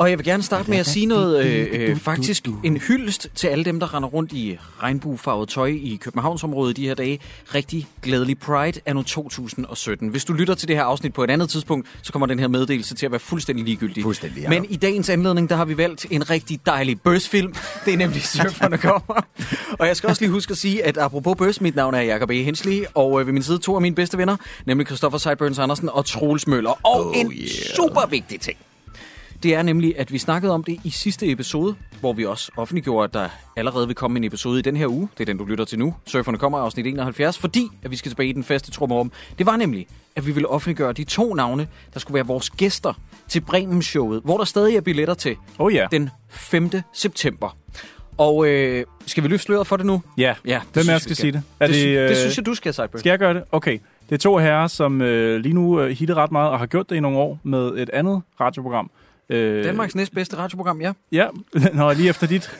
Og jeg vil gerne starte med at sige noget, øh, øh, faktisk en hyldest til alle dem, der render rundt i regnbuefarvet tøj i Københavnsområdet de her dage. Rigtig glædelig Pride anno 2017. Hvis du lytter til det her afsnit på et andet tidspunkt, så kommer den her meddelelse til at være fuldstændig ligegyldig. Fuldstændig, ja. Men i dagens anledning, der har vi valgt en rigtig dejlig Bøs-film. Det er nemlig Surferne kommer. Og jeg skal også lige huske at sige, at apropos Bøs, mit navn er Jacob E. Hensley, og øh, ved min side to af mine bedste venner, nemlig Christoffer Sideburns Andersen og Troels Møller. Og Oh, en yeah. super vigtig ting. Det er nemlig, at vi snakkede om det i sidste episode, hvor vi også offentliggjorde, at der allerede vil komme en episode i den her uge. Det er den, du lytter til nu. Surferne kommer afsnit 71, fordi at vi skal tilbage i den faste trummerum. Det var nemlig, at vi ville offentliggøre de to navne, der skulle være vores gæster til Bremen-showet, hvor der stadig er billetter til Oh ja. den 5. september. Og øh, skal vi løfte sløret for det nu? Ja, Ja, hvem synes er jeg, skal vi sige det? Er det, det, øh, det synes jeg, du skal, Cyber. Skal jeg gøre det? Okay. Det er to herrer, som øh, lige nu øh, hitter ret meget og har gjort det i nogle år med et andet radioprogram. Øh, Danmarks næstbedste radioprogram, ja. Ja, Nå, lige efter dit.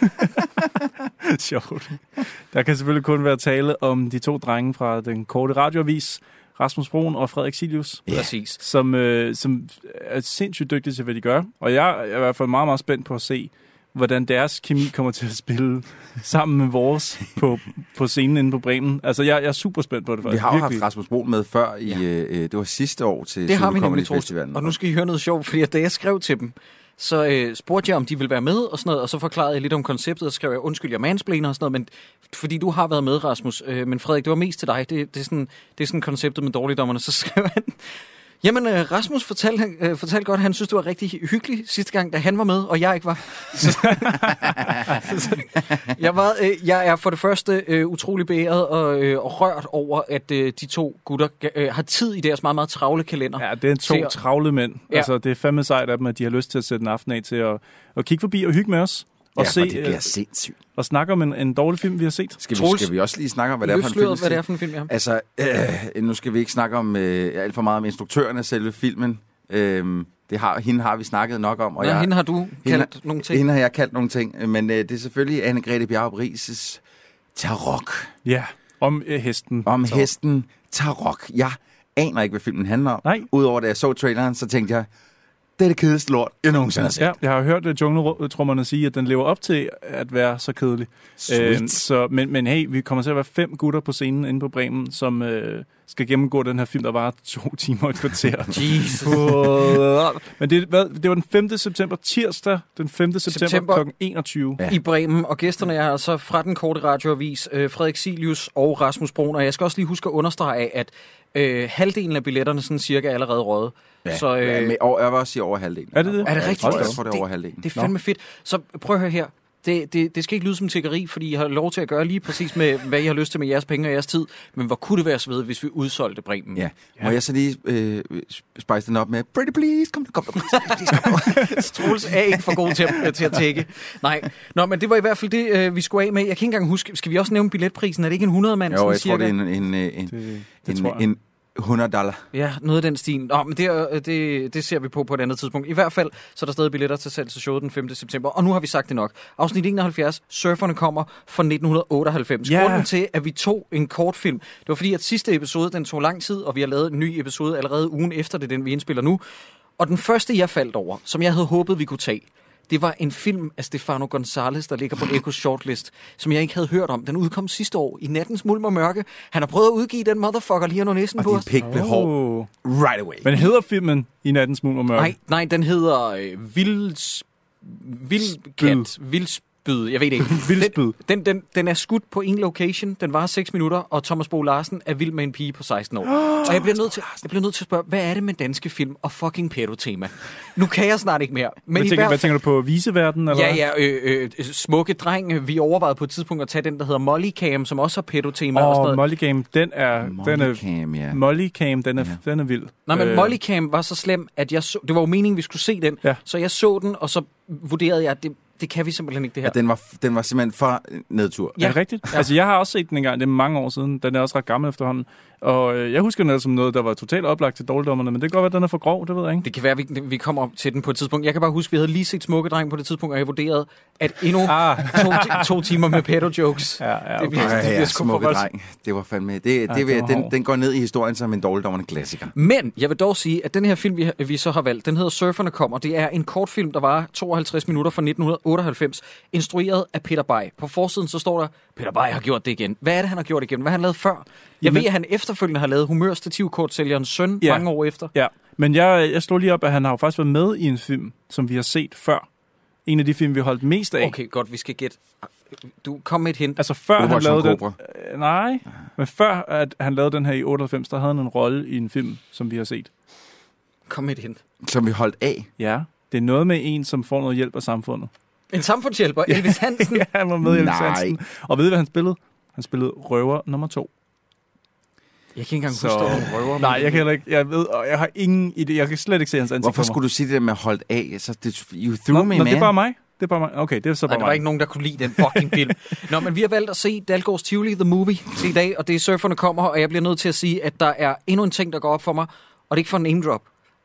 Sjovt. Der kan selvfølgelig kun være tale om de to drenge fra den korte radioavis, Rasmus Broen og Frederik Silius, ja. Præcis. som, øh, som er sindssygt dygtige til, hvad de gør. Og jeg er i hvert fald meget, meget spændt på at se, hvordan deres kemi kommer til at spille sammen med vores på, på scenen inde på Bremen. Altså, jeg, jeg er super spændt på det. Vi faktisk. har jo haft Rasmus Broen med før i, ja. øh, det var sidste år til Det har vi Comedy nemlig. Festivalen. Og nu skal I høre noget sjovt, fordi at da jeg skrev til dem, så øh, spurgte jeg, om de ville være med og sådan noget, og så forklarede jeg lidt om konceptet, og skrev jeg, undskyld, jeg mansplainer og sådan noget, men fordi du har været med, Rasmus, øh, men Frederik, det var mest til dig, det, det, er, sådan, det er sådan konceptet med dårligdommerne, så skrev han, Jamen, øh, Rasmus fortalte, øh, fortalte godt, at han synes, det var rigtig hyggeligt sidste gang, da han var med, og jeg ikke var. Jeg, var øh, jeg er for det første utrolig beæret og, og rørt over, at de to gutter har tid i deres meget, meget travle kalender. Ja, det er to at- travle mænd. Ja. Altså, det er fandme sejt af dem, at de har lyst til at sætte en aften af til at, at kigge forbi og hygge med os. Og, ja, se, det bliver øh, sindssygt. og snakke om en, en dårlig film, vi har set. Skal vi, Troels, skal vi også lige snakke om, hvad det er for en film? hvad det er for en film, ja. Altså, øh, nu skal vi ikke snakke om øh, alt for meget om instruktøren af selve filmen. Øh, det har, hende har vi snakket nok om. Og Nå, jeg, hende har du kaldt nogle ting. Hende har jeg kaldt nogle ting, men øh, det er selvfølgelig Anne-Grethe Bjarup Rises Tarok. Ja, om øh, hesten. Om Så- hesten Tarok. Jeg aner ikke, hvad filmen handler om. Nej. Udover da jeg så traileren, så tænkte jeg, det er det kedeligste lort, jeg nogensinde har set. Ja, jeg har hørt uh, jungletrummerne sige, at den lever op til at være så kedelig. Sweet. så, men, men hey, vi kommer til at være fem gutter på scenen inde på Bremen, som øh, skal gennemgå den her film, der var to timer og et kvarter. Jesus. men det, hvad, det var den 5. september, tirsdag, den 5. september, September. kl. 21. Ja. I Bremen, og gæsterne er altså fra den korte radioavis, øh, Frederik Silius og Rasmus Brun. Og jeg skal også lige huske at understrege, at øh, halvdelen af billetterne sådan cirka er allerede røget. Ja, Så, øh, ja, med, og jeg vil også sige over halvdelen. Er det det? Er det rigtigt? Jeg tror, det er over halvdelen. Det er fandme fedt. Så prøv at høre her. Det, det, det skal ikke lyde som tiggeri, fordi I har lov til at gøre lige præcis med, hvad I har lyst til med jeres penge og jeres tid. Men hvor kunne det være svedigt, hvis vi udsolgte Bremen? Ja. Må jeg så lige øh, spice den op med, pretty please, kom, kom, kom. Troels er ikke for god til at, til at tække. Nej. Nå, men det var i hvert fald det, øh, vi skulle af med. Jeg kan ikke engang huske, skal vi også nævne billetprisen? Er det ikke en 100 mand? Jo, jeg tror, cirka? det er en, en, en, Det, det en, tror jeg. en 100 dollar. Ja, noget af den stil. Nå, men det, er- det, det ser vi på på et andet tidspunkt. I hvert fald, så er der stadig billetter til salg til showet den 5. september. Og nu har vi sagt det nok. Afsnit 71, Surferne kommer fra 1998. Ja. Grunden til, at vi tog en kortfilm, det var fordi, at sidste episode, den tog lang tid, og vi har lavet en ny episode allerede ugen efter det, den vi indspiller nu. Og den første, jeg faldt over, som jeg havde håbet, vi kunne tage, det var en film af Stefano González, der ligger på Echos shortlist, som jeg ikke havde hørt om. Den udkom sidste år i Nattens Mulm og Mørke. Han har prøvet at udgive den motherfucker lige under næsen Og på os. blev hård Oh. right away. Men hedder filmen I nattens smule og mørke? Nej, nej, den hedder øh, Vilds... Vildkat. Vildspyd, jeg ved det ikke. Vildspyd. Den, den, den, den er skudt på en location, den var 6 minutter, og Thomas Bo Larsen er vild med en pige på 16 år. og jeg bliver, nødt til, jeg bliver nødt til at spørge, hvad er det med danske film og fucking pedo-tema? Nu kan jeg snart ikke mere. Men Hvad tænker, hvad tænker du på? Viseverden? Eller? Ja, ja, øh, øh, smukke dreng. Vi overvejede på et tidspunkt at tage den, der hedder Molly Cam, som også har pedo-tema og sådan Og noget. Molly Game, den er... Den er Mollycam, ja. Molly Cam, den er, Ja. den er vild. Nej, men Øh, Molly Cam var så slem, at jeg så, det var jo meningen, vi skulle se den. Ja. Så jeg så den, og så vurderede jeg, at det, det kan vi simpelthen ikke, det her. Ja, den, var, den var simpelthen for nedtur. Ja. Er det rigtigt? Ja. Altså, jeg har også set den engang. Det er mange år siden. Den er også ret gammel efterhånden. Og øh, jeg husker den altså som noget, der var totalt oplagt til dårligdommerne, men det kan godt være, at den er for grov, det ved jeg ikke. Det kan være, at vi, vi kommer op til den på et tidspunkt. Jeg kan bare huske, at vi havde lige set Smukke Dreng på det tidspunkt, og jeg vurderede, at endnu Ah, to, to timer med pedo-jokes. ja, ja, Det okay. bliver- Ja, det bliver ja, smukke for dreng. Det var fandme... Det, det, Ja, det, det var vil, den, den går ned i historien som en dårligdommerne klassiker. Men jeg vil dog sige, at den her film, vi, vi så har valgt, den hedder Surferne kommer. Det er en kortfilm, der var 52 minutter fra 1998, instrueret af Peter Bay. På forsiden så står der, Peter Bay har gjort det igen. Hvad er det, han har gjort igen? Hvad har han lavet før? Jeg Jamen- ved, at han efterfølgende har lavet humørstativkortsælgerens søn Ja. mange år efter. Ja, men jeg, jeg slog lige op, at han har jo faktisk været med i en film, som vi har set før. En af de film, vi har holdt mest af. Okay, godt, vi skal gætte. Du kom med et hint. Altså før han Operation lavede den... Øh, nej, men før at han lavede den her i 98, der havde han en rolle i en film, som vi har set. Kom med et hint. Som vi holdt af. Ja, det er noget med en, som får noget hjælp af samfundet. En samfundshjælper, Elvis Hansen. ja, han var med i Elvis Nej. Hansen. Og ved I, hvad han spillede? Han spillede røver nummer to. Jeg kan ikke engang Så- huske, at røver. Nej, jeg kan heller ikke. Jeg ved, og jeg har ingen idé. Jeg kan slet ikke se hans ansigt Hvorfor skulle du sige det der med holdt af? Så det, you Nå, threw me, nå, man. det er bare mig. Det er bare mig. Okay, det er så Nej, bare der var ikke nogen, der kunne lide den fucking film. Nå, men vi har valgt at se Dalgårds Tivoli, The Movie, til i dag, og det er Surferne kommer, og jeg bliver nødt til at sige, at der er endnu en ting, der går op for mig, og det er ikke for en name drop.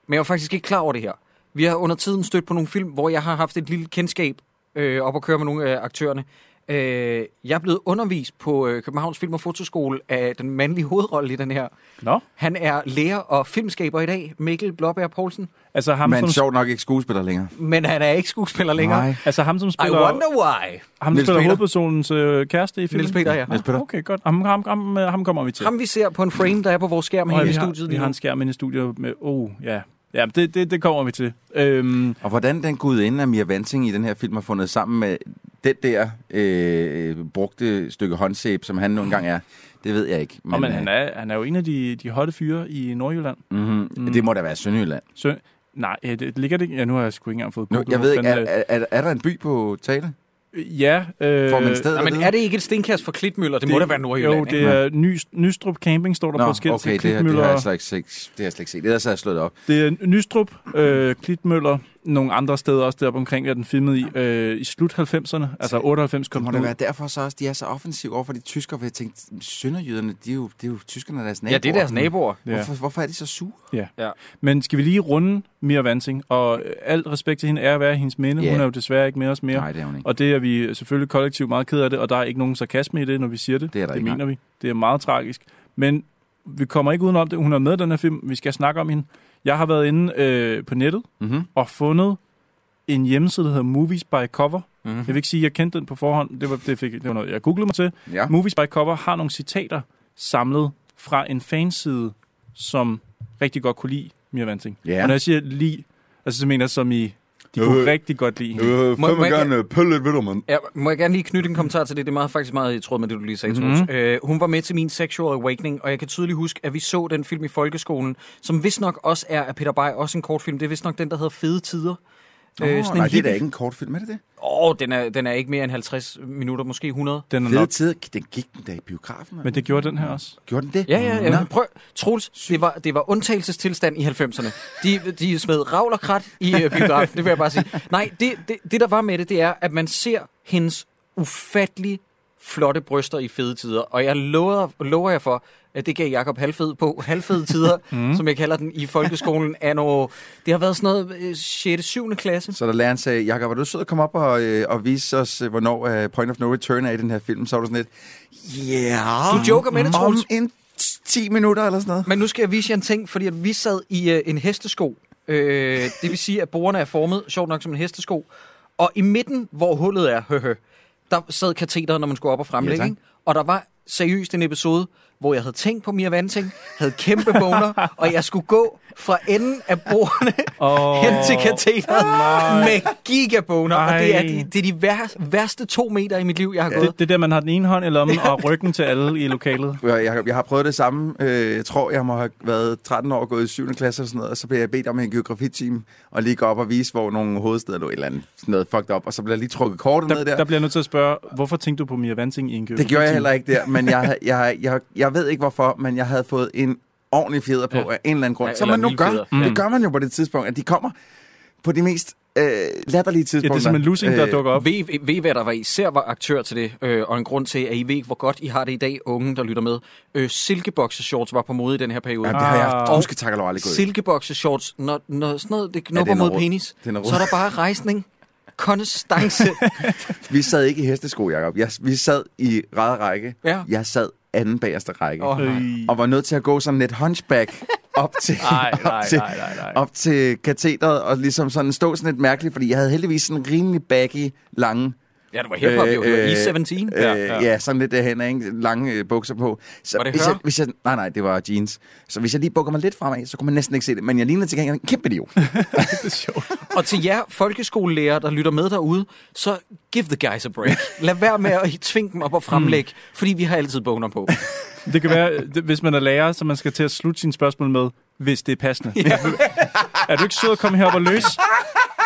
Men jeg var faktisk ikke klar over det her. Vi har under tiden stødt på nogle film, hvor jeg har haft et lille kendskab øh, op at køre med nogle af aktørerne. Øh, jeg er blevet undervist på øh, Københavns Film- og Fotoskole af den mandlige hovedrolle i den her. Nå, Han er lærer og filmskaber i dag, Mikkel Blåbær Poulsen, altså ham, Men som, sjovt nok ikke skuespiller længere. men han er ikke skuespiller længere. Nej. altså ham, som I spiller, wonder why. ham, Niels spiller Peter. hovedpersonens øh, kæreste i filmen. Niels Peter, ja. Niels Peter. Ah, okay, godt. Ham, ham, ham, ham kommer vi til. Ham vi ser på en frame, der er på vores skærm Og her i studiet. vi lige har en skærm inde i studiet med... Oh, ja. Ja, det, det, det kommer vi til. Øhm, Og hvordan den gudinde af Mia Vansing i den her film har fundet sammen med den der øh, brugte stykke håndsæb, som han nogle gange er, det ved jeg ikke. men, og, men han, er, han er jo en af de, de hotte fyre i Nordjylland. Mm-hmm. Mm. Det må da være Sønderjylland. Så, nej, øh, det ligger det ikke... Ja, nu har jeg sgu ikke engang fået Nu, jeg ved ikke, er, er, er, er der en by på tale? Ja. Øh, Får man stedet Nej, men er det ikke et stenkast for Klitmøller? Det, det må da være Nordjylland. Jo, ikke? det er Ny, Nystrup Camping, står der Nå, på skilt okay, til det, det, har Klitmøller. jeg slet ikke set. Det har jeg slet ikke set. Ellers har jeg slået det op. Det er Nystrup, øh, Klitmøller, nogle andre steder også deroppe omkring, der den filmet i, øh, i slut 90'erne, altså 98 Det kom må den da ud. være derfor så også, de er så offensive over for de tyskere, for jeg tænkte, sønderjyderne, de er jo, de er jo tyskerne deres naboer. Ja, det er deres naboer. Ja. Hvorfor, hvorfor er de så sure? Men skal vi lige runde Mia Vansing, og øh, alt respekt til hende er at være i hendes minde. Ja. Hun er jo desværre ikke med os mere. Nej, det er hun ikke. Og det er vi selvfølgelig kollektivt meget ked af det, og der er ikke nogen sarkasme i det, når vi siger det. Det er der det ikke, mener vi. Det er meget tragisk. Men vi kommer ikke udenom det. Hun er med i den her film. Vi skal snakke om hende. Jeg har været inde øh, på nettet Mm-hmm. og fundet en hjemmeside, der hedder Movies by Cover. Mm. Jeg vil ikke sige, at jeg kendte den på forhånd. Det var, det fik, det var noget, jeg googlede mig til. Ja. Movies by Cover har nogle citater samlet fra en fanside, som rigtig godt kunne lide Mia Vansing. Ja. Og når jeg siger lide, altså så mener jeg som i, de kunne Øh. rigtig godt lide hende. Øh, Må- må jeg gerne pølle lidt ved dig, mand. Ja, må jeg gerne lige knytte en kommentar til det? Det er meget, faktisk meget i tråd med det, du lige sagde, Mhm. mm-hmm. øh, Hun var med til min Sexual Awakening, og jeg kan tydeligt huske, at vi så den film i folkeskolen, som vist nok også er af Peter Bay, også en kortfilm. Det er vist nok den, der hedder Fede Tider. Oh, Øh, sådan en nej, det er da ikke en kort film, er det det? Åh, oh, den, er, den er ikke mere end 50 minutter, måske 100. Den er Fede nok, tider, den gik den da i biografen. men det gjorde den her også. Gjorde den det? Ja, ja, ja. Nå. Prøv, Troels, det var, det var undtagelsestilstand i 90'erne. De, de smed ravl og krat i uh, biografen, det vil jeg bare sige. Nej, det, det, det der var med det, det er, at man ser hendes ufattelig flotte bryster i fede tider. Og jeg lover, lover jeg for, at det gav Jakob halvfed på. Halvfede tider, mm. som jeg kalder den i folkeskolen, er noget, det har været sådan noget øh, 6. 7. klasse. Så da læreren sagde, Jakob, var du sød at komme op og, øh, og vise os, øh, hvornår uh, Point of No Return er i den her film? Så var du sådan lidt, yeah, Du joker med det, om en t- 10 minutter eller sådan noget. Men nu skal jeg vise jer en ting, fordi at vi sad i øh, en hestesko. Øh, det vil sige, at bordene er formet, sjovt nok, som en hestesko. Og i midten, hvor hullet er, høhø, der sad katheteret, når man skulle op og fremlægge. Ja, tak. ikke? og der var seriøst en episode, hvor jeg havde tænkt på Mia Vanting, havde kæmpe boner, og jeg skulle gå fra enden af bordene Åh, hen til katheteret med gigaboner. Og det er, de, det er de vær, værste to meter i mit liv, jeg har gået. Det, det er der, man har den ene hånd i lommen og ryggen til alle i lokalet. Jeg, jeg, jeg har prøvet det samme. Øh, Jeg tror, jeg må have været 13 år og gået i 7. klasse og sådan noget, og så blev jeg bedt om en geografiteam og lige gå op og vise, hvor nogle hovedsteder lå et eller andet sådan noget fucked up, og så blev jeg lige trukket kortet Der, ned der. der bliver jeg nødt til at spørge, hvorfor tænkte du på Mia Vanting i en Det gjorde jeg heller ikke der, men jeg, jeg, jeg, jeg ved ikke hvorfor, men jeg havde fået en ordentlig fjeder på Ja. ja. af en eller anden grund. Ja, Som man nu gør. fjeder. Mm. Det gør man jo på det tidspunkt, at de kommer på de mest øh, latterlige Ja, tidspunkter. det er simpelthen Lusing, der Øh, dukker op. Ved, ved, hvad der var især var aktør til det, øh, og en grund til, at I ved hvor godt I har det i dag, unge, der lytter med. Øh, silkeboxershorts var på mode i den her periode. Ja, det har jeg Ah. huske tak og aldrig gået. i. Silkeboxershorts, når, når sådan noget det knupper den er mod rød. penis, er så er der bare rejsning, konstance. Vi sad ikke i hestesko, Jacob. Jeg, vi sad i række. Ja. Jeg sad anden bagerste række. Oh. nej. Og var nødt til at gå sådan lidt hunchback op til, Nej, op nej, til, nej, nej, nej. op til katheteret, og ligesom sådan stå sådan lidt mærkeligt, fordi jeg havde heldigvis sådan rimelig baggy, lange ja, det var hiphop, jo. Det var Øh, E17. Øh, Ja, ja, ja. sådan lidt derhen, ikke? Lange øh, bukser på. Så Var det hvis hør? jeg, hvis jeg, Nej, nej, det var jeans. Så hvis jeg lige bukker mig lidt fremad, så kunne man næsten ikke se det. Men jeg lignede til gengæld en kæmpe idiot. Det er sjovt. Og til jer folkeskolelærer, der lytter med derude, så give the guys a break. Lad være med at tvinge dem op og fremlægge, fordi vi har altid boner på. Det kan være, det- hvis man er lærer, så man skal til at slutte sine spørgsmål med, hvis det er passende. Ja. Er du ikke sød at komme herop og løse,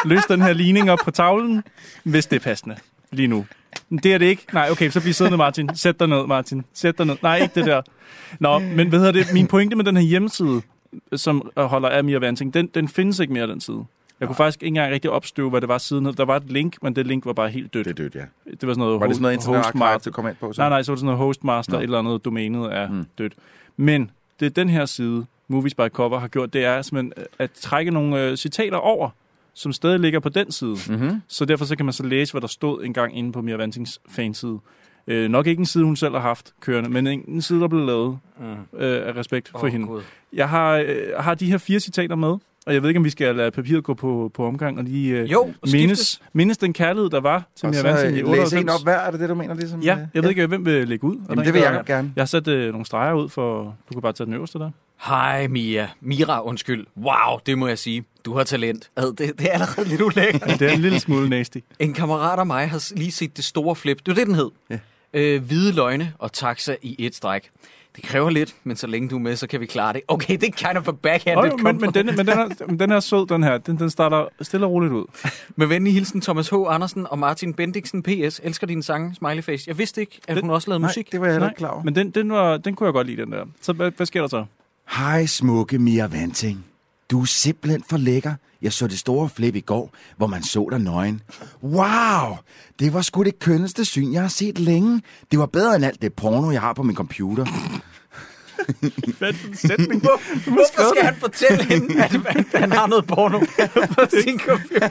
løse den her ligning op på tavlen, hvis det er passende lige nu? Det er det ikke. Nej, okay, så bliv siddende, Martin. Sæt dig ned, Martin. Sæt dig ned. Nej, ikke det der. Nå, men hvad hedder det? Min pointe med den her hjemmeside, som holder af Mia Vanting, den, den findes ikke mere, den side. Jeg kunne faktisk ikke engang rigtig opstøve, hvad det var siden. Der var et link, men det link var bare helt dødt. Det er dødt, ja. Det var sådan noget, Var det sådan noget hostmaster. du kom ind på? Så? Nej, nej, så var det sådan noget hostmaster, et eller andet domænet er mm. Dødt. Men det den her side, Movies by Cover, har gjort, det er simpelthen at trække nogle øh, citater over, som stadig ligger på den side. Mm-hmm. Så derfor så kan man så læse, hvad der stod engang inde på Mia Vantings fanside. Øh, nok ikke en side, hun selv har haft kørende, men en, en side, der blev lavet Mm. øh, af respekt for Åh, hende. Gud. Jeg har, øh, har de her fire citater med, og jeg ved ikke, om vi skal lade papiret gå på, på omgang og lige øh, Jo, mindes, mindes den kærlighed, der var til Mia så Vanting i øh, læse 98. en op hver, er det det, du mener? Ligesom, Ja, øh, jeg ved ikke, hvem vil lægge ud. Jamen, en, det vil jeg gerne. Jeg har sat øh, nogle streger ud for... Du kan bare tage den øverste der. Hej Mia. Mira, undskyld. Wow, det må jeg sige. Du har talent. Ad, det, det er allerede lidt ulækkert. Det er en lille smule nasty. En kammerat af mig har lige set det store flip. Det var det, den hed. Ja. Øh, hvide løgne og taxa i et stræk. Det kræver lidt, men så længe du er med, så kan vi klare det. Okay, det er kind of a backhanded Oh, men, men, den, men, den er, men den er sød, den her. Den, den starter stille og roligt ud. Med venlig hilsen Thomas H. Andersen og Martin Bendiksen PS. Elsker dine sange, Smileyface. Jeg vidste ikke, at Den- hun også lavede Nej, musik. det var jeg heller ikke klar over. Men den, den, var, den kunne jeg godt lide, den der. Så hvad, hvad sker der så? Hej, smukke Mia Vanting. Du er simpelthen for lækker. Jeg så det store flip i går, hvor man så dig nøgen. Wow! Det var sgu det kønneste syn, jeg har set længe. Det var bedre end alt det porno, jeg har på min computer. Hvad en sætning? Hvor, hvorfor skal han fortælle hende, at, at han har noget porno på sin computer?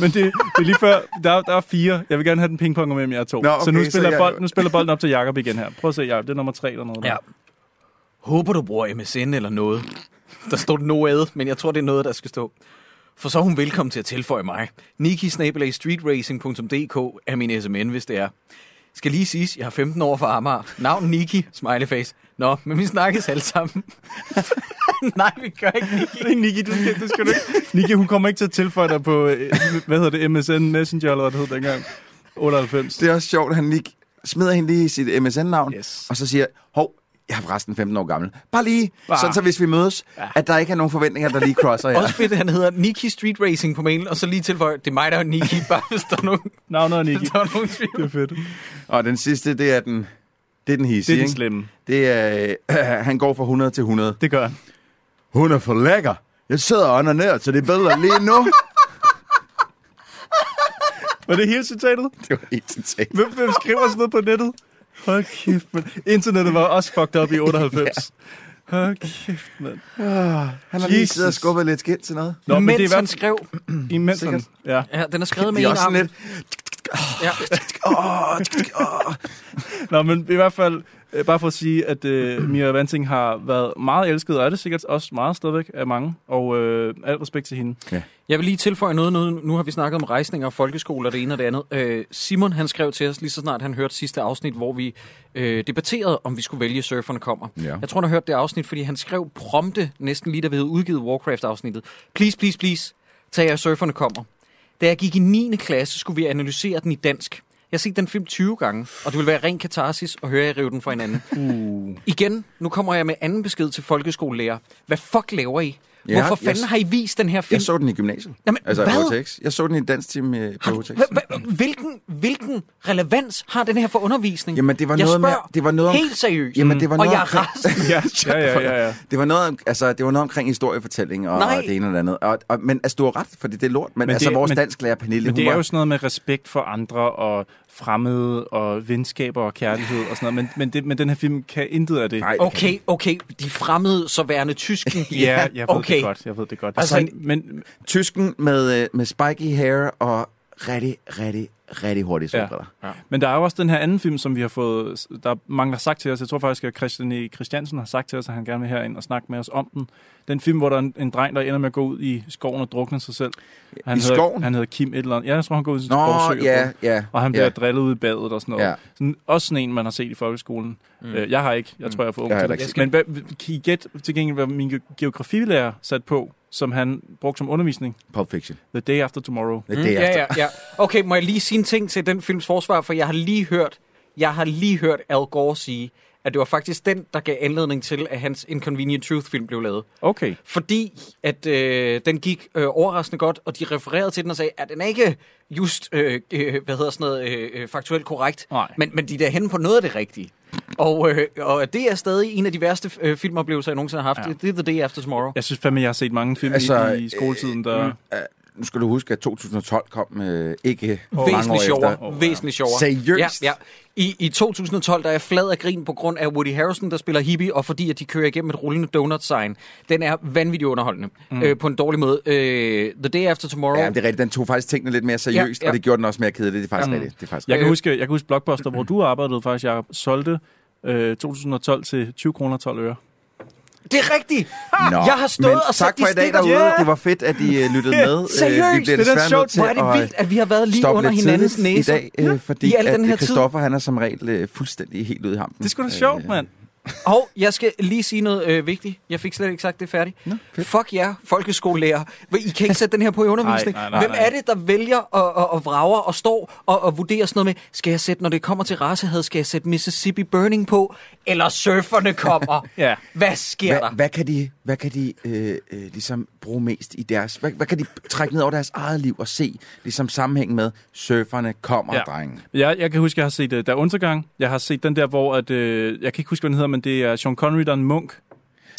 Men det, det er lige før, der, der er fire. Jeg vil gerne have den pingpong med jer to. Nå, okay, så nu så spiller, jeg- bold, nu spiller bolden op til Jakob igen her. Prøv at se, Jacob. Det er nummer tre eller noget. der. Ja. Håber du bruger MSN eller noget. Der står noget, men jeg tror, det er noget, der skal stå. For så er hun velkommen til at tilføje mig. Niki-streetracing.dk er min SMN, hvis det er. Skal lige siges, jeg har 15 år fra Amager. Navn Niki, smileyface. Nå, men vi snakkes alle sammen. Nej, vi gør ikke Niki. Niki, du skal, det skal du ikke. Niki, hun kommer ikke til at tilføje dig på, øh, hvad hedder det, MSN Messenger, eller hvad det hed dengang. 98. Det er også sjovt, at han lige smider hende lige sit MSN-navn, Yes. og så siger, hov, jeg er forresten 15 år gammel. Bare lige, Bare. sådan så hvis vi mødes, Ja. at der ikke er nogen forventninger, der lige crosser jer. Også fedt, at han hedder Niki Street Racing på mailen, og så lige tilføje, det er mig, der er Niki, bare hvis der er nogen, Navnet er Niki. der er nogen tvivl. Det er fedt. Og den sidste, det er den, det er den Det hissige, er den slemme. Det er, øh, han går fra 100 til 100. Det gør han. Hun er for lækker. Jeg sidder under ned, så det er bedre lige nu. Var det hele citatet? det var helt totalt. Hvem, hvem skriver sådan noget på nettet? Hold kæft, mand. Internettet var også fucked up i 98. Hold kæft, mand. Han har lige Jesus. siddet og skubbet lidt skidt til noget. Nå, men det er i han hvert skrev, imens han, Sikkert. ja. ja, den er skrevet med Det er en også arm. sådan Ja. Nå, men i hvert fald, øh, bare for at sige, at øh, Mia Vanting har været meget elsket, og er det sikkert også meget stadigvæk af mange, og øh, al respekt til hende. Jeg vil lige tilføje noget. Nu, nu har vi snakket om rejsninger og folkeskole og det ene og det andet. Øh, Simon han skrev til os lige så snart han hørte sidste afsnit, hvor vi øh, debatterede, om vi skulle vælge Surferne kommer. Ja. Jeg tror, han har hørt det afsnit, fordi han skrev prompte næsten lige da vi havde udgivet Warcraft-afsnittet. Please, please, please, tag jer Surferne kommer. Da jeg gik i 9. klasse, skulle vi analysere den i dansk. Jeg har set den film 20 gange, og det vil være ren katarsis at høre jer rive den fra hinanden. Uh. Igen, nu kommer jeg med anden besked til folkeskolelærer. Hvad fuck laver I? Ja, Hvorfor jeg- fanden har I vist den her film? Jeg så den i gymnasiet. Jamen, altså, hvad? HTX. Jeg så den i øh, Har på HTX. hvilken, hvilken relevans har den her for undervisning? Jamen, det var jeg noget med- spørger det var noget om- helt seriøst. Jamen, det var og noget jeg er rasende. Ja, ja, ja, ja. Det var noget, altså, det var noget omkring historiefortælling og, Nej. og det ene og det andet. Og, og, men altså, du har ret, fordi det er lort. Men, Men altså, det- vores men- dansklærer, Pernille, Men hun det er jo sådan noget med respekt for andre og fremmede og venskaber og kærlighed og sådan noget. Men, men, det, men den her film kan intet af det. Nej, Okay, okay, de fremmede så værende tysken. Ja, jeg ved okay. det godt. Jeg ved det godt. Altså- Altså, men, Tysken med, øh, med spiky hair og rigtig, rigtig, rigtig hurtige solbriller. Ja. men der er jo også den her anden film, som vi har fået... Der er mange, der har sagt til os. Jeg tror faktisk, at Christian E. Christiansen har sagt til os, at han gerne vil herind og snakke med os om den. Den film, hvor der er en, en dreng, der ender med at gå ud i skoven og drukne sig selv. Han I hedder, skoven? Han hedder Kim et eller andet. Ja, jeg tror, han går ud i en Nå, skov og søger ja, på. ja. Og han bliver ja. drillet ud i badet og sådan noget. Ja. Sådan, også sådan en, man har set i folkeskolen. Mm. Øh, jeg har ikke. Jeg tror, jeg er for ung Jeg har til det. Men hvad, kan I gætte til gengæld, hvad min ge- geografilærer sat på, som han brugte som undervisning? Pulp Fiction. The Day After Tomorrow. Det er Mm, det, ja, ja, ja. Okay, må jeg lige sige en ting til den films forsvar, for jeg har lige hørt, jeg har lige hørt Al Gore sige, at det var faktisk den, der gav anledning til, at hans Inconvenient Truth-film blev lavet. Okay. Fordi at øh, den gik øh, overraskende godt, og de refererede til den og sagde, at den er ikke just, øh, øh, hvad hedder sådan noget, øh, øh, faktuelt korrekt, Nej. men, men de er henne på noget af det rigtige. Og, øh, og det er stadig en af de værste øh, filmoplevelser, jeg nogensinde har haft. Ja. Det er The Day After Tomorrow. Jeg synes fandme, jeg har set mange film altså, i, i skoletiden, der... Øh, øh, nu skal du huske, at 2012 kom øh, ikke mange år Væsentligt sjovere. efter. Åh, ja. Væsentligt sjovere. Seriøst? Ja, ja. I, I 2012, der er jeg flad af grin på grund af Woody Harrelson, der spiller hippie, og fordi at de kører igennem et rullende donut-sign. Den er vanvittigt underholdende. Mm. Øh, på en dårlig måde. Øh, The Day After Tomorrow. Ja, det er rigtigt. Den tog faktisk tingene lidt mere seriøst, Ja, ja. og det gjorde den også mere kedelig. Det er faktisk Ja. rigtigt. Det er faktisk Jeg kan, huske, jeg kan huske Blockbuster, hvor du arbejdede faktisk. Jeg solgte øh, 2012 til 20 kroner 12 øre. Det er rigtigt! Nå, Jeg har stået og sat tak for i dag derude. Ja. Det var fedt, at I uh, lyttede med. Øh, Seriøst, vi bliver det er sjovt. Hvor er det at vildt, at vi har været lige under hinandens næser. i dag, øh, fordi I al at den her tid. Christoffer, han er som regel øh, fuldstændig helt ude i hampen. Det er sgu da sjovt, mand. Og jeg skal lige sige noget øh, vigtigt. Jeg fik slet ikke sagt det færdigt. Nå, fedt. Fuck jer, folkeskolelærer. I kan ikke sætte den her på i undervisning. Nej, nej, nej, Hvem er det, der vælger og, og, og vrager og står og, og vurderer sådan noget med, skal jeg sætte, når det kommer til racehad, skal jeg sætte Mississippi Burning på, eller surferne kommer? Ja. Hvad sker Hvad, der? hvad kan de, hvad kan de øh, øh, ligesom bruge mest i deres... Hvad, hvad kan de trække ned over deres eget liv og se ligesom sammenhæng med surferne kommer, ja. Ja. drenge? Jeg, jeg kan huske, jeg har set uh, Der er Undergang. Jeg har set den der, hvor... At, øh, jeg kan ikke huske, hvad den hedder, men det er Sean Connery, der er en munk.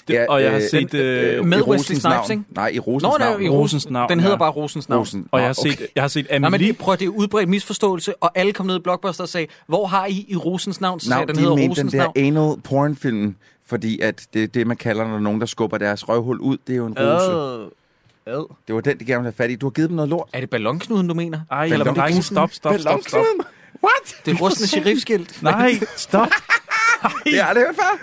Det, og jeg har set... Øh, med i Wesley Rosens Snipes, navn. ikke? Nej, i Rosens Nå, nej, navn. i Rosens navn, Den hedder ja. bare Rosens navn. Rosen. og jeg har set, jeg har set Nej, men Amelie. det, prøv, det er udbredt misforståelse, og alle kom ned i Blockbuster og sagde, hvor har I i Rosens navn? Så sagde Navn, den de hedder mente Rosens den der navn. anal porn film, fordi at det er det, man kalder, når nogen, der skubber deres røvhul ud, det er jo en rose. Øh, ad. Det var den, de gerne ville have fat i. Du har givet dem noget lort. Er det ballonknuden, du mener? Ej, Eller det drenge, stop, stop, stop, stop. What? Det er rustne sheriffskilt. Nej, stop. Det har jeg aldrig hørt før.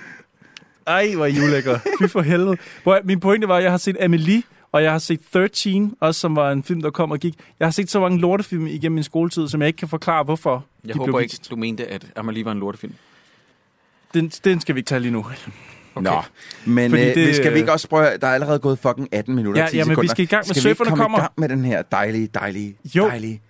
Ej, hvor er I ulækker. Fy for helvede. Hvor, min pointe var, at jeg har set Amelie, og jeg har set 13, også som var en film, der kom og gik. Jeg har set så mange lortefilm igennem min skoletid, som jeg ikke kan forklare, hvorfor Jeg de håber blev ikke, vist. du mente, at Amelie var en lortefilm. Den, den skal vi ikke tage lige nu. Okay. Nå, men Fordi øh, det, skal vi øh, ikke også prøve, der er allerede gået fucking 18 minutter Ja, og 10 jamen, vi sekunder. skal i gang med skal vi ikke Surferne komme kommer. i gang med den her dejlige, dejlige, Jo. dejlige,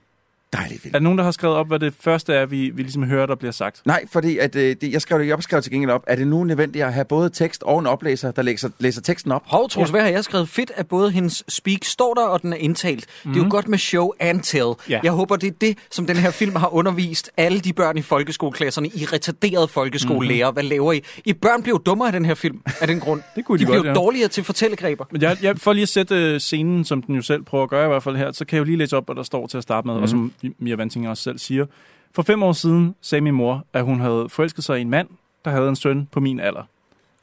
dejlige film? Er der nogen, der har skrevet op, hvad det første er, vi, vi ligesom hører, der bliver sagt? Nej, fordi at, øh, det, jeg skrev det, jeg skrev til gengæld op. Er det nu nødvendigt at have både tekst og en oplæser, der læser, læser teksten op? Hov, Troels, hvad har jeg skrevet? Fedt, at både hendes speak står der, og den er indtalt. Mm. Det er jo godt med show and tell. Ja. Jeg håber, det er det, som den her film har undervist alle de børn i folkeskoleklasserne, i retarderede folkeskolelærer. Mm. Hvad laver I? I børn blev dummere af den her film, af den grund. Det kunne de de godt, blev ja. dårligere til fortællegreber. Men jeg, jeg, for lige at sætte øh, scenen, som den jo selv prøver at gøre i hvert fald her, så kan jeg jo lige læse op, hvad der står til at starte med, mm. og som Mia Vantinger også selv siger. For fem år siden sagde min mor, at hun havde forelsket sig i en mand, der havde en søn på min alder.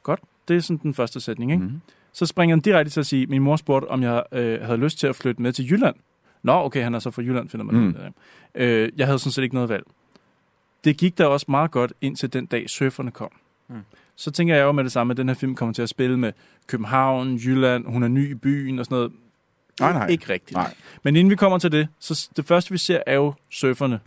Godt, det er sådan den første sætning, ikke? Mhm. Så springer han direkte til at sige, at min mor spurgte, om jeg øh, havde lyst til at flytte med til Jylland. Nå, okay, han er så fra Jylland, finder man mm. af. Øh, jeg havde sådan set ikke noget valg. Det gik da også meget godt indtil den dag, surferne kom. Mm. Så tænker jeg jo med det samme, at den her film kommer til at spille med København, Jylland, hun er ny i byen og sådan noget. Nej, nej. Ikke rigtigt. Nej. Men inden vi kommer til det, så det første vi ser er jo surferne,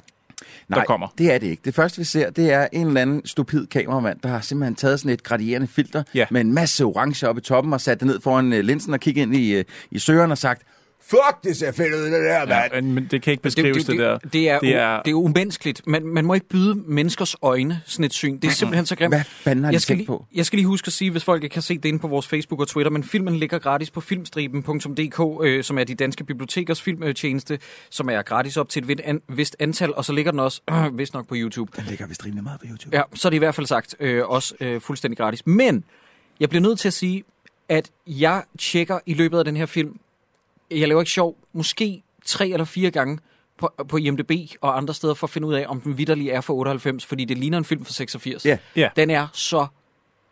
Nej, der kommer. det er det ikke. Det første, vi ser, det er en eller anden stupid kameramand, der har simpelthen taget sådan et gradierende filter Ja. med en masse orange oppe i toppen og sat det ned foran øh, linsen og kigget ind i, øh, i søgeren og sagt, Fuck, det ser fedt ud, det der, Ja, mand. men det kan ikke beskrives, det, der. det, er, det u- er, det er umenneskeligt. Man, man må ikke byde menneskers øjne sådan et syn. Det er simpelthen så grimt. Hvad fanden har de jeg skal, lige, på? jeg skal lige huske at sige, hvis folk ikke kan se det inde på vores Facebook og Twitter, men filmen ligger gratis på filmstriben.dk, øh, som er de danske bibliotekers filmtjeneste, som er gratis op til et an- vist antal, og så ligger den også øh, vist nok på YouTube. Den ligger vist rimelig meget på YouTube. Ja, så er det i hvert fald sagt øh, også øh, fuldstændig gratis. Men jeg bliver nødt til at sige, at jeg tjekker i løbet af den her film, jeg laver ikke sjov, måske tre eller fire gange på, på IMDb og andre steder for at finde ud af, om den vidderlig er for 98, fordi det ligner en film fra 86. Ja. Ja. Den er så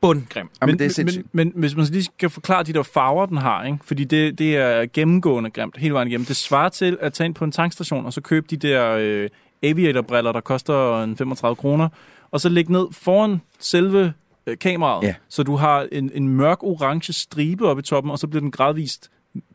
bundgrim. Jamen, men, det er men, men hvis man lige skal forklare de der farver, den har, ikke? fordi det, det er gennemgående grimt hele vejen igennem. Det svarer til at tage ind på en tankstation og så købe de der øh, aviatorbriller, der koster en 35 kroner, og så lægge ned foran selve øh, kameraet, Ja. så du har en, en mørk orange stribe oppe i toppen, og så bliver den gradvist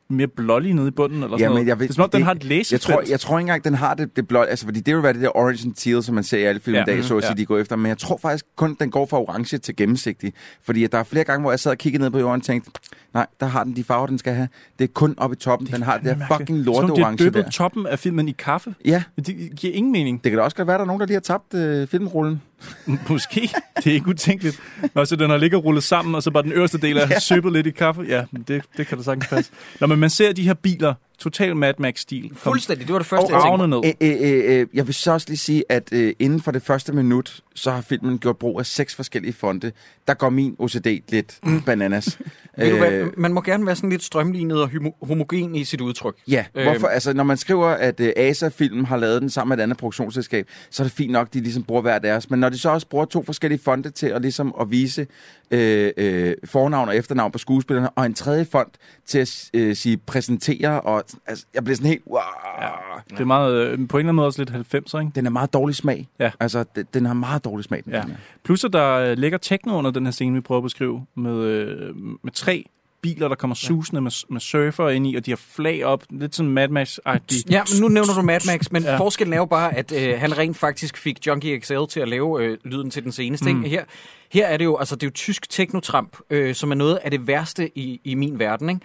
mere blålig nede i bunden, eller sådan noget. jeg ved- det er som om, den har et læsefelt. Jeg tror, jeg tror ikke engang, den har det, det blå, altså fordi det vil være det der orange and teal, som man ser i alle film Ja, ja, i dag, så at ja. sige, de går efter. Men jeg tror faktisk kun, den går fra orange til gennemsigtig. Fordi at der er flere gange, hvor jeg sad og kiggede ned på jorden og tænkte, nej, der har den de farver, den skal have. Det er kun oppe i toppen. Den har det der fucking Som lorte de har orange dyppet der. toppen af filmen i kaffe. Ja, Det giver ingen mening. det kan da også godt være, der er nogen, der lige har tabt øh, filmrullen. Måske. Det er ikke utænkeligt. Nå, så den har ligget rullet sammen, og så bare den øverste del er søbet lidt i kaffe. Ja, det, det kan da sagtens passe. Nå, men man ser de her biler, total Mad Max-stil. kom Fuldstændig, det var det første, jeg Ravne tænkte. ned. Øh, øh, øh, jeg vil så også lige sige, at øh, inden for det første minut, så har filmen gjort brug af seks forskellige fonte. Der går min OCD lidt bananas. Ved du Øh, hvad, man må gerne være sådan lidt strømlignet og homo- homogen i sit udtryk. Ja, Øhm. hvorfor? Altså, når man skriver, at uh, Asa-film har lavet den sammen med et andet produktionsselskab, så er det fint nok, de ligesom bruger hver deres. Men når de så også bruger to forskellige fonde til at, ligesom, at vise øh, øh, fornavn og efternavn på skuespillerne, og en tredje fond til at øh, sige præsentere, og altså, jeg bliver sådan helt, wow. Ja. Det er meget, øh, på en eller anden måde også lidt 90'er, ikke? Den er meget dårlig smag. Ja. Altså, den, den har meget dårlig smag, den Ja. her. Plus at der øh, ligger techno under den her scene, vi prøver at beskrive, med, øh, med tre biler, der kommer susende med, med surfer ind i, og de har flag op, lidt sådan Mad Max-agtigt. Ja, men nu nævner du Mad Max, men Ja. ja. forskellen er jo bare, at øh, han rent faktisk fik Junkie XL til at lave øh, lyden til den seneste. Mm. Her, her er det jo, altså det er jo tysk teknotramp, øh, som er noget af det værste i, i min verden. Ikke?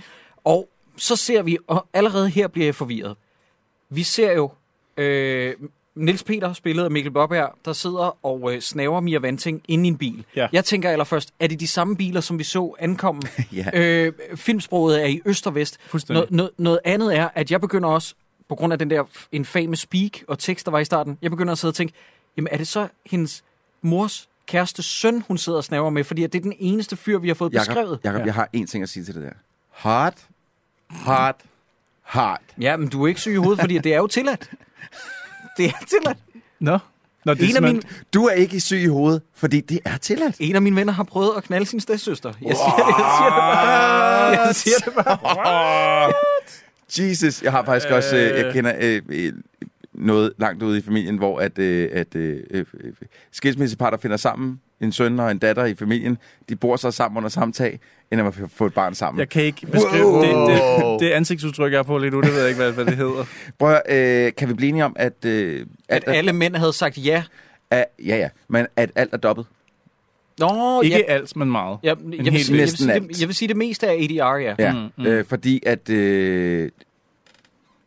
Og så ser vi, og allerede her bliver jeg forvirret. Vi ser jo øh, Nils Peter, spillet af Mikkel Bobberg, der sidder og øh, snaver Mia Vanting inde i en bil. Ja. Jeg tænker allerførst, er det de samme biler, som vi så ankomme? Ja. øh, filmsproget er i øst og vest. Fuldstændig. Noget, noget, andet er, at jeg begynder også, på grund af den der infame speak og tekst, der var i starten, jeg begynder at sidde og tænke, jamen er det så hendes mors kæreste søn, hun sidder og snaver med? Fordi det er den eneste fyr, vi har fået beskrevet. Jakob, Jacob Ja. jeg har én ting at sige til det der. Hard, hard, hard. Ja, men du er ikke syg i hovedet, fordi det er jo tilladt. Det er tilladt. Nå, Nå det En af, mine, Du er ikke syg i hovedet, fordi det er tilladt. en af mine venner har prøvet at knalde sin stedsøster. Jeg siger, jeg siger det bare. Jeg siger det bare. Jesus, jeg har faktisk øh... også, øh, jeg kender øh, øh, noget langt ude i familien, hvor at, øh, at øh, øh, skilsmisseparter der finder sammen, en søn og en datter i familien, de bor så sammen under samme tag, end at få et barn sammen. Jeg kan ikke beskrive Wow. det, det, det ansigtsudtryk, jeg er på lige nu. Det ved jeg ikke, hvad, hvad det hedder. Prøv øh, kan vi blive enige om, at, øh, At at, alle mænd havde sagt ja. at, ja, ja, men at alt er dobbelt? Nå, Ikke ja. alt, men meget. Ja, jeg, En vil, sige, jeg, vil næsten sige, alt. det, jeg vil sige, det meste er ADR, ja. Ja, mm. mm. Øh, fordi at øh,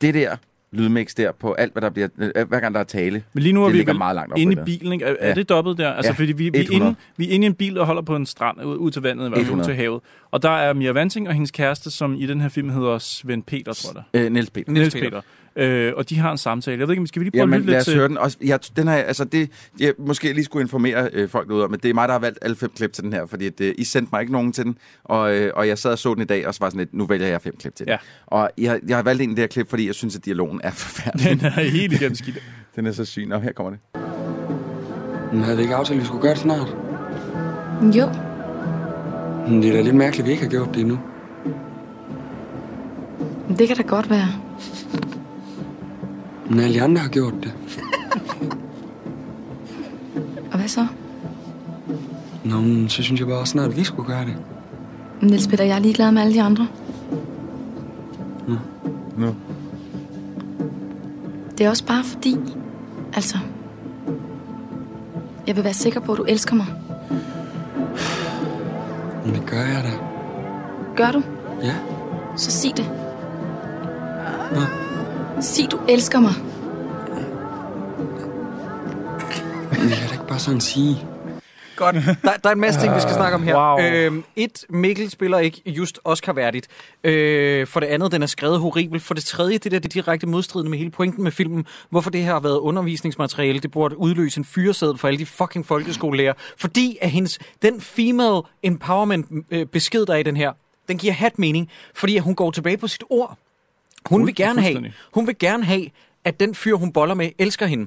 det der lydmix der på alt, hvad der bliver, øh, hver gang der er tale, Men lige nu er det vi vel meget langt op. inde i bilen, ikke? Er, er Ja. det dobbelt der? Altså, Ja, fordi vi, vi, er 100. inde, vi er inde i en bil og holder på en strand, ud, ud til vandet, fald ud 100. til havet. Og der er Mia Vanting og hendes kæreste, som i den her film hedder Svend Peter, tror jeg. Øh, Niels Peter. Niels Niels Peter. Øh, og de har en samtale. Jeg ved ikke, om skal vi lige prøve Jamen, at lytte lad lidt os til... høre den. Også, jeg, den her, altså det, jeg måske lige skulle informere øh, folk derude om, men det er mig, der har valgt alle fem klip til den her, fordi at, øh, I sendte mig ikke nogen til den, og, øh, og jeg sad og så den i dag, og så var sådan lidt, nu vælger jeg fem klip til den. Ja. Og jeg, jeg har valgt en af de her klip, fordi jeg synes, at dialogen er forfærdelig. Den er helt igennem skidt. den er så syg. Nå, her kommer det. Men havde vi ikke aftalt, at vi skulle gøre det snart? Jo, Men det er da lidt mærkeligt, at vi ikke har gjort det endnu. det kan da godt være. Men alle andre har gjort det. Og hvad så? Nå, men så synes jeg bare snart, at vi skulle gøre det. Niels Peter, jeg er ligeglad med alle de andre. Nu. Det er også bare fordi, altså... Jeg vil være sikker på, at du elsker mig. Men det gør jeg da. Gør du? Ja. Så sig det. Hvad? Sig, du elsker mig. Men det kan da ikke bare sådan sige. Godt. Der, der er en masse ting, vi skal snakke om her. Wow. Øhm, et, Mikkel spiller ikke just Oscar-værdigt. Øh, for det andet, den er skrevet horribelt. For det tredje, det der det er direkte modstridende med hele pointen med filmen. Hvorfor det her har været undervisningsmateriale. Det burde udløse en fyreseddel for alle de fucking folkeskolelærer. Fordi at hendes, den female empowerment øh, besked, der er i den her, den giver hat mening. Fordi at hun går tilbage på sit ord. Hun vil gerne have, hun vil gerne have, at den fyr, hun boller med, elsker hende.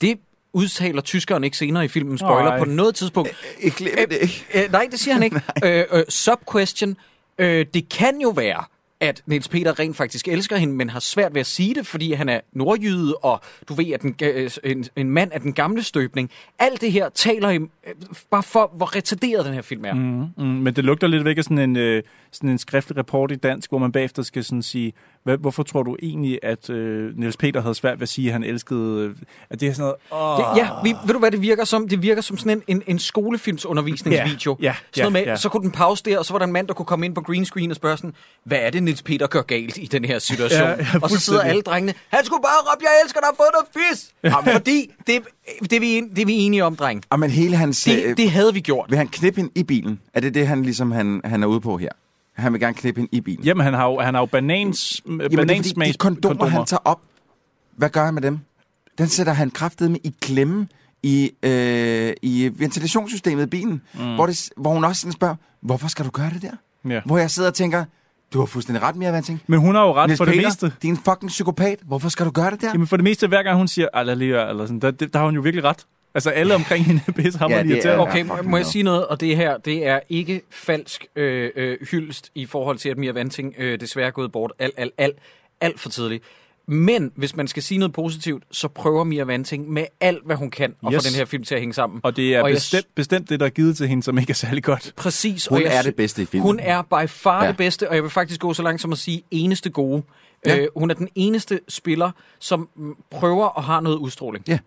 Det udtaler tyskeren ikke senere i filmen, spoiler, Nej. på noget tidspunkt. Jeg glemmer det ikke. Øh, nej, det siger han ikke. øh, øh, sub-question. Øh, det kan jo være, at Niels Peter rent faktisk elsker hende, men har svært ved at sige det, fordi han er nordjyde, og du ved, at den, øh, en, en mand af den gamle støbning. Alt det her taler im, øh, bare for, hvor retarderet den her film er. Mm. Mm, men det lugter lidt væk af sådan en, øh, sådan en skriftlig rapport i dansk, hvor man bagefter skal sådan sige, hvad, hvorfor tror du egentlig, at øh, Niels Peter havde svært ved at sige, at han elskede... Øh, at det er sådan noget... Åh, Det, ja, vi, ved du hvad det virker som? Det virker som sådan en, en, en skolefilmsundervisningsvideo. Ja, ja, sådan noget ja, med, ja. Så kunne den pause der, og så var der en mand, der kunne komme ind på green screen og spørge sådan, hvad er det, Niels Peter gør galt i den her situation? Ja, ja, og så sidder alle drengene, han skulle bare råbe, jeg elsker dig, og få noget fis! Ja. Fordi det, det, er vi, det er vi enige om, dreng. Og men hele hans... øh, Det, det havde vi gjort. Vil han knippe hende i bilen? Er det det, han ligesom han, han er ude på her? Han vil gerne knippe hende i bilen. Jamen, han har jo, han har jo banans, Jamen, det banansmags de kondomer, kondomer, han tager op. Hvad gør han med dem? Den sætter han kraftet med i klemme i, øh, i ventilationssystemet i bilen, mm. hvor, det, hvor hun også sådan spørger, hvorfor skal du gøre det der? Ja. Hvor jeg sidder og tænker, du har fuldstændig ret, Mia Vanting. Men hun har jo ret Niels for det Peter, meste. din fucking psykopat. Hvorfor skal du gøre det der? Jamen for det meste, hver gang hun siger, eller sådan, der, der, der har hun jo virkelig ret. Altså alle omkring hende er pisse Ja, irriterende. Okay, må, må jeg sige noget? Og det her, det er ikke falsk øh, øh, hyldest i forhold til, at Mia Vanting øh, desværre er gået bort alt, alt, alt, alt for tidligt. Men hvis man skal sige noget positivt, så prøver Mia Vanting med alt, hvad hun kan, at Yes. få den her film til at hænge sammen. Og det er Og jeg- bestemt, bestemt det, der er givet til hende, som ikke er særlig godt. Præcis. Hun og jeg er det bedste i filmen. Hun er by far Ja. det bedste, og jeg vil faktisk gå så langt som at sige eneste gode. Ja. Øh, hun er den eneste spiller, som prøver og har noget udstråling. Ja.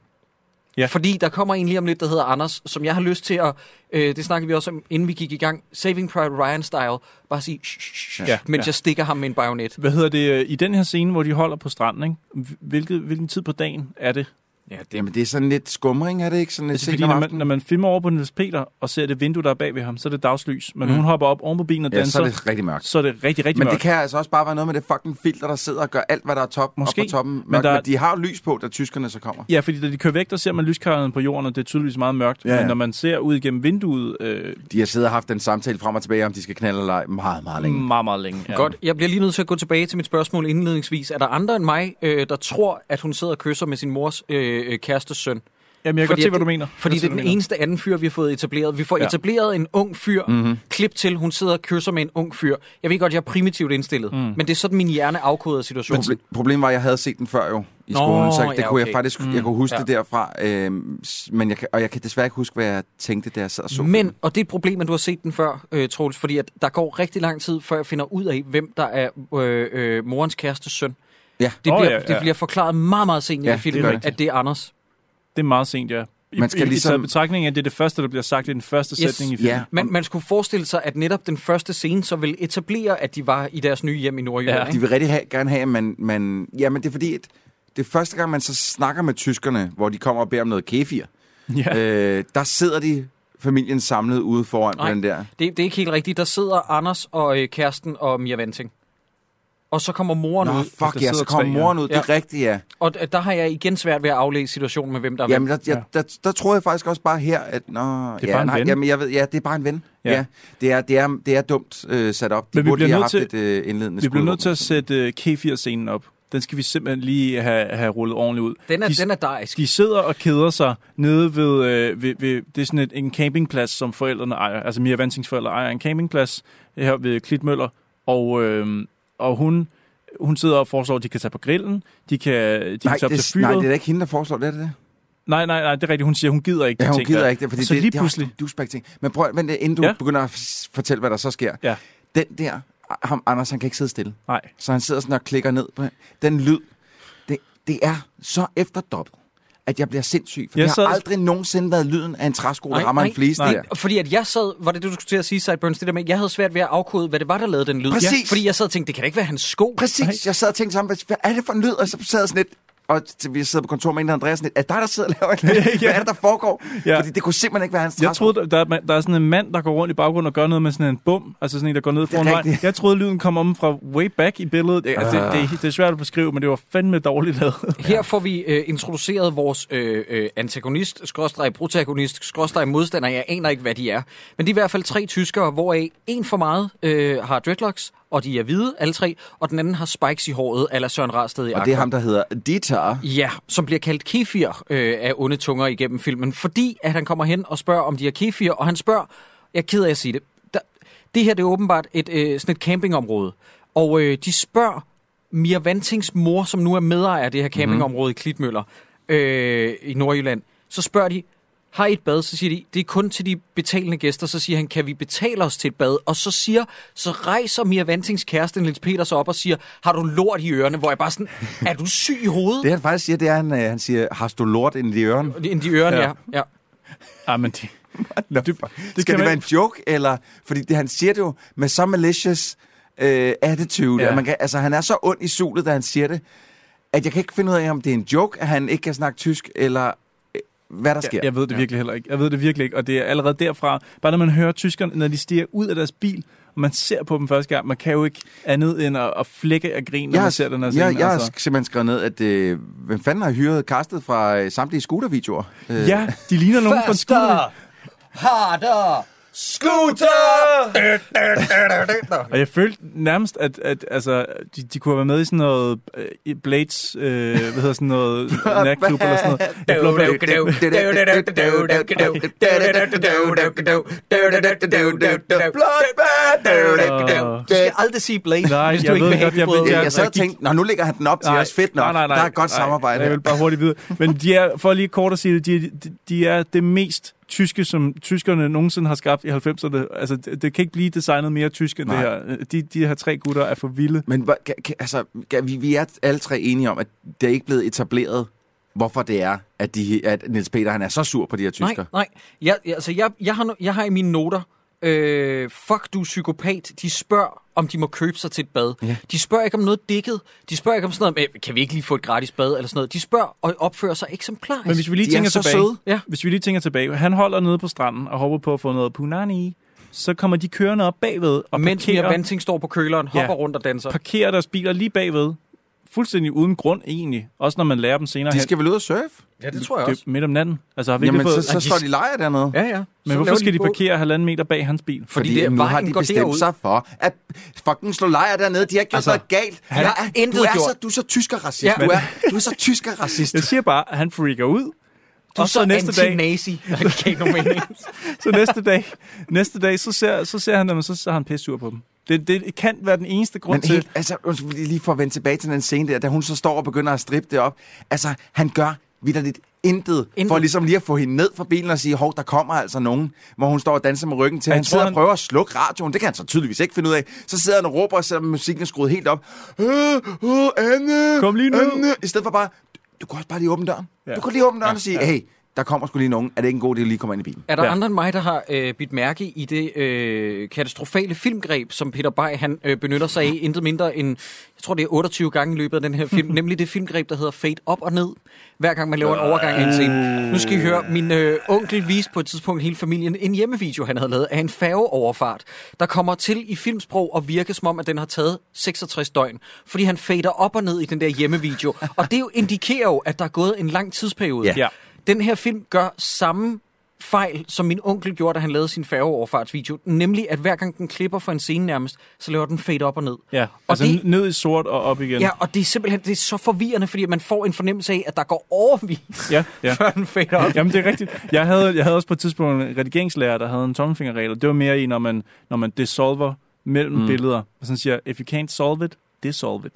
Ja. Fordi der kommer en lige om lidt, der hedder Anders, som jeg har lyst til at, øh, det snakkede vi også om, inden vi gik i gang, Saving Private Ryan-style, bare sige, shh, shh, Ja, mens ja. jeg stikker ham med en bajonet. Hvad hedder det, øh, i den her scene, hvor de holder på stranden, ikke? Hvilket, hvilken tid på dagen er det? Ja, det, jamen, det er sådan lidt skumring, er det ikke? Sådan lidt Altså, fordi når man, når man filmer over på Niels Peter og ser det vindue, der er bag ved ham, så er det dagslys. Men Mm. hun hopper op oven på bilen og Ja, danser, så er det rigtig mørkt. så er det rigtig, rigtig Men mørkt. det kan altså også bare være noget med det fucking filter, der sidder og gør alt, hvad der er top, Måske, op på toppen. men Mørkt, der- men de har jo lys på, da tyskerne så kommer. Ja, fordi da de kører væk, der ser man lyskarrene på jorden, og det er tydeligvis meget mørkt. Ja, Men ja. når man ser ud igennem vinduet, øh, De har siddet og haft den samtale frem og tilbage, om de skal knalde eller ej, meget, meget længe. meget, meget længe. Ja. Godt, jeg bliver lige nødt til at gå tilbage til mit spørgsmål indledningsvis. Er der andre end mig, øh, der tror, at hun sidder og kysser med sin mors øh, øh, kærestes søn? Jamen, jeg kan godt Fordi se, at hvad du det- mener. Fordi det er den se, du eneste anden fyr, vi har fået etableret. Vi får Ja. etableret en ung fyr. Mhm. Mm-hmm. Klip til, hun sidder og kysser med en ung fyr. Jeg ved godt, jeg er primitivt indstillet. Mm. Men det er sådan, min hjerne afkoder situationen. Proble- problemet var, at jeg havde set den før jo i Nå, skolen, så det ja, kunne jeg okay. faktisk jeg kunne huske ja. det derfra. S- men jeg kan, og jeg kan desværre ikke huske, hvad jeg tænkte, da jeg sad og så Men, filmen. og det er et problem, at du har set den før, øh, Troels, fordi at der går rigtig lang tid, før jeg finder ud af, hvem der er øh, øh, morens kærestes søn. Ja. Det, Åh, bliver, ja, det ja. bliver forklaret meget, meget sent Ja, i det filmen, det det. at det er Anders. Det er meget sent, ja. I, Man skal i, ligesom- I betragtning af, at det er det første, der bliver sagt i den første Yes. sætning i filmen. Ja. Man, man skulle forestille sig, at netop den første scene så vil etablere, at de var i deres nye hjem i Nordjylland. Ja. ikke? De vil rigtig have, gerne have, at man, man... Jamen, det er fordi, at det er første gang, man så snakker med tyskerne, hvor de kommer og beder om noget kefir. Ja. Øh, der sidder de familien samlet ude foran Nej. på den der. Det, det er ikke helt rigtigt. Der sidder Anders og øh, kæresten og Mia Vanting. Og så kommer moren Nå, ud. fuck der ja, så kommer ja. moren ud. Det er Ja. rigtigt, ja. Og d- der har jeg igen svært ved at aflæse situationen med, hvem der er Jamen, der, jeg, der, der tror jeg faktisk også bare her, at... Nå, Det er ja, bare en nej, ven. Jamen, jeg ved, ja, det er bare en ven. Ja. Ja. ja det, er, det, er, det er dumt øh, sat op. De Men vi burde bliver nødt til- et øh, indledende Vi bliver nødt til at sætte uh, K4-scenen op. Den skal vi simpelthen lige have, have rullet ordentligt ud. Den er, de, den er dejsk. de sidder og keder sig nede ved, øh, ved, ved det er sådan et, en campingplads, som forældrene ejer. Altså Mia Vantings forældre ejer en campingplads her ved Klitmøller. Og, øh, og hun hun sidder og foreslår, at de kan tage på grillen, de kan, de Nej, kan tage op til det, nej, fyret. det er ikke hende, der foreslår det, er det det? Nej, nej, nej, det er rigtigt. Hun siger, hun gider ikke Ja, hun ting gider der. ikke det, fordi så det, lige det er pludselig, også ting. Men prøv, vent, inden du Ja. begynder at fortælle, hvad der så sker. Ja. Den der, ham, Anders, han kan ikke sidde stille. nej, Så han sidder sådan og klikker ned på den lyd. Det, det er så efterdobbet, at jeg bliver sindssyg. For Jeg det sad- har aldrig nogensinde været lyden af en træsko, der Nej, rammer nej, en flise nej. der. Fordi at jeg sad, var det det, du skulle til at sige, Sideburns, det der med, jeg havde svært ved at afkode, hvad det var, der lavede den lyd. Præcis. Fordi jeg sad og tænkte, det kan da ikke være hans sko. Præcis, jeg sad og tænkte sammen, hvad, hvad er det for en lyd? Og så sad jeg sådan lidt, og vi sidder på kontor med en, der Andreas, sådan er det dig, der sidder og laver en lyd? Hvad er det, der foregår? Ja. Fordi det kunne simpelthen ikke være hans Jeg træsko. troede, der, der, der er sådan en mand, der går rundt i baggrunden og gør noget med sådan en bum. Altså sådan en, der går ned foran vejen. Jeg troede, lyden kom om fra way back i billedet. Det, altså, det, det, det er svært at beskrive, men det var fandme dårligt lavet. Her får vi øh, introduceret vores øh, øh, antagonist, skråstreg protagonist, skråstreg modstander. Jeg aner ikke, hvad de er. Men de er i hvert fald tre tyskere, hvoraf en for meget øh, har dreadlocks, og de er hvide, alle tre, og den anden har spikes i håret, eller Søren Rasted i Og det er ham, der hedder Dieter. Ja, som bliver kaldt kefir øh, af onde tunger igennem filmen, fordi at han kommer hen og spørger, om de har kefir, og han spørger, jeg er ked af at sige det, der, det her det er åbenbart et, øh, sådan et campingområde, og øh, de spørger Mia Vantings mor, som nu er medejer af det her campingområde mm-hmm. i Klitmøller øh, i Nordjylland, så spørger de, har I et bad? Så siger de, det er kun til de betalende gæster. Så siger han, kan vi betale os til et bad? Og så siger, så rejser Mia Vantings kæreste, Niels Peter, sig op og siger, har du lort i ørerne? Hvor jeg bare sådan, er du syg i hovedet? Det han faktisk siger, det er, han, øh, han siger, har du lort ind i ørerne? End de ørerne, ja. Ja. ja. ja. Ah, men de, Det, det Skal kan det man- være en joke, eller... Fordi det, han siger det jo med så malicious øh, attitude. Ja. Ja. Man kan, altså, han er så ond i sulet, da han siger det, at jeg kan ikke finde ud af, om det er en joke, at han ikke kan snakke tysk, eller hvad der sker. jeg, jeg ved det virkelig heller ikke. Jeg ved det virkelig ikke, og det er allerede derfra, bare når man hører tyskerne, når de stiger ud af deres bil, og man ser på dem første gang, man kan jo ikke andet end at, at flække af grin, når jeg, man ser den her scene. jeg, jeg altså. har simpelthen skrevet ned, at øh, hvem fanden har hyret castet fra øh, samtlige scootervideoer? Øh, Ja, de ligner nogen fra skolen. harder, scooter! Og jeg følte nærmest, at, at altså, de, de kunne være med i sådan noget øh, i Blades, øh, hvad hedder sådan noget, natklub eller sådan noget. Jeg blå, blå, Du skal aldrig sige Blade, Nej, jeg ikke ved have godt, jeg ved-. Jeg, sad og tænkte, nå, nu lægger han den op til os. Fedt nok. Nej, nej, nej, der er et godt samarbejde. Jeg vil bare hurtigt videre. Men de er, for lige kort at sige det, de, de, de er det mest tyske, som tyskerne nogensinde har skabt i 90'erne. Altså, det, det kan ikke blive designet mere tysk end Nej. det her. De, de her tre gutter er for vilde. Men hvor- kan, kan, altså, kan, vi, vi er alle tre enige om, at det er ikke blevet etableret, hvorfor det er, at, de, at Niels Peter han er så sur på de her Nej, tysker. nej. Jeg, jeg- altså, jeg, jeg, har, jeg har i mine noter, øh, fuck du psykopat, de spørger, om de må købe sig til et bad. Ja. De spørger ikke om noget dækket. De spørger ikke om sådan noget, med, kan vi ikke lige få et gratis bad eller sådan noget. De spørger og opfører sig eksemplarisk. Men hvis vi lige De er tænker tilbage, søde. Ja. hvis vi lige tænker tilbage, han holder nede på stranden og håber på at få noget punani, så kommer de kørende op bagved og Mens Mia parkerer, Banting står på køleren, hopper Ja. rundt og danser. parkerer deres biler lige bagved. Fuldstændig uden grund egentlig. Også når man lærer dem senere De skal vel ud og surfe? Ja, det tror jeg Det også. er midt om natten. Altså har vi Jamen, ikke fået... så, så står de lejer dernede. Ja, ja. Men Så hvorfor skal de båd. parkere halvanden meter bag hans bil? Fordi det er nu har de bestemt derud. sig for, at fucking slå lejr dernede. De har ikke gjort Altså, noget galt. han har Ja, intet du, er gjort. så, du er så tysker-racist. Ja. Du, er, du er så tysker-racist. Jeg siger bare, at han freaker ud. Du er og så, så næste dag. Det ikke nogen mening. så næste dag, næste dag, så ser, så ser han dem, og så, så har han pisse sur på dem. Det, det kan være den eneste grund Men til... helt, altså, lige for at vende tilbage til den scene der, da hun så står og begynder at strippe det op. Altså, han gør vidderligt intet, Intet. for ligesom lige at få hende ned fra bilen og sige, hov, der kommer altså nogen, hvor hun står og danser med ryggen til. Jeg Han sidder han- og prøver at slukke radioen, det kan han så tydeligvis ikke finde ud af. Så sidder han og råber, selvom musikken er skruet helt op. Øh, øh, Anne, Kom lige ned. Anne. I stedet for bare, du kan også bare lige åbne døren. Ja. Du kan lige åbne døren ja. og sige, ja. hey, der kommer sgu lige nogen. Er det ikke en god idé at lige komme ind i bilen? Er der Ja. andre end mig, der har øh, bidt mærke i det øh, katastrofale filmgreb, som Peter Bay han øh, benytter sig af intet mindre end, jeg tror det er 28 gange i løbet af den her film, nemlig det filmgreb, der hedder Fade op og ned, hver gang man laver en overgang af en scene. Nu skal I høre, min øh, onkel viste på et tidspunkt hele familien en hjemmevideo, han havde lavet af en færgeoverfart, der kommer til i filmsprog og virke som om, at den har taget 66 døgn, fordi han fader op og ned i den der hjemmevideo. Og det jo indikerer jo, at der er gået en lang tidsperiode. Ja. Den her film gør samme fejl, som min onkel gjorde, da han lavede sin færgeoverfartsvideo. Nemlig, at hver gang den klipper for en scene nærmest, så laver den fade op og ned. Ja, Og altså det- ned i sort og op igen. Ja, og det er simpelthen det er så forvirrende, fordi man får en fornemmelse af, at der går overvis, ja. ja. før den fader op. Jamen, det er rigtigt. Jeg havde, jeg havde også på et tidspunkt en redigeringslærer, der havde en tommelfingerregel, og det var mere i, når man, når man dissolver mellem mm. billeder, og sådan siger, if you can't solve it, dissolve it.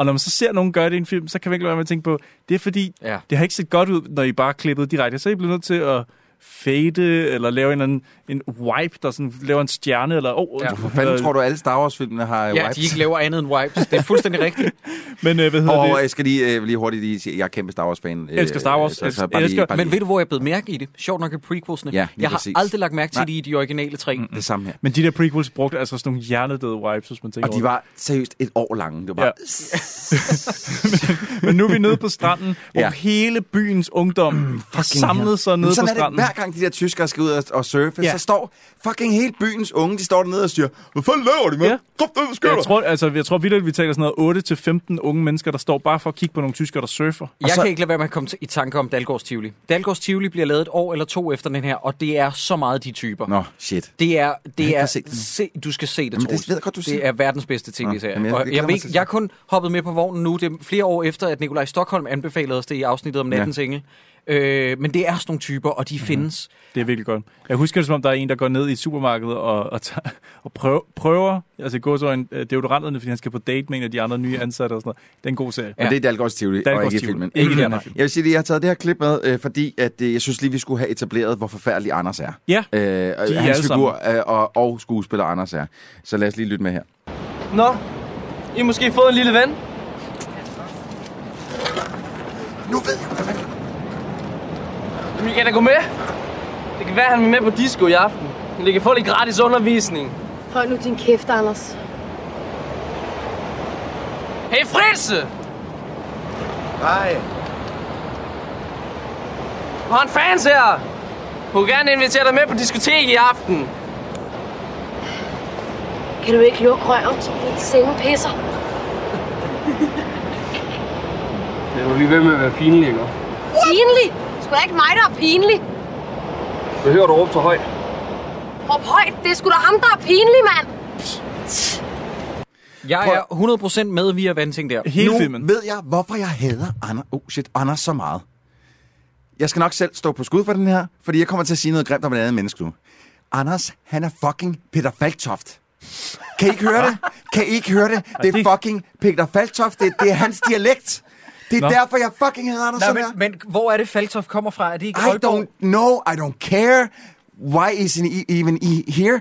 Og når man så ser nogen gøre det i en film, så kan man ikke lade være med at tænke på, det er fordi, Ja. det har ikke set godt ud, når I bare klippet direkte. Så er I blevet nødt til at fade, eller lave en, anden, en wipe, der sådan laver en stjerne, eller... Oh, Ja. Hvor fanden tror du, alle Star Wars-filmene har Ja, wipes? de ikke laver andet end wipes. Det er fuldstændig rigtigt. Men øh, hvad hedder Og, det? og jeg skal lige, øh, lige hurtigt lige sige, jeg er kæmpe Star Wars-fan. Øh, Elsker Star Wars. Så, så Elsker- bare lige, elsker- bare Men lige, ved du, hvor jeg blevet mærke i det? Sjovt nok i prequelsene. Ja, jeg har præcis. aldrig lagt mærke til Nej. det i de originale tre. Mm. det samme her. Men de der prequels brugte altså sådan nogle hjernedøde wipes, hvis man tænker Og de var seriøst et år lange. Det var bare... Ja. det. Men nu er vi nede på stranden, hvor Ja. hele byens ungdom har samlet sig Men nede på stranden. Hver gang de der tyskere skal ud og, og surfe, Ja. så står fucking hele byens unge, de står dernede og siger, hvad fanden laver de, mand? Ja. Kom, hvad sker Jeg tror, altså, jeg tror vildt, vi taler sådan noget 8-15 unge mennesker, der står bare for at kigge på nogle tyskere, der surfer. Jeg så- kan ikke lade være med at komme til, i tanke om Dalgårds Tivoli. Dalgårds Tivoli bliver lavet et år eller to efter den her, og det er så meget de typer. Nå, shit. Det er, det er, den. se, du skal se det, Jamen, det ved jeg godt, du siger. Det er verdens bedste Nå, tv-serie. jamen, jeg- og det ved, at jeg er kun hoppet med på vognen nu. Det er flere år efter, at Nikolaj Stockholm anbefalede os det i afsnittet om Nattens ja. Engel. Øh, men det er sådan nogle typer, og de Mhm. mm-hmm. findes. Det er virkelig godt. Jeg husker det, som om der er en, der går ned i supermarkedet og, og, tager, og prøver, prøver altså går så en deodoranterne, fordi han skal på date med en af de andre nye ansatte og sådan noget. Det er en god serie. Men det er Dalgårds og Dalgårds ikke i Tivoli. filmen. Ikke den her film. Jeg vil sige, at jeg har taget det her klip med, øh, fordi at, øh, jeg synes lige, vi skulle have etableret, hvor forfærdelig Anders er. Ja, Øh, er hans alle figur øh, og, og skuespiller Anders er. Så lad os lige lytte med her. Nå, I måske fået en lille ven? Nu ved jeg, hvad Jamen, I kan da gå med. Det kan være, at han er med på disco i aften. Men I kan få lidt gratis undervisning. Hold nu din kæft, Anders. Hey, Fritze! Nej. Du har en fans her. Hun vil gerne invitere dig med på diskotek i aften. Kan du ikke lukke røven til din sengepisser? Det er du lige ved med at være pinlig, ikke? Pinlig? Sgu da ikke mig, der er pinlig. Behøver du råbe så højt? Råb højt, det er sgu da ham, der er pinlig, mand. Jeg er 100% med via Vanting der. hele nu filmen. ved jeg, hvorfor jeg hader Anders, oh shit, Anders så meget. Jeg skal nok selv stå på skud for den her, fordi jeg kommer til at sige noget grimt om et andet menneske nu. Anders, han er fucking Peter Falktoft. Kan I ikke høre det? Kan I ikke høre det? Det er fucking Peter Falktoft. Det, det er hans dialekt. Det er Nå. derfor, jeg fucking hader Anders Nå, sådan men, her. men hvor er det Faltoff kommer fra? Er det ikke I Aalborg? don't know. I don't care. Why isn't he even he here?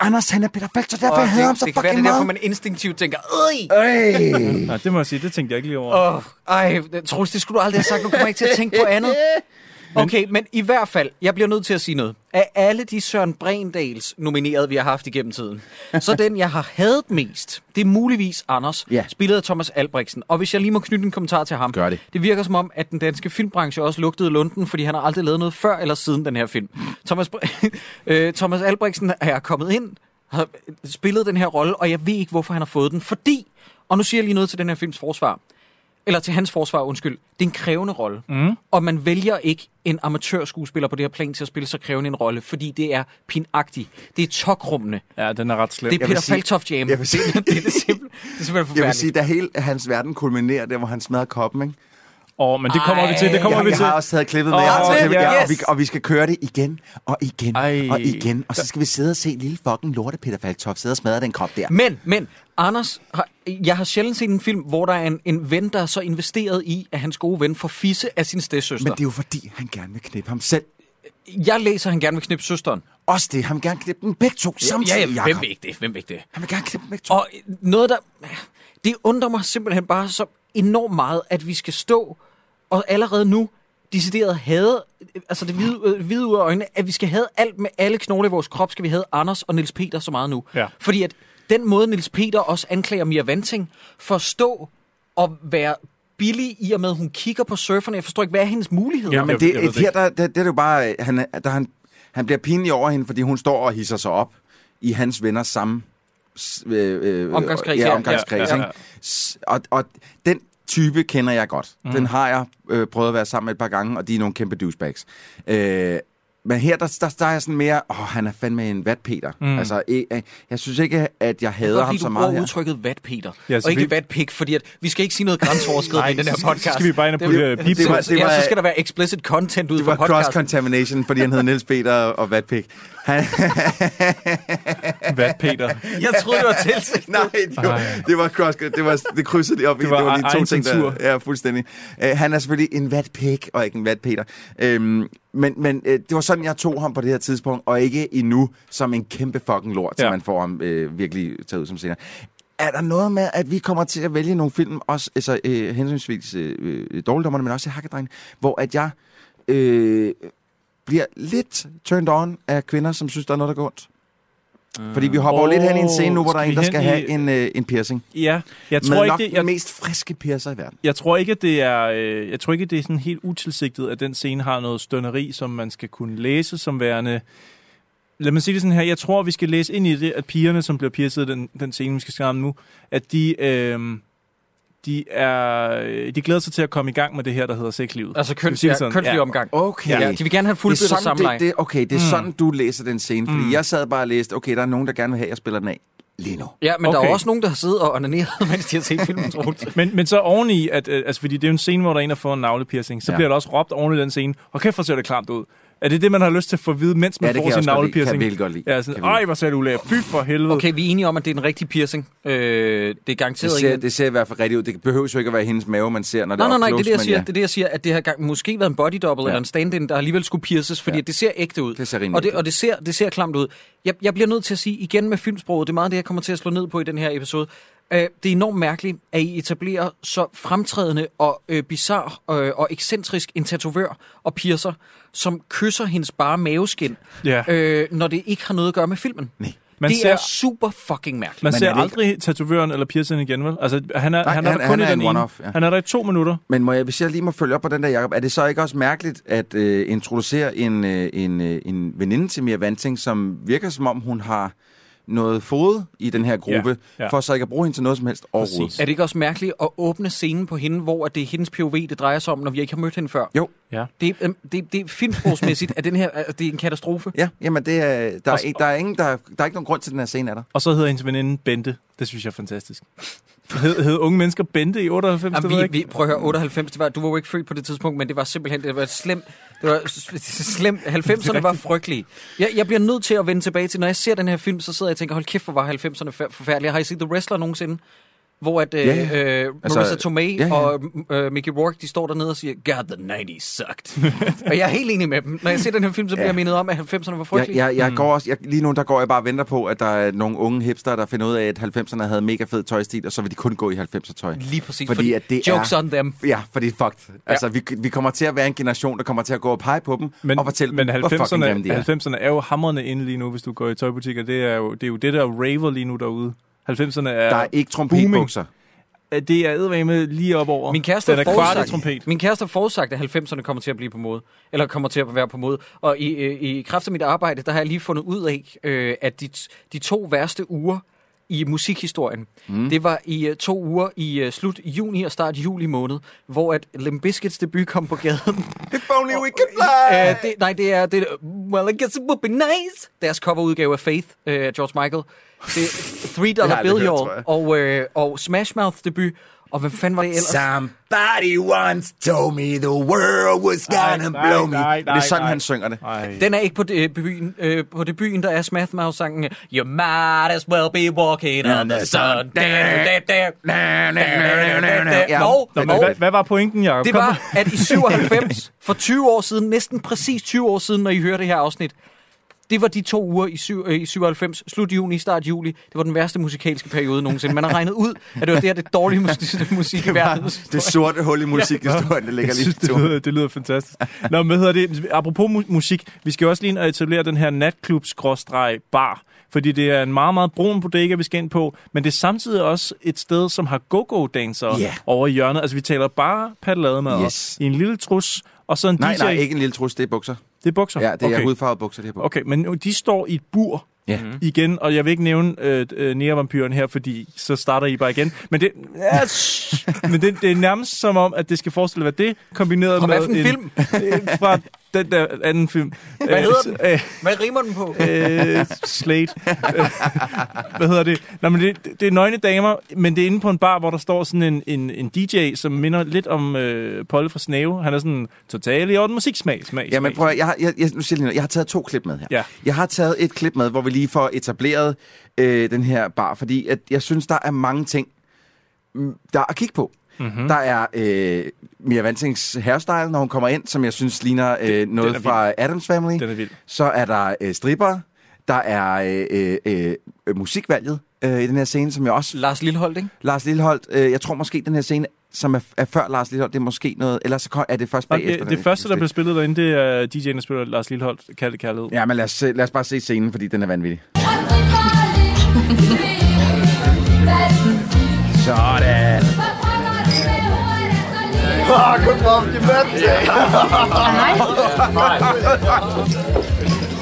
Anders, han er Peter Falktoft. Derfor jeg hader ham så fucking det er derfor, meget. man instinktivt tænker, øj! Øj. Nej, det må jeg sige, det tænkte jeg ikke lige over. Åh, oh, ej, Troels, det skulle du aldrig have sagt. Nu kommer jeg ikke til at tænke på andet. Okay, men i hvert fald, jeg bliver nødt til at sige noget. Af alle de Søren Brendals nominerede, vi har haft igennem tiden, så den, jeg har hadet mest, det er muligvis Anders, Ja. spillet af Thomas Albrechtsen. Og hvis jeg lige må knytte en kommentar til ham. Gør det. Det virker som om, at den danske filmbranche også lugtede lunden, fordi han har aldrig lavet noget før eller siden den her film. Thomas, øh, Thomas Albrechtsen er kommet ind, har spillet den her rolle, og jeg ved ikke, hvorfor han har fået den. Fordi, og nu siger jeg lige noget til den her films forsvar, eller til hans forsvar, undskyld, det er en krævende rolle. Mm. Og man vælger ikke en amatørskuespiller på det her plan til at spille så krævende en rolle, fordi det er pinagtigt. Det er tokrummende. Ja, den er ret slem. Det er Peter Faltoft jam. jeg vil sige- det, er det, simpel, det er simpelthen Jeg vil forfærdeligt. sige, da hele hans verden kulminerer, der hvor han smadrer koppen, ikke? Åh, oh, men det kommer vi til, det kommer jeg, vi jeg til. har også taget klippet med, Åh, jeg har klippet, ja, yes. og, vi, og vi skal køre det igen, og igen, Ej. og igen. Og så skal vi sidde og se lille fucking lorte Peter Falktoft sidde og smadre den kop der. Men, men, Anders, har, jeg har sjældent set en film, hvor der er en, en ven, der er så investeret i, at hans gode ven får fisse af sin stedsøster. Men det er jo fordi, han gerne vil knippe ham selv. Jeg læser, at han gerne vil knippe søsteren. Også det, han vil gerne knippe dem begge to samtidig, ja, ja, hvem vil ikke det? Hvem vil ikke det? Han vil gerne knippe dem begge to. Og noget, der... Det undrer mig simpelthen bare så enormt meget, at vi skal stå og allerede nu decideret have, altså det hvide, øh, hvide ud af øjnene, at vi skal have alt med alle knogler i vores krop, skal vi have Anders og Niels Peter så meget nu. Ja. Fordi at den måde, Niels Peter også anklager Mia Vanting for at stå og være billig i og med, at hun kigger på surferne. Jeg forstår ikke, hvad er hendes muligheder? Ja, Men Jeg- det, jeg det her, der, der, det er jo bare, han, er- der, han, han bliver pinlig over hende, fordi hun står og hisser sig op i hans venners samme øh, øh, Omgangskreds, ja, omgangskreds, Ja, ja, ja, ja. Og, og den type kender jeg godt. Mm. Den har jeg øh, prøvet at være sammen med et par gange, og de er nogle kæmpe douchebags. Øh, men her, der, der, der er jeg sådan mere, åh, han er fandme en vatpeter. Mm. Altså, jeg, jeg synes ikke, at jeg hader ham så meget her. udtrykket vatpeter, Ja, og ikke vi- vatpik, fordi at vi skal ikke sige noget grænseoverskridende i den her podcast. så skal vi bare ind og Det- putte, øh, det- beep det- det var- det var- Ja, så skal der være explicit content ud Det fra var podcasten. cross-contamination, fordi han hed Niels Peter og vatpik. Han, Hvad, Peter? Jeg troede, det var tilsigtet. Nej, det var, det var cross, det var det krydsede lige op i. Det var det var de to ting, der, ja, fuldstændig. Uh, han er selvfølgelig en vatpik, og ikke en vatpeter. Um, men men uh, det var sådan, jeg tog ham på det her tidspunkt, og ikke endnu som en kæmpe fucking lort, ja. Så man får ham uh, virkelig taget ud som senere. Er der noget med, at vi kommer til at vælge nogle film, også altså, uh, hensynsvis uh, dårligdommerne, men også hakkedreng, hvor at jeg uh, bliver lidt turned on af kvinder, som synes, der er noget, der går ondt? Fordi vi hopper oh, lidt hen i en scene nu, hvor der er en, der skal have i- en, øh, en piercing. Ja, jeg Med tror ikke, nok det, den jeg, mest friske piercer i verden. jeg tror ikke, det er, øh, jeg tror ikke, det er sådan helt utilsigtet, at den scene har noget stønneri, som man skal kunne læse som værende... Lad mig sige det sådan her. Jeg tror, vi skal læse ind i det, at pigerne, som bliver piercet den, den scene, vi skal om nu, at de, øh, de, er, øh, de glæder sig til at komme i gang med det her, der hedder sexlivet. Altså Skal vi køns, sige ja, kønslig Ja. omgang. Okay. Ja, de vil gerne have det er fuldbyrdet sådan, samleje. det, det, okay, det er Mm. sådan, du læser den scene. Fordi Mm. jeg sad bare og læste, okay, der er nogen, der gerne vil have, at jeg spiller den af. Lige nu. Ja, men der er Okay. også nogen, der har siddet og onaneret, mens de har set filmen. Men, men så oveni, at, øh, altså, fordi det er jo en scene, hvor der er en, der får en navlepiercing, så ja. bliver der også råbt oven i den scene, og kæft, hvor ser det klamt ud. Er det det, man har lyst til at få at vide, mens man Ja, det får kan jeg sin også godt lide. Kan jeg navlepiercing? godt lide. Ja, sådan, ej, hvor ser det ulækkert. Fy for helvede. Okay, vi er enige om, at det er en rigtig piercing. Øh, det er Det garanteret ser, ikke... det ser i hvert fald rigtigt ud. Det behøver jo ikke at være hendes mave, man ser, når det Nej, er nej, nej, det er det, jeg close, siger. men Det er det, jeg siger, at det har gang, måske været en body double ja. eller en stand-in, der alligevel skulle pierces, fordi Ja. ja. det ser ægte ud. Det ser rimelig og det, og det ser, det ser klamt ud. Jeg, jeg bliver nødt til at sige igen med filmsproget, det er meget det, jeg kommer til at slå ned på i den her episode. Uh, det er enormt mærkeligt, at I etablerer så fremtrædende og uh, bizarre uh, og ekscentrisk en tatovør og piercer, som kysser hendes bare maveskin, Ja. øh, når det ikke har noget at gøre med filmen. Nej. Man det ser- er super fucking mærkeligt. Man ser er det ikke- aldrig tatovøren eller piercingen igen, vel? Altså, han er, Nej, han er han- der kun han i er den en ene. one-off, ja. Han er der i to minutter. Men må jeg, hvis jeg lige må følge op på den der, Jacob, er det så ikke også mærkeligt at øh, introducere en, øh, en, øh, en veninde til Mia Vanting, som virker som om hun har noget fod i den her gruppe, Ja, ja. for så ikke at bruge hende til noget som helst overhovedet. Er det ikke også mærkeligt at åbne scenen på hende, hvor at det er hendes POV, det drejer sig om, når vi ikke har mødt hende før? Jo. Ja. Det, øhm, det, det er filmsprogsmæssigt, at den her, det er en katastrofe. Ja, jamen det er, der, er, der, er ingen, der, der er ikke nogen grund til, at den her scene er der. Og så hedder hendes veninde Bente. Det synes jeg er fantastisk. Hed, hed unge mennesker Bente i 98? det ved jeg Jamen, ikke. vi, vi, prøv at høre, 98, det var, du var jo ikke født på det tidspunkt, men det var simpelthen, det var slemt. Det var s- slemt. 90'erne var frygtelige. Jeg, jeg bliver nødt til at vende tilbage til, når jeg ser den her film, så sidder jeg og tænker, hold kæft, hvor var 90'erne for- forfærdelige. Har I set The Wrestler nogensinde? Hvor at, øh, Ja, ja. øh, Altså, Marissa Tomei ja, ja. og øh, Mickey Rourke, de står dernede og siger, God, the 90s sucked. og jeg er helt enig med dem. Når jeg ser den her film, så bliver Ja. jeg mindet om, at 90'erne var Jeg, frygtelige. jeg, jeg går også, jeg, lige nu der går jeg bare og venter på, at der er nogle unge hipster, der finder ud af, at 90'erne havde mega fed tøjstil, og så vil de kun gå i 90'er tøj. Lige præcis. Fordi Fordi, at det jokes er- on them. Ja, fordi fucked. Altså, vi, vi kommer til at være en generation, der kommer til at gå og pege på dem Men, og fortælle men dem, hvor fucking grimme de 90'erne, er. 90'erne er jo hamrende inde lige nu, hvis du går i tøjbutikker. Det er jo det, er jo det der raver lige nu derude. 90'erne er... Der er ikke trompetbukser. booming. Det er eddermame lige op over. Min kæreste Den har er kvart trompet. min kæreste har forudsagt, at 90'erne kommer til at blive på mode. Eller kommer til at være på mode. Og i, øh, i kraft af mit arbejde, der har jeg lige fundet ud af, øh, at de, de to værste uger i musikhistorien, mm. det var i uh, to uger i uh, slut juni og start juli måned, hvor at Limp Bizkits debut kom på gaden. If only we could fly! Uh, det, nej, det er, det Well, I guess it would be nice. Deres coverudgave af Faith uh, af George Michael. Det Three Dollar Bill, hørt. Og, øh, og Smash Mouth debut. Og hvem fanden var det ellers? Somebody once told me the world was gonna Nej, blow nej, me. nej, Og det er sådan, nej. han synger det. Ej. Den er ikke på øh, debuten. Øh, på debuten, der er Smash Mouth sangen You might as well be walking on the sun. Hvad, hvad var pointen, Jacob? det Kom var, at i 97, for 20 år siden, næsten præcis 20 år siden, når I hører det her afsnit, det var de to uger i, syv, øh, i 97, slut juni, start juli. Det var den værste musikalske periode nogensinde. Man har regnet ud, at det var der, det dårlige musik, musik i verden. Det sorte hul i musikhistorien, det ligger lige det lyder, det lyder fantastisk. Nå, men hvad hedder det? Apropos mu- musik, vi skal også lige etablere den her natklub-bar. Fordi det er en meget, meget brun bodega, vi skal ind på. Men det er samtidig også et sted, som har go-go-dansere Ja. over i hjørnet. Altså, vi taler bare paddelademad Yes. i en lille trus, og så en Nej, DJ. nej, ikke en lille trus, det er bukser. Det er bukser? Ja, det er okay. hudfarvede bukser, det her på. Okay, men de står i et bur Ja. igen, og jeg vil ikke nævne øh, øh, Nera-vampyren her, fordi så starter I bare igen. Men det, ja, men det, det er nærmest som om, at det skal forestille være det, kombineret Fra med en film? øh, fra den der anden film. Hvad hedder den? Øh, Hvad rimer den på? øh, Slate. Hvad hedder det? Nå, men det, det er nøgne damer, men det er inde på en bar, hvor der står sådan en, en, en DJ, som minder lidt om øh, Polly fra Snave. Han er sådan totalt i orden musiksmag. Smag, Jamen prøv at, jeg, har- jeg, jeg, nu siger jeg, jeg har taget to klip med her. Ja. Jeg har taget et klip med, hvor vi lige får etableret øh, den her bar, fordi at jeg synes, der er mange ting, mm, der er at kigge på. Mm-hmm. Der er øh, Mia Vantings hairstyle, når hun kommer ind, som jeg synes ligner øh, noget vild. fra Adams Family. Den er vild. Så er der øh, stripper. Der er øh, øh, øh, musikvalget øh, i den her scene, som jeg også... Lars Lilleholdt, ikke? Lars Lilleholdt, øh, jeg tror måske, den her scene, som er, er før Lars Lilleholdt, det er måske noget... Ellers så er det først bagefter. det, det første, der blev spillet derinde, det er DJ'en, der spiller Lars Lilleholdt, kaldet kærlighed. Ja, men lad os, lad os bare se scenen, fordi den er vanvittig. Sådan.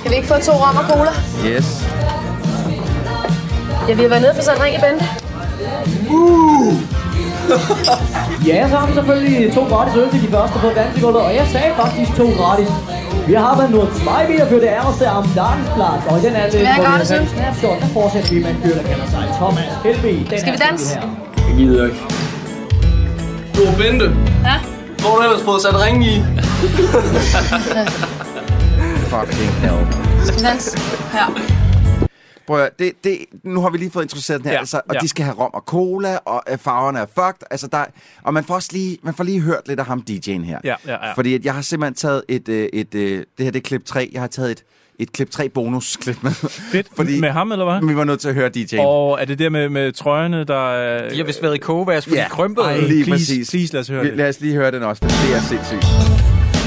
Kan vi ikke få to rom og cola? Yes. Ja, vi har været nede for sådan en ring i Bente. Ja, så har vi selvfølgelig to gratis øl til de første på dansegulvet, og jeg sagde faktisk to gratis. Vi har været nået zwei Bier für det ærste am Dagensplatz, og i den anden, Hvad er hvor vi gratis har snapshot, der fortsætter vi med en fyr, der kalder sig Thomas Helby. Skal vi danse? Jeg gider ikke. Du, Bente. Ja? Hvor har du ellers fået sat ring i? Fucking hell. Danse? Her. Prøv at, det, det, nu har vi lige fået introduceret den her, ja, Ja, altså, og ja. de skal have rom og cola, og øh, farverne er fucked. Altså, der, og man får, også lige, man får lige hørt lidt af ham, DJ'en her. Ja, ja, ja. Fordi at jeg har simpelthen taget et, øh, et øh, det her det er klip 3, jeg har taget et, et klip 3 bonusklip med. Fedt. Fordi- Med ham, eller hvad? vi var nødt til at høre DJ'en. Og er det der med, med trøjerne, der er... De har vist været i kogevask, fordi Ja. de krympede. Ej. Lige please, præcis. Please, lad os høre Vi- det. Lad os lige høre den også, det er sindssygt.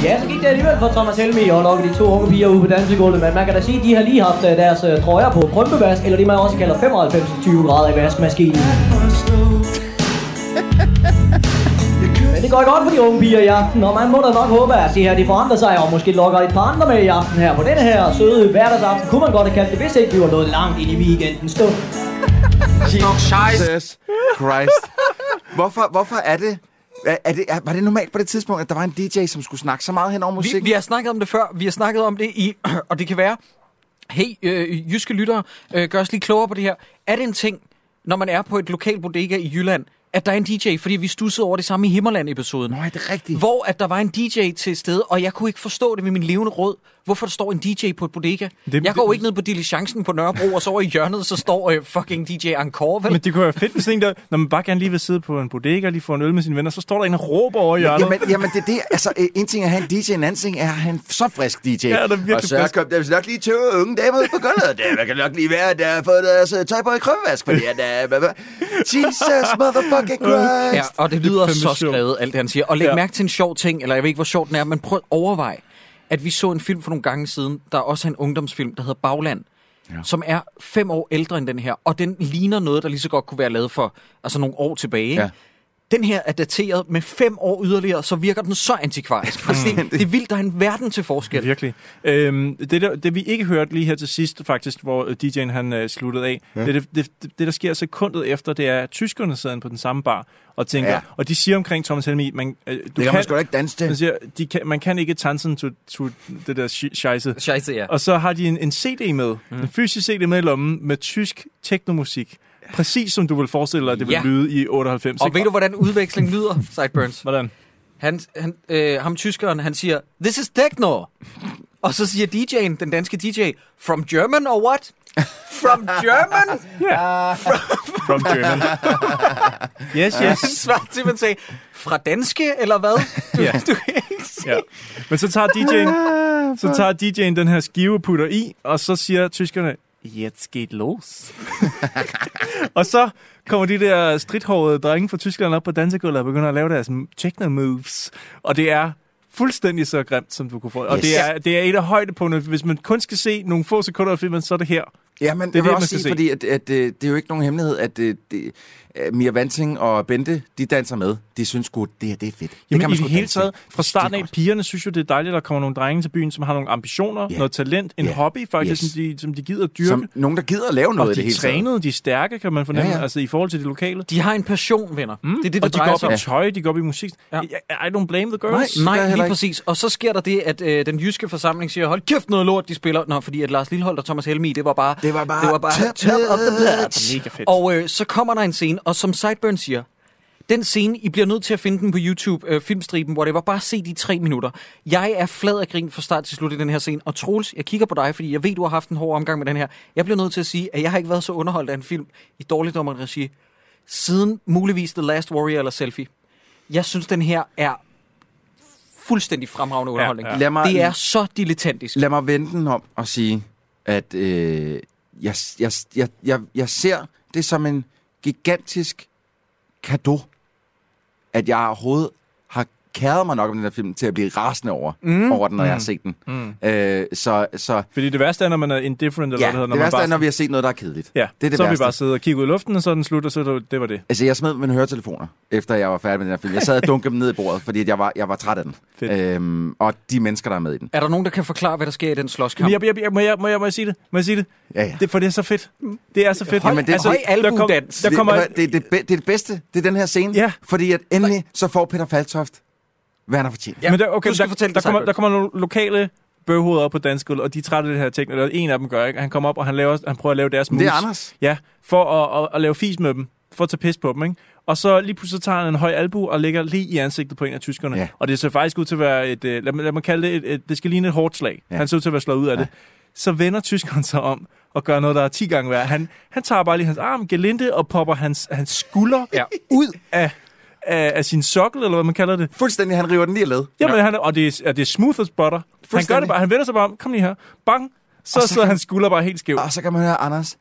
Ja, så gik det alligevel for Thomas Helmi og nok de to unge piger ude på dansegulvet, men man kan da sige, at de har lige haft øh, deres øh, trøjer på krømpevask, eller det man også kalder 95-20 grader i vaskemaskinen. Men det går godt for de unge piger i aften, og man må da nok håbe, at det her det forandrer sig, og måske lokker et par andre med i aften her. På denne her søde hverdagsaften kunne man godt have kaldt det, hvis ikke vi var nået langt ind i weekenden stund. Jesus Christ. Hvorfor, hvorfor er det... Er, er det er, var det normalt på det tidspunkt, at der var en DJ, som skulle snakke så meget hen over Vi, musik? vi har snakket om det før. Vi har snakket om det i... Og det kan være... Hey, øh, jyske lyttere, øh, gør os lige klogere på det her. Er det en ting, når man er på et lokal bodega i Jylland, at der er en DJ, fordi vi stussede over det samme i Himmerland-episoden. Nej, det er rigtigt. Hvor at der var en DJ til stede, og jeg kunne ikke forstå det med min levende råd. Hvorfor der står en DJ på et bodega? Det- Det, jeg går det- ikke ned på Diligencen på Nørrebro, og så over i hjørnet, så står øh, fucking DJ Encore, vel? Men det kunne være fedt, hvis en der, når man bare gerne lige vil sidde på en bodega og lige få en øl med sine venner, så står der en og råber over i hjørnet. Jamen, jamen, det er det. Altså, øh, en ting er at have en DJ, en anden ting er at have en så frisk DJ. Ja, der er virkelig og så frisk. kom der nok lige 20 unge damer ud på gulvet. Det kan nok lige være, at der har fået deres øh, tøj på i krømmevask, fordi at der... Jesus motherfucking Christ! Ja, og det lyder fandme så sjovt. skrevet, alt det han siger. Og læg Ja. mærke til en sjov ting, eller jeg ved ikke, hvor sjov den er, men prøv at overveje, at vi så en film for nogle gange siden, der er også en ungdomsfilm, der hedder Bagland, ja. som er fem år ældre end den her, og den ligner noget, der lige så godt kunne være lavet for altså nogle år tilbage. Ja. Den her er dateret med fem år yderligere, så virker den så antikvarisk. Altså, det, det er vildt, der er en verden til forskel. Virkelig. Øhm, det, der, det vi ikke hørte lige her til sidst, faktisk, hvor øh, DJ'en han øh, sluttede af, ja. det, det, det, det, der sker sekundet efter, det er, at tyskerne sidder på den samme bar og tænker, Ja. og de siger omkring Thomas Helmi, man, øh, du Det kan man sgu da ikke danse til. man, siger, de kan, man kan ikke tanzen to, to det der scheisse. Scheisse, ja. Og så har de en, en CD med, mm. en fysisk CD med i lommen, med tysk teknomusik. Præcis som du vil forestille dig, at det vil Ja. lyde i 98. Og ikke? ved du, hvordan udveksling lyder, Sideburns? Hvordan? Han, han, øh, ham tyskeren, han siger, this is techno. Og så siger DJ'en, den danske DJ, from German or what? From German? From German. yes, Han yes. svarer til, man sagde, fra danske, eller hvad? Du, Ja. du kan ikke sige. Ja. Men så tager DJ'en, så tager DJ'en den her skive putter i, og så siger tyskerne, jetzt geht los. og så kommer de der stridthårede drenge fra Tyskland op på dansegulvet og begynder at lave deres techno-moves. Og det er fuldstændig så grimt, som du kunne få. Og Yes. det er, det er et af højdepunkterne. Hvis man kun skal se nogle få sekunder af filmen, så er det her. Ja, men Det er jeg vil det, også sige, se. fordi at, at, øh, det er jo ikke nogen hemmelighed, at øh, det, øh, Mia Vanting og Bente, de danser med. De synes sgu, det her det er fedt. det Jamen man i det hele taget, fra starten af, godt. pigerne synes jo, det er dejligt, at der kommer nogle drenge til byen, som har nogle ambitioner, Ja. noget talent, en Ja. hobby faktisk, Yes. som, de, som de gider at dyrke. Som nogen, der gider at lave noget og i det de hele er taget. trænede, de er stærke, kan man fornemme, ja, Ja, altså i forhold til det lokale. De har en passion, venner. Mm. Det er det, det og de drejer går sig op om. i tøj, de går op i musik. Ja. I don't blame the girls. Nej. Lige ikke. præcis. Og så sker der det, at øh, den jyske forsamling siger, hold kæft noget lort, de spiller. Nå, fordi at Lars Lillehold og Thomas Helmi, det var bare... Det var bare det var bare top top of the patch. Mega fedt. Og øh, så kommer der en scene, og som Sideburn siger, den scene, I bliver nødt til at finde den på YouTube, øh, filmstriben, hvor det var bare se de tre minutter. Jeg er flad af grin fra start til slut i den her scene. Og Troels, jeg kigger på dig, fordi jeg ved, du har haft en hård omgang med den her. Jeg bliver nødt til at sige, at jeg har ikke været så underholdt af en film i dårligt regi siden muligvis The Last Warrior eller Selfie. Jeg synes, den her er fuldstændig fremragende underholdning. ja. Lad mig- Det er så dilettantisk. Lad mig vende den om og sige, at øh, jeg, jeg, jeg, jeg, jeg ser det som en gigantisk gave, at jeg overhovedet kæret mig nok om den her film til at blive rasende over, mm. over den, når mm. jeg har set den. Mm. Øh, så så Fordi det værste er, når man er indifferent, eller ja, hvad det hedder. det når man værste bare er, når vi har set noget, der er kedeligt. Ja, det er det så har vi værste. bare siddet og kigget ud i luften, og så den slut, og så det, det var det. Altså, jeg smed mine høretelefoner, efter jeg var færdig med den her film. Jeg sad og dunkede dem ned i bordet, fordi at jeg var, jeg var træt af den. Fedt. Øhm, og de mennesker, der er med i den. Er der nogen, der kan forklare, hvad der sker i den slåskamp? Jeg, jeg, jeg, må, jeg, må, jeg, må jeg sige det? Må jeg sige det? Ja, ja. det for det er så fedt. Det er så fedt. Høj- altså, høj der, kom, der kommer... det, det, det, det, det er det bedste. Det er den her scene. Ja. Fordi at endelig så får Peter Faltoft, hvad han har fortjent. Ja, men der, okay, du skal der, fortælle der, det, kommer, der kommer nogle lokale bøvhoveder op på dansk og de er trætte af det her ting, og en af dem gør, ikke? Han kommer op, og han, laver, han prøver at lave deres moves. Det er Anders. Ja, for at, at, at lave fis med dem, for at tage pis på dem, ikke? Og så lige pludselig tager han en høj albu og lægger lige i ansigtet på en af tyskerne. Ja. Og det ser faktisk ud til at være et, øh, lad, mig- lad mig kalde det, et, et, det skal ligne et hårdt slag. Ja. Han ser ud til at være slået ud af Ja. det. Så vender tyskeren sig om og gør noget, der er 10 gange værre. Han, han tager bare lige hans arm, gelinde, og popper hans, hans skulder Ja. ud af, af, af sin sokkel, eller hvad man kalder det. Fuldstændig, han river den lige af led. Jamen, ja. han, og det er, det er smooth as butter. Han gør det bare, han vender sig bare om, kom lige her, bang, så, Og så sidder kan- hans skulder bare helt skæv. Og så kan man høre Anders.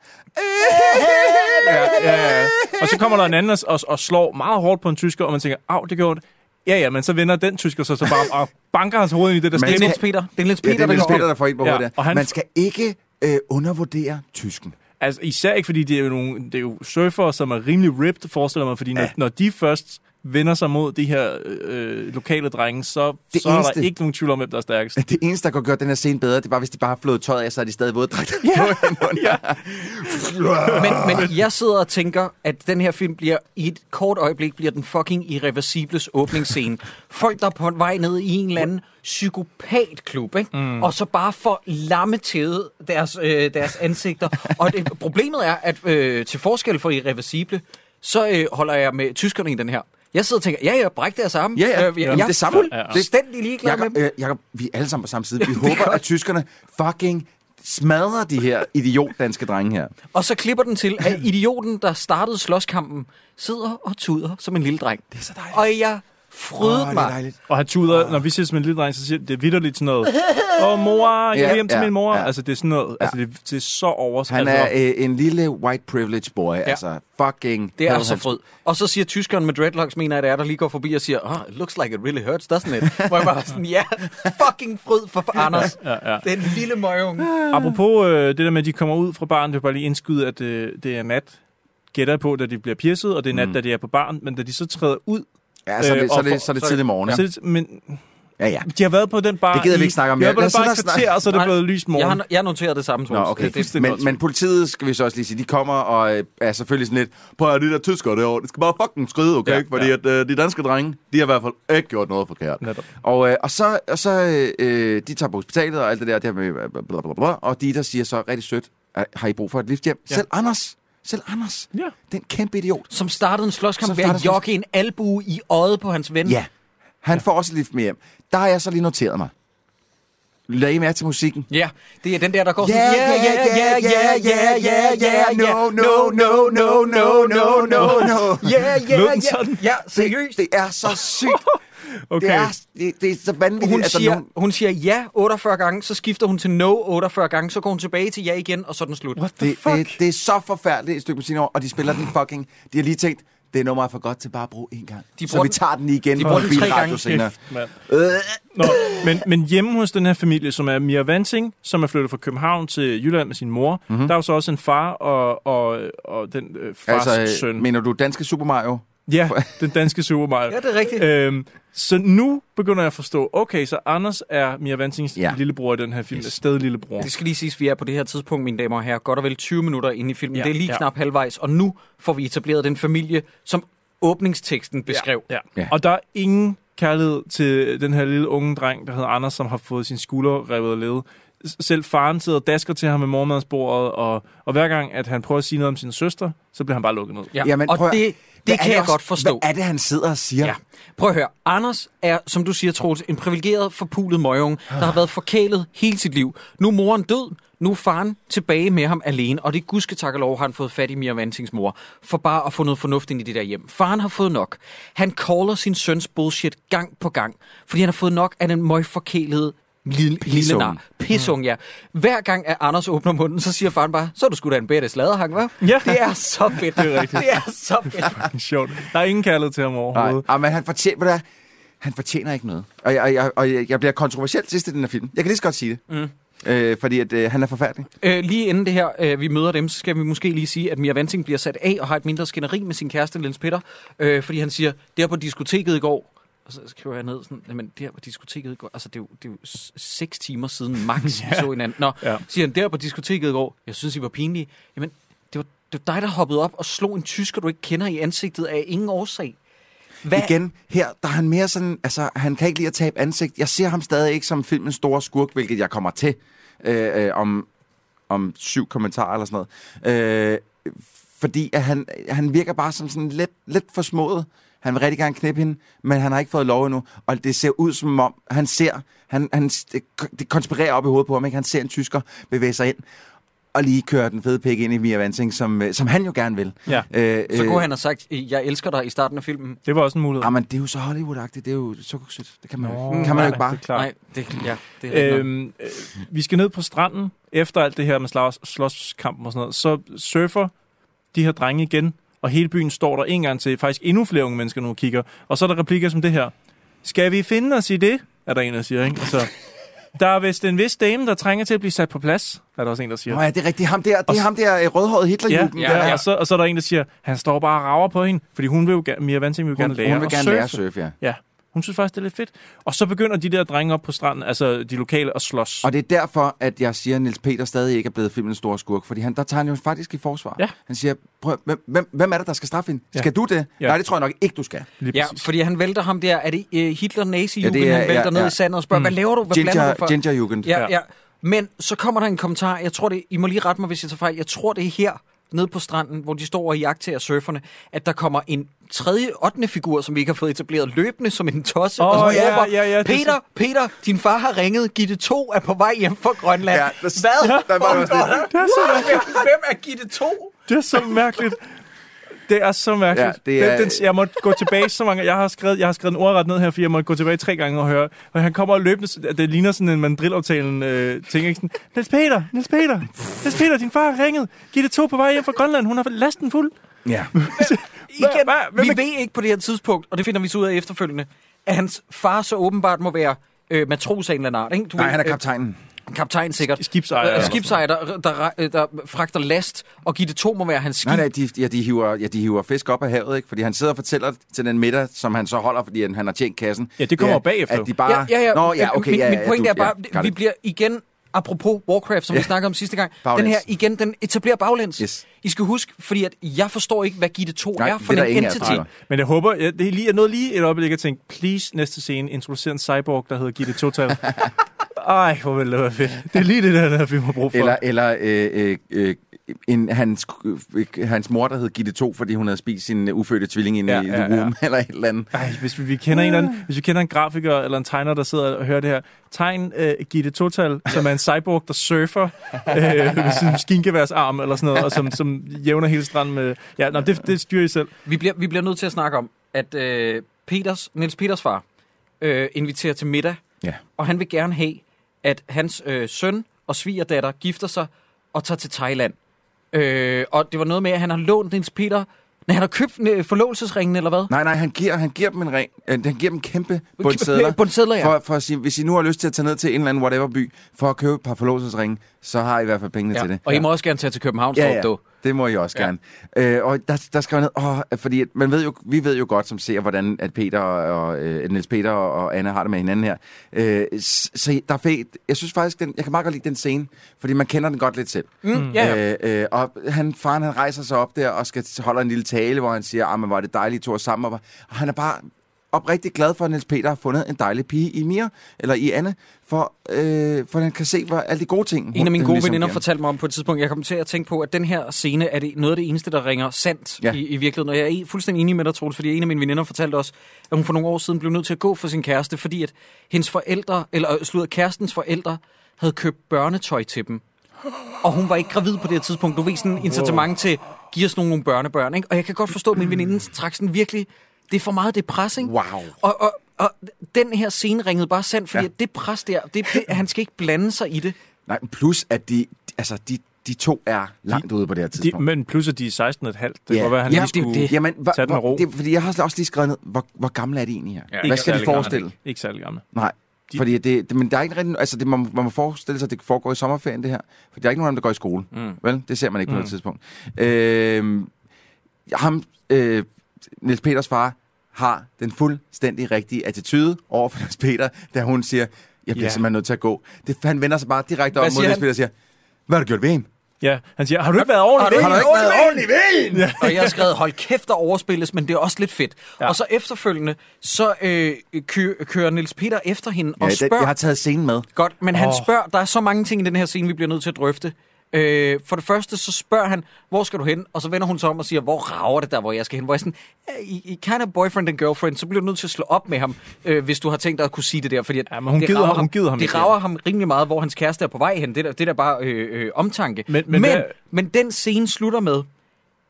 Ja, ja, ja. Og så kommer der en anden og, og, og slår meget hårdt på en tysker, og man tænker, au, det gjorde ondt. Ja, ja, men så vender den tysker sig så bare og banker hans hoved ind i det der Men Det er. Niels Peter. Det er Niels Ja, Peter, det er Niels. Peter, der får ind på Ja, hovedet og der. han- Man skal ikke øh, undervurdere tysken. Altså, især ikke, fordi det er jo, nogle, det er jo surfere, som er rimelig ripped, forestiller mig, fordi når, Ja. når de først vender sig mod de her øh, lokale drenge, så, Det så er der eneste- ikke nogen tvivl om, hvem der er stærkest. Det eneste, der kunne gøre den her scene bedre, det var, hvis de bare har flået tøjet af, så er de stadig våddragter. Ja. Men, men jeg sidder og tænker, at den her film bliver, i et kort øjeblik, bliver den fucking irreversibles åbningsscene. Folk, der er på vej ned i en eller anden psykopatklub, ikke? Mm. og så bare får lammetædet deres, øh, deres ansigter. og det, problemet er, at øh, til forskel for irreversible, så øh, holder jeg med tyskerne i den her. Jeg sidder og tænker, ja, ja, bræk deres arme. Ja, ja. Øh, jeg, Jamen, jeg det er samme. fuldstændig ligeglad med Jakob, dem. øh, Jacob, vi er alle sammen på samme side. Vi håber, at tyskerne fucking smadrer de her idiot-danske drenge her. Og så klipper den til, at idioten, der startede slåskampen, sidder og tuder som en lille dreng. Det er så dejligt. Og jeg frydede Åh, mig. Og han tuder, når vi siger som en lille dreng, så siger det er vidderligt sådan noget. Åh, mor, jeg Ja, hjem til ja, min mor. ja. Altså, det er sådan noget, altså, det, det er så over. Han altså, er øh, en lille white privilege boy. Ja. Altså, fucking... Det er hell, så han- fryd. Og så siger tyskeren med dreadlocks, mener jeg, det er, der lige går forbi og siger, oh, it looks like it really hurts, doesn't it? Hvor jeg bare sådan, ja, fucking fryd for Anders. Ja, ja. Den lille møgung. Apropos øh, det der med, at de kommer ud fra baren, det er bare lige indskyde, at øh, det er nat, gætter på, da de bliver piercet, og det er nat, mm. da de er på baren, men da de så træder ud, Ja, så er Øh, det, så er det, for- så er det så- tidlig morgen. så Ja. det, men ja, ja. de har været på den bar Det gider vi i- ikke snakke om De har mere. været bare os et hellere kvarter, og så er det blevet lyst Jeg morgen. har, jeg har noteret det samme, Nå, Troels. okay. Det, det, Men, men politiet, skal vi så også lige sige, de kommer og øh, er selvfølgelig sådan lidt, prøv at de der tyskere derovre, det skal bare fucking skride, okay? Ja, Fordi ja. at øh, de danske drenge, de har i hvert fald ikke gjort noget forkert. Netop. Og, øh, og så, og så øh, de tager på hospitalet og alt det der, der med bla, bla, bla, bla, og de der siger så rigtig sødt, "Øh, har I brug for et lift hjem? Ja. Selv Anders, selv Anders, Ja. den kæmpe idiot. som startede en slåskamp Som ved at jokke en albue i øjet på hans ven. Ja, han får også et lift med hjem. Der har jeg så lige noteret mig. Lag I mærke til musikken? Ja, det er den der, der går Ja, sådan, ja, ja, ja, ja, ja, ja, no, no, no, no, no, no, no, no. Ja, ja, den ja. Ja, Det, seriøst. det er så sygt. Okay. Det, er, det, det er så vanvittigt, Hun at der er siger, nogen... hun siger ja 48 gange, så skifter hun til no 48 gange, så går hun tilbage til ja igen, og så er den slut. What the Det, fuck? det, det er så forfærdeligt et stykke musik over, og de spiller den fucking... De har lige tænkt, Det nummer er for godt til bare at bruge én gang. De så vi den- tager den igen de på bruger den tre gange. senere. Øh, Nå, men, men hjemme hos den her familie, som er Mia Vansing, som er flyttet fra København til Jylland med sin mor, mm-hmm. der er jo så også en far og, og, og den øh, fars altså, søn. mener du danske Super Mario? Ja, den danske Super Mario. Ja, det er rigtigt. Øhm, så nu begynder jeg at forstå, okay, så Anders er Mia Vansings Ja. lillebror i den her film, yes. sted lillebror. Det skal lige siges, vi er på det her tidspunkt, mine damer og herrer, godt og vel 20 minutter inde i filmen. Ja, det er lige ja. knap halvvejs, og nu får vi etableret den familie, som åbningsteksten beskrev. Ja. Ja. ja. Og der er ingen kærlighed til den her lille unge dreng, der hedder Anders, som har fået sin skulder revet led. Selv faren sidder og dasker til ham ved morgenmadsbordet, og, og hver gang, at han prøver at sige noget om sin søster, så bliver han bare lukket ned. Ja. Jamen, og prøv det, Det kan jeg også- godt forstå. Hvad er det, han sidder og siger? Ja. Prøv at høre. Anders er, som du siger, Troels, en privilegeret, forpulet møgung, der har været forkælet hele sit liv. Nu er moren død, nu er faren tilbage med ham alene, og det gudske lov, har han fået fat i Mia Vantings mor, for bare at få noget fornuft ind i det der hjem. Faren har fået nok. Han caller sin søns bullshit gang på gang, fordi han har fået nok af den møgforkælede lille, lille nar. Pisung, ja. Hver gang, at Anders åbner munden, så siger faren bare, så er du sgu da en bedre sladerhang, hva'? Ja. Det er så fedt. Det er rigtigt. Det er så fedt. Sjovt. Der er ingen kærlighed til ham Nej, overhovedet. ah, men han fortjener, han fortjener ikke noget. Og jeg, jeg, og jeg, jeg bliver kontroversielt sidst i den her film. Jeg kan lige så godt sige det. Mm. Øh, fordi at, øh, han er forfærdelig. Øh, lige inden det her, øh, vi møder dem, så skal vi måske lige sige, at Mia Vanting bliver sat af og har et mindre skænderi med sin kæreste, Lens Peter. Øh, fordi han siger, der på diskoteket i går, og så skriver jeg ned sådan, men der på diskoteket i går, altså det er jo, det er jo seks timer siden max, vi så hinanden. Nå, Ja. ja. siger han, der på diskoteket i går, jeg synes, I var pinlige. Jamen, det var, det var dig, der hoppede op og slog en tysker, du ikke kender i ansigtet af ingen årsag. Hvad? Igen, her, der er han mere sådan, altså, han kan ikke lide at tabe ansigt. Jeg ser ham stadig ikke som filmens store skurk, hvilket jeg kommer til øh, øh, om, om syv kommentarer eller sådan noget. Øh, fordi at han, han virker bare som sådan lidt, lidt for smået. Han vil rigtig gerne knippe hende, men han har ikke fået lov endnu. Og det ser ud som om, han ser, han, han, det, det konspirerer op i hovedet på ham, ikke? Han ser en tysker bevæge sig ind og lige køre den fede pik ind i Mia Vansing, som, øh, som han jo gerne vil. Ja. Øh, Så kunne han have sagt, jeg elsker dig i starten af filmen. Det var også en mulighed. Ah, men det er jo så Hollywood-agtigt. Det er jo sukkersødt. Det kan man, jo, kan man jo ikke bare. det er klart. Nej, det, ja, det er. Øhm, øh, vi skal ned på stranden, efter alt det her med slås, slåskampen og sådan noget, så surfer de her drenge igen, og hele byen står der en gang til, faktisk endnu flere unge mennesker nu og kigger, og så er der replikker som det her. Skal vi finde os i det? Er der en, der siger, ikke? Altså, der er vist en vis dame, der trænger til at blive sat på plads, er der også en, der siger. Nå ja, det er rigtigt. Ham der, det Og er ham der øh, rødhårede Hitlerjugend. Ja, der. ja, Og, så, og så er der en, der siger, han står bare og rager på hende, fordi hun vil jo gerne, Mia Vansing vil jo Hun, gerne lære hun vil gerne surfe. lære at surfe, ja. Ja, hun synes faktisk, det er lidt fedt. Og så begynder de der drenge op på stranden, altså de lokale, at slås. Og det er derfor, at jeg siger, at Niels Peter stadig ikke er blevet filmens store skurk. Fordi han, der tager han jo faktisk i forsvar. Ja. Han siger, prøv, hvem, hvem, er det, der skal straffe hende? Ja. Skal du det? Ja. Nej, det tror jeg nok ikke, du skal. Lige Ja, præcis. fordi han vælter ham der. Er det uh, hitler nazi Ja, det er- han vælter ja, ned ja. i sandet og spørger, mm. hvad laver du? Hvad blander Ginger, du for? Gingerjugend. Ja, Ja. ja. Men så kommer der en kommentar. Jeg tror det, I må lige rette mig, hvis jeg tager fejl. Jeg tror det er her, nede på stranden, hvor de står og jagter surferne, at der kommer en tredje, ottende figur, som vi ikke har fået etableret, løbende som en tosse, Åh, og som ja, råber, ja, ja, det er Peter, Peter, din far har ringet, Gitte 2 er på vej hjem fra Grønland. Ja, der- Hvad? der var det. der? Det er så Hvem, hvem er Gitte 2? Det er så mærkeligt. Det er så mærkeligt. Ja, det er- Den, den, jeg måtte gå tilbage så mange Jeg har skrevet, jeg har skrevet en ordret ned her, fordi jeg måtte gå tilbage tre gange og høre. Og han kommer og løbende. Det ligner sådan en mandrillaftalen øh, ting. Ikke? Sådan, Niels Peter, Niels Peter, Niels Peter, din far har ringet. Giv det to på vej hjem fra Grønland. Hun har lasten fuld. Ja. Igen, hvad- hvem vi ved ikke på det her tidspunkt, og det finder vi så ud af efterfølgende, at hans far så åbenbart må være øh, matros af en eller anden art. Ikke? Du Nej, ved, han er øh, kaptajnen. kaptajn sikkert. Skibsejer. Øh, skibsejer, der, der, der, der fragter last, og Gitte 2 må være hans skib. Nej, nej, de, ja, de, hiver, ja, de hiver fisk op af havet, ikke? Fordi han sidder og fortæller til den middag, som han så holder, fordi han, han har tjent kassen. Ja, det kommer jo bagefter. At de bare... Ja, ja, ja. Nå, ja, okay, min, ja, min ja, pointe du- er bare, ja, vi bliver igen, apropos Warcraft, som Ja. vi snakkede om sidste gang, Baglæns. den her igen, den etablerer baglæns. Yes. I skal huske, fordi at jeg forstår ikke, hvad Gitte 2 Nej, er for en entity. der Men jeg håber, jeg, det er lige, jeg nåede lige et øjeblik at tænke, please, næste scene, introducer en cyborg, der hedder Gitte Total. Ej, hvor ville det være fedt. Det er lige det der, der vi har brug for. Eller, eller øh, øh, øh, en, hans, øh, hans mor, der hed Gitte 2, fordi hun havde spist sin øh, ufødte tvilling inde Ja, i ja, The ja. Room, eller et eller andet. Ej, hvis vi, vi kender en anden, hvis vi kender en grafiker eller en tegner, der sidder og hører det her, tegn uh, Gitte Total, som er en cyborg, der surfer uh, med sin skinkeværsarm eller sådan noget, og som, som jævner hele stranden med... Ja, nå, det, det styrer I selv. Vi bliver, vi bliver nødt til at snakke om, at øh, Peters, Niels Peters far øh, inviterer til middag, Ja. og han vil gerne have, at hans øh, søn og svigerdatter gifter sig og tager til Thailand. Øh, og det var noget med, at han har lånt Niels Peter Nej, han har købt øh, forlovelsesringen, eller hvad? Nej, nej, han giver, han giver dem en ring. Øh, han giver dem kæmpe bundsedler. Bundsedler, ja. For, for at sige, hvis I nu har lyst til at tage ned til en eller anden whatever by, for at købe et par forlovelsesringe, så har I i hvert fald pengene ja. til det. Og I må også gerne tage til København, Ja, ja, ja. Ja. Det må I også Ja. gerne. Øh, og der, der skal ned, åh, fordi man ved jo, vi ved jo godt, som ser, hvordan at Peter og, øh, Niels Peter og Anna har det med hinanden her. Øh, så der er fedt. Jeg synes faktisk, den, jeg kan meget godt lide den scene, fordi man kender den godt lidt selv. Mm, ja, ja. Øh, øh, og han, faren han rejser sig op der og skal holde en lille tale, hvor han siger, ah, men var det dejligt, to år sammen. Og, og han er bare oprigtig glad for, at Niels Peter har fundet en dejlig pige i Mia, eller i Anne, for, øh, for han kan se hvor, alle de gode ting. En af mine gode ligesom veninder fortalte mig om på et tidspunkt, jeg kom til at tænke på, at den her scene er det noget af det eneste, der ringer sandt Ja. i, i virkeligheden. Og jeg er fuldstændig enig med dig, Troels, fordi en af mine veninder fortalte også, at hun for nogle år siden blev nødt til at gå for sin kæreste, fordi at hendes forældre, eller øh, slutter kærestens forældre, havde købt børnetøj til dem. Og hun var ikke gravid på det her tidspunkt. Du ved sådan en incitament til, giv os nogle, nogle børnebørn. Ikke? Og jeg kan godt forstå, at min veninde trak sådan virkelig, det er for meget depressing. Wow. Og, og, og den her scene ringede bare sandt, fordi Ja. det pres der, det, det, han skal ikke blande sig i det. Nej, plus at de, altså, de, de to er langt ude på det her De, tidspunkt. men plus at de er 16 og et halvt. Det Ja. være, at han Ja, lige det skulle det. Jamen, hvor, tage den ro. det, fordi jeg har også lige skrevet ned, hvor, hvor gamle er de egentlig her? Ja, Hvad ikke skal de særlig gamle. forestille? Ikke særlig gamle. Nej, De- fordi det, det, men der er ikke rigtig, altså det, man, man må forestille sig, at det foregår i sommerferien, det her. For der er ikke nogen af dem, der går i skole. Mm. Vel, det ser man ikke på Mm. noget tidspunkt. Øh, ham, øh, Niels Peters far, har den fuldstændig rigtige attitude over for Niels Peter, da hun siger, jeg bliver Ja. simpelthen nødt til at gå. Det, han vender sig bare direkte op mod Niels han? Peter og siger, hvad har du gjort ved hende? Ja, han siger, har du ikke været ordentlig? Har du ved ikke været ordentlig ved? Ja. Og jeg har skrevet, hold kæft, der overspilles, men det er også lidt fedt. Ja. Og så efterfølgende, så øh, kø, kører Niels Peter efter hende Ja, og det, spørger... jeg har taget scenen med. Godt, men han Åh. spørger, der er så mange ting i den her scene, vi bliver nødt til at drøfte. Øh, for det første, så spørger han, hvor skal du hen? Og så vender hun sig om og siger, hvor rager det der, hvor jeg skal hen? Hvor jeg er sådan, "Ja, I, I kind of boyfriend and girlfriend, så bliver du nødt til at slå op med ham, øh, hvis du har tænkt dig at kunne sige det der. Fordi Ja, men hun det gider ham- hun gider ham Det rager ham rimelig meget, hvor hans kæreste er på vej hen. Det der, det der bare øh, øh, omtanke. Men- Men, men hvad- men, den scene slutter med,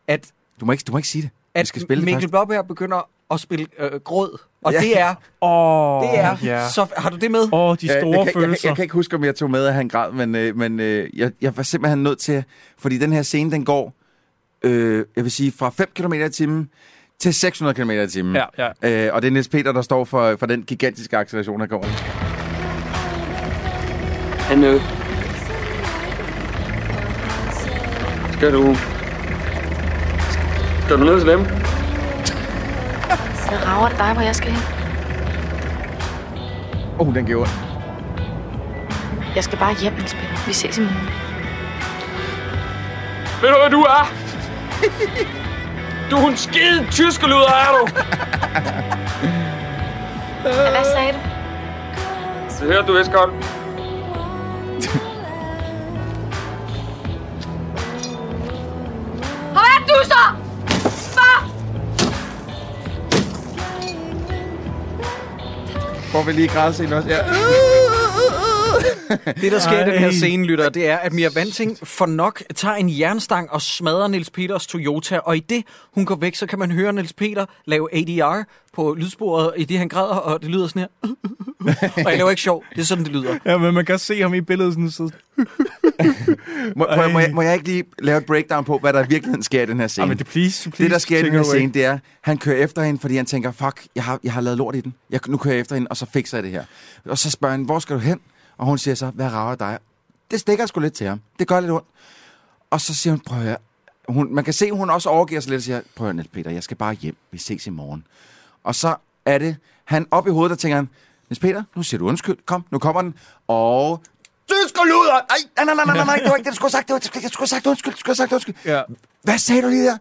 at Du må ikke, du må ikke sige det. Vi at skal spille Mikkel. Blåbær begynder at spille øh, gråd. Og Ja. det er, Åh, det er ja. så... Har du det med? Åh, de Ja, store jeg, jeg, følelser. jeg kan ikke huske, om jeg tog med, at han græd, men, øh, men øh, jeg, jeg var simpelthen nødt til, fordi den her scene, den går, øh, jeg vil sige, fra 5 km i timen til 600 km i timen. Ja, ja. Øh, og det er Niels Peter, der står for, for den gigantiske acceleration, der går. Anne. Skal du... Skal du ned til dem? Jeg rager dig, hvor jeg skal hen. Åh, oh, den gjorde ondt. Jeg skal bare hjem, Peter. Vi ses i morgen. Ved du, hvad du er? Du er en skide tyskeluder, er du? Hvad sagde du? Det hørte du vist godt. Hvor er du så? Får vi lige grædscenen også? Ja. Øh! Det, der sker i den her scene, lytter, det er, at Mia Vanting for nok tager en jernstang og smadrer Niels Peters Toyota, og i det, hun går væk, så kan man høre Niels Peter lave ADR på lydsporet, i det han græder, og det lyder sådan her. og jeg laver ikke sjov, det er sådan, det lyder. Ja, men man kan se ham i billedet sådan så... Må, må, jeg- må, jeg, må jeg ikke lige lave et breakdown på, hvad der i virkeligheden sker i den her scene? Ja, men det, please, please, det, der sker i den her scene, det er, han kører efter hende, fordi han tænker, fuck, jeg har, jeg har lavet lort i den. Jeg, nu kører jeg efter hende, og så fikser jeg det her. Og så spørger han, hvor skal du hen? Og hun siger så, hvad rager dig? Det stikker sgu lidt til ham. Det gør lidt ondt. Og så siger hun, prøv at høre. Hun, man kan se, at hun også overgiver sig lidt og siger, prøv at høre, Niels Peter, jeg skal bare hjem. Vi ses i morgen. Og så er det, han op i hovedet, der tænker han, Niels Peter, nu siger du undskyld. Kom, nu kommer den. Og skal luder! Nej, nej, nej, nej, nej, nej, det var ikke det, du skulle have sagt. Det var, jeg skulle have sagt undskyld, du skulle have sagt undskyld. Ja. Hvad sagde du lige der?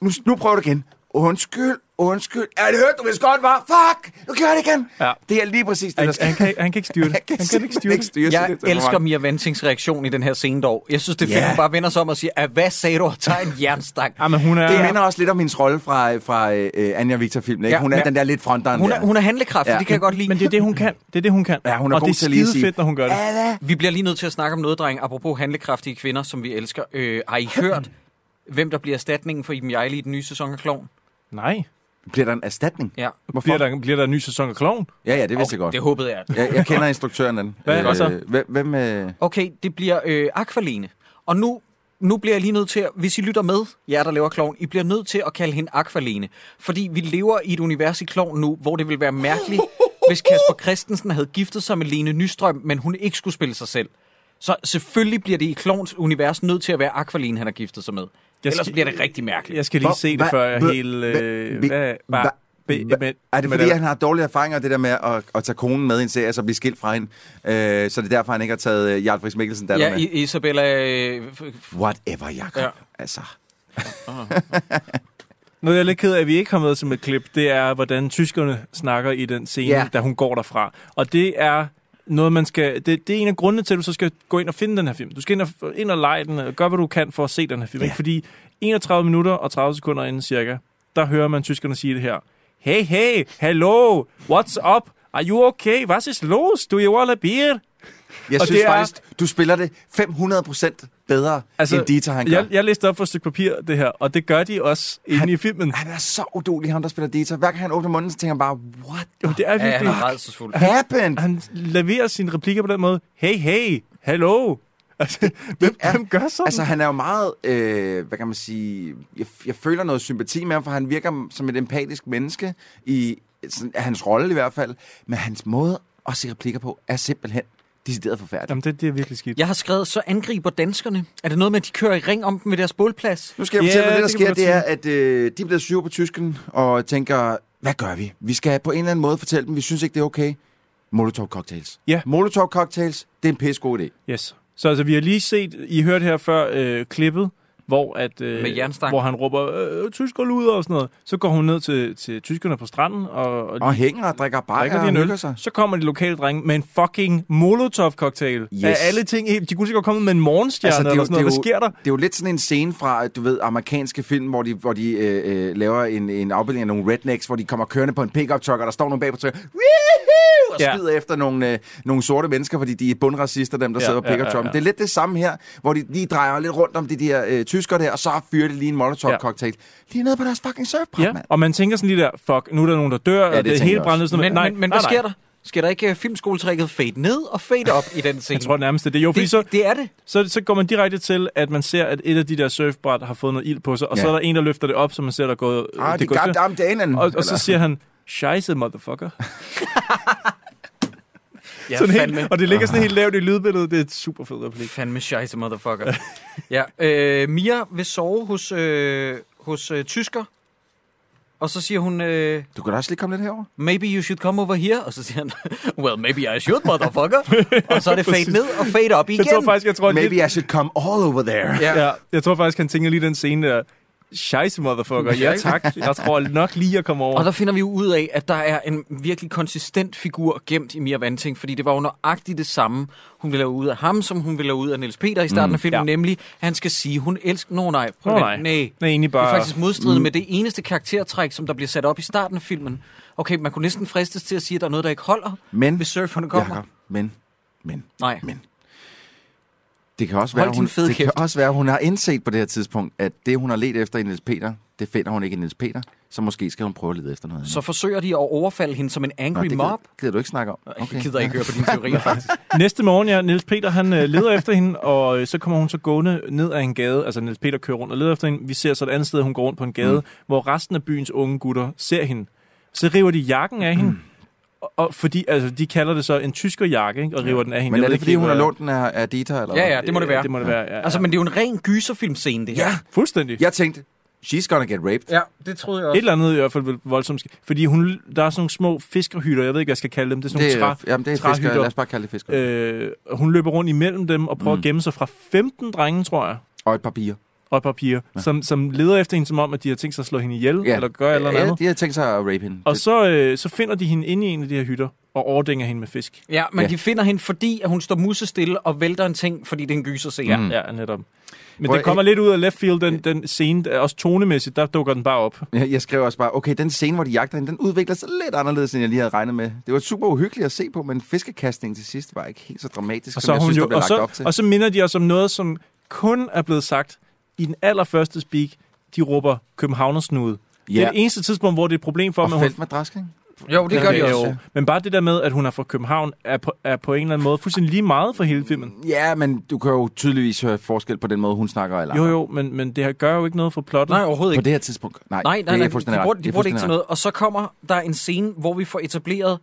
Nu, nu prøver du igen. Undskyld, undskyld. Ja, det hørte du vist godt, var. Fuck, nu gør jeg det igen. Ja. Det er lige præcis det, der Han, sker. han, kan, han kan ikke styre det. Han kan ikke styre det. styre Jeg temperament. elsker Mia Vantings reaktion i den her scene dog. Jeg synes, det er fedt, Ja. hun bare vender sig om og siger, "Ah, hvad sagde du, og tager en jernstang. Ja, men hun er... Det minder også lidt om hendes rolle fra, fra uh, Anja Victor-filmen. Ikke? Ja, Hun er ja. den der lidt fronteren Hun er, der. hun er handlekraftig, Ja. det kan jeg godt lide. Men det er det, hun kan. Det er det, hun kan. Ja, hun er og god det er skide sige- fedt, når hun gør det. Vi bliver lige nødt til at snakke om noget, dreng. Apropos handlekraftige kvinder, som vi elsker. Øh, har I hørt, hvem der bliver erstatningen for Iben Jejle i den nye sæson af Kloven? Nej. Bliver der en erstatning? Ja. Hvorfor? Bliver der, bliver der en ny sæson af Kloven? Ja, ja, det vidste jeg godt. Det håbede jeg. Jeg, jeg kender instruktøren den. Hvad- hvad så? Øh, Hvem, hvem øh... Okay, det bliver øh, Aqualene. Og nu nu bliver jeg lige nødt til, at, hvis I lytter med, jer der laver klovn, I bliver nødt til at kalde hende Aqualene. Fordi vi lever i et univers i klovn nu, hvor det vil være mærkeligt, hvis Kasper Christensen havde giftet sig med Lene Nystrøm, men hun ikke skulle spille sig selv. Så selvfølgelig bliver det i klovns univers nødt til at være Aqualene, han har giftet sig med. Jeg Ellers skal- bliver det rigtig mærkeligt. Jeg skal lige Hvor- se det, før jeg helt... hvad- Øh, hvad, be- Hva- er det med fordi, han har dårlige erfaringer, det der med at, at tage konen med i en serie, så blive skilt fra hende? Øh, så det er derfor, han ikke har taget uh, Jarl Friis Mikkelsen der Ja, med? I- Isabella... Øh, Whatever, Jacob. Ja. Ja. Altså. Noget, jeg er lidt ked af, at vi ikke har med som et klip, det er, hvordan tyskerne snakker i den scene, Ja. yeah. da hun går derfra. Og det er noget, man skal... Det, det er en af grundene til, at du så skal gå ind og finde den her film. Du skal ind og, ind og lege den, og gøre, hvad du kan for at se den her film. Ja. Fordi 31 minutter og 30 sekunder inden cirka, der hører man tyskerne sige det her. Hey, hey, hello, what's up? Are you okay? Was ist los? Do you want a beer? Jeg Og synes det er- faktisk, du spiller det 500% bedre, altså, end Dieter, han gør. jeg, jeg læste op for et stykke papir, det her, og det gør de også inde i filmen. Han er så udulig, ham der spiller Dieter. Hver gang han åbner munden, så tænker han bare, what Jo, det er ja, han virkelig... er happened? han leverer sine replikker på den måde. Hey, hey, hello. Altså, hvem, er- hvem gør sådan? Altså, han er jo meget, øh, hvad kan man sige, jeg, jeg føler noget sympati med ham, for han virker som et empatisk menneske, i sådan, hans rolle i hvert fald, men hans måde at se replikker på, er simpelthen decideret forfærdelig. Jamen, det, det er virkelig skidt. Jeg har skrevet, så angriber danskerne. Er det noget med, at de kører i ring om dem ved deres bålplads? Nu skal jeg Ja, fortælle, hvad det, der det sker, det er, at øh, de er blevet sure på tysken, og tænker, hvad gør vi? Vi skal på en eller anden måde fortælle dem, vi synes ikke, det er okay. Molotov cocktails. Ja. Molotov cocktails, det er en pisse god idé. Yes. Så altså, vi har lige set, I hørte her før øh, klippet, hvor, at, øh, Med jernstang. hvor han råber, øh, tysker luder og sådan noget. Så går hun ned til, til tyskerne på stranden, og, og Og hænger og drikker bajer drikker de og øl. sig. Så kommer de lokale drenge med en fucking Molotov-cocktail. Yes. Af alle ting, de kunne sikkert komme med en morgenstjerne Altså, det er eller jo- sådan noget. det er Hvad sker der? Det er jo lidt sådan en scene fra, du ved, amerikanske film, hvor de, hvor de øh, øh, laver en, en afbildning af nogle rednecks, hvor de kommer kørende på en pickup truck, og der står nogle bag på truck, og Ja. skyder efter nogle, øh, nogle sorte mennesker, fordi de er bundracister, dem der Ja, sidder ja, pickup ja, trucken. ja. Det er lidt det samme her, hvor de lige drejer lidt rundt om de der øh, tyskere der, og så fyrer de lige en Molotov-cocktail. Lige nede på deres fucking surfbræt, Ja, mand. og man tænker sådan lige der, fuck, nu er der nogen, der dør, det og det er helt brændt. Sådan, Men, noget. nej, men, men nej, hvad sker nej. der? Skal der ikke øh, filmskoletrækket fade ned og fade op i den scene? Jeg tror nærmest, det er det. Jo, fordi det, så, det er det. så, så går man direkte til, at man ser, at et af de der surfbræt har fået noget ild på sig, og ja. så Ja. er der en, der løfter det op, så man ser, der er gået... Ah, det de går danen. og, og så siger han, scheisse, motherfucker. Ja, sådan fandme, helt, og det ligger sådan helt lavt i lydbilledet. Det er et super fedt replik. fandme scheisse, motherfucker. ja, øh, Mia vil sove hos, øh, hos øh, tysker, og så siger hun, øh, Du kan da også lige komme lidt herover. maybe you should come over here. Og så siger han, well, maybe I should, motherfucker. og så er det fade ned og fade op igen. Jeg tror faktisk, jeg tror, Maybe lidt, I should come all over there. Ja. ja, jeg tror faktisk, han tænker lige den scene der. Scheisse, motherfucker. Ja, tak. Jeg tror nok lige at komme over. Og der finder vi jo ud af, at der er en virkelig konsistent figur gemt i Mia Vanting, fordi det var jo nøjagtigt det samme, hun ville have ud af ham, som hun ville have ud af Niels Peter i starten mm, af filmen, ja. nemlig, at han skal sige, hun elsker... Nå nej, prøv at nej. nej. Det er bare... faktisk modstridende med det eneste karaktertræk, som der bliver sat op i starten af filmen. Okay, man kunne næsten fristes til at sige, at der er noget, der ikke holder, Men, hvis surferne kommer. Jacob, men, men, Nej. men. Det kan også Hold være, hun, det kan også være, hun har indset på det her tidspunkt, at det, hun har let efter i Niels Peter, det finder hun ikke i Niels Peter. Så måske skal hun prøve at lede efter noget andet. Så forsøger de at overfalde hende som en Nå, angry det mob. gider, gider du ikke snakke om? Okay. Jeg gider ikke høre på dine teorier, faktisk. Næste morgen, ja, Niels Peter, han øh, leder efter hende, og øh, så kommer hun så gående ned ad en gade. Altså, Niels Peter kører rundt og leder efter hende. Vi ser så et andet sted, hun går rundt på en gade, mm. hvor resten af byens unge gutter ser hende. Så river de jakken af hende. Og, og fordi, altså, de kalder det så en tyskerjakke, ikke? Og river den af hende. Men er det, fordi hun har lånt den af, af Dieter? Eller Ja, ja, det må det være. Det må det være, ja. Altså, men det er jo en ren gyserfilmscene, det her. Ja, Fuldstændig. jeg tænkte, she's gonna get raped. ja det troede jeg Et eller andet i hvert fald voldsomt. Fordi hun, der er sådan nogle små fiskerhytter, jeg ved ikke, hvad jeg skal kalde dem. Det er sådan nogle træ, jamen, det er fisker. træhytter. Lad os bare kalde det fisker. Øh. Hun løber rundt imellem dem og prøver. Mm. at gemme sig fra 15 drenge, tror jeg, Og et par piger. Og et par piger, ja. som, som leder efter hende, som om, at de har tænkt sig at slå hende ihjel, Ja. eller gøre eller Ja, andet. de har tænkt sig at rape hende. Og så, øh, så finder de hende inde i en af de her hytter, og overdænger hende med fisk. Ja, men Ja. de finder hende, fordi at hun står musestille og vælter en ting, fordi det er en gyser scene. Mm. Ja, netop. Men Hvor- det kommer lidt ud af left field, den, den scene, også tonemæssigt, der dukker den bare op. Jeg, jeg skrev også bare, okay, den scene, hvor de jagter hende, den udvikler sig lidt anderledes, end jeg lige havde regnet med. Det var super uhyggeligt at se på, men fiskekastningen til sidst var ikke helt så dramatisk, Og som så, er jeg hun synes, jo, der blev og, lagt op så, til. og så minder de os om noget, som kun er blevet sagt i den allerførste speak. De råber Københavnersnude. Ja. Det er det eneste tidspunkt, hvor det er et problem for Og at hun- feltmadrask, ikke? Jo, det gør de Jo, også. Men bare det der med, at hun er fra København, er på, er på en eller anden måde fuldstændig lige meget for hele filmen. Ja, men du kan jo tydeligvis høre forskel på den måde, hun snakker eller Jo, jo, men, men det her gør jo ikke noget for plottet. Nej, overhovedet På ikke. det her tidspunkt. Nej, Nej, det nej, er nej, de ret. bruger, Det de bruger det ikke til noget. Og så kommer der en scene, hvor vi får etableret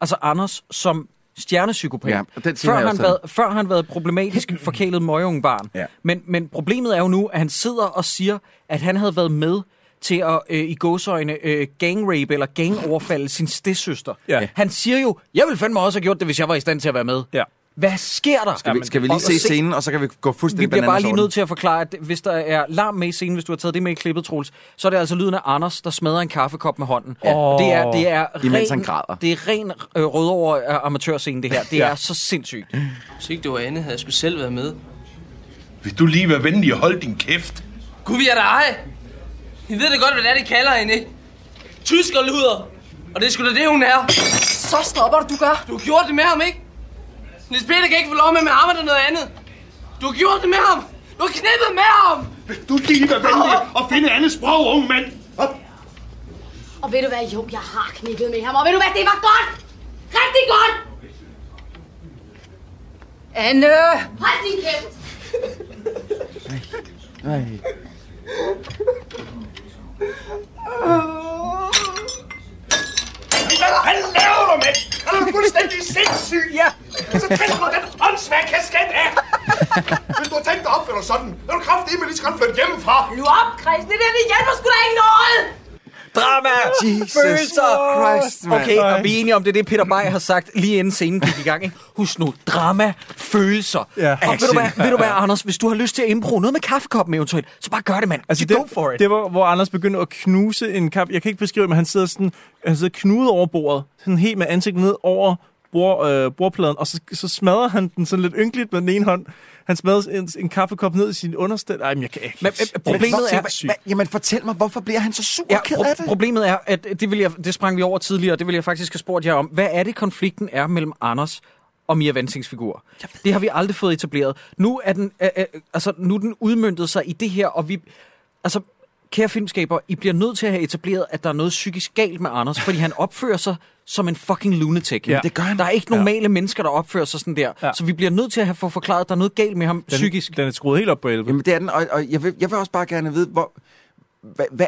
altså Anders som stjernepsykopat. Ja, den før, han også været, før han været problematisk forkælet møgeunge barn. Ja. Men, men problemet er jo nu, at han sidder og siger, at han havde været med til at øh, i gåsøjne øh, gangrape eller gangoverfalde sin stedsøster. Ja. Han siger jo, jeg ville fandme også have gjort det, hvis jeg var i stand til at være med. Ja. Hvad sker der? Skal vi, skal vi lige Og- se scenen, og så kan vi gå Vi fuldstændig bliver bare lige nødt til at forklare, at hvis der er larm med i scenen, hvis du har taget det med i klippet, Troels, så er det altså lyden af Anders, der smadrer en kaffekop med hånden. Ja. Og Det er, det er Imens ren, det er ren øh, rødover øh, amatørscene, det her. Det Ja. er så sindssygt. Hvis ikke det var andet, havde jeg skulle selv været med. Vil du lige være venlig og holde din kæft? Gud, vi er der ej! I ved det godt, hvad det er, de kalder hende, ikke? Tysker luder! Og det er sgu da det, hun er. Så stopper du, du gør. Du har gjort det med ham, ikke? Niels Peter kan ikke få lov med med ham eller noget andet. Du har gjort det med ham. Du har knippet med ham. Vil du lige være venlig og finde andet sprog, unge mand? Op. Og ved du hvad, jo, jeg har knippet med ham. Og ved du hvad, det var godt. Rigtig godt. Anne! Hold din kæft. Nej. Hvad fanden laver du, mand? Er du fuldstændig sindssyg? Ja. Så kaster du den åndssvage kasket af. Hvis du har tænkt dig at opføre sådan, så er du kraftedeme lige så godt flytte hjemmefra. Nu op, Christen. Det der, det hjælper sgu da ikke noget. Drama! Jesus Følelser! Christ, mand. Okay, og vi er enige om, det er det, Peter Bay har sagt lige inden scenen gik i gang. Ikke? Husk nu, drama, følelser. Ja. Og ved du, hvad, ved du hvad, Anders, hvis du har lyst til at impro noget med kaffekoppen eventuelt, så bare gør det, mand. Altså, det, go for it. det var, hvor Anders begyndte at knuse en kaffe. Jeg kan ikke beskrive men han sidder sådan, han sidder knudet over bordet, sådan helt med ansigtet ned over bord, øh, bordpladen, og så, så smadrer han den sådan lidt ynkeligt med den ene hånd. Han smadrer en, en kaffekop ned i sin understed. Ej, men jeg kan ikke. Men, øh, problemet er... hva- Jamen, fortæl mig, hvorfor bliver han så sur Ja, ked af det? pro- problemet er, at det, vil jeg, det sprang vi over tidligere, og det vil jeg faktisk have spurgt jer om. Hvad er det, konflikten er mellem Anders og Mia Vantings figur? Det har vi aldrig fået etableret. Nu er den, øh, øh, altså, nu den udmyndtet sig i det her, og vi... Altså, kære filmskaber, I bliver nødt til at have etableret, at der er noget psykisk galt med Anders, fordi han opfører sig som en fucking lunatic. Ja. Det gør han. Der er ikke normale ja. mennesker, der opfører sig sådan der. Ja. Så vi bliver nødt til at have få forklaret, at der er noget galt med ham den, psykisk. Den er skruet helt op på 11. Jamen, det er den, og, og jeg, vil, jeg vil også bare gerne vide, hvor... Hvad, hvad,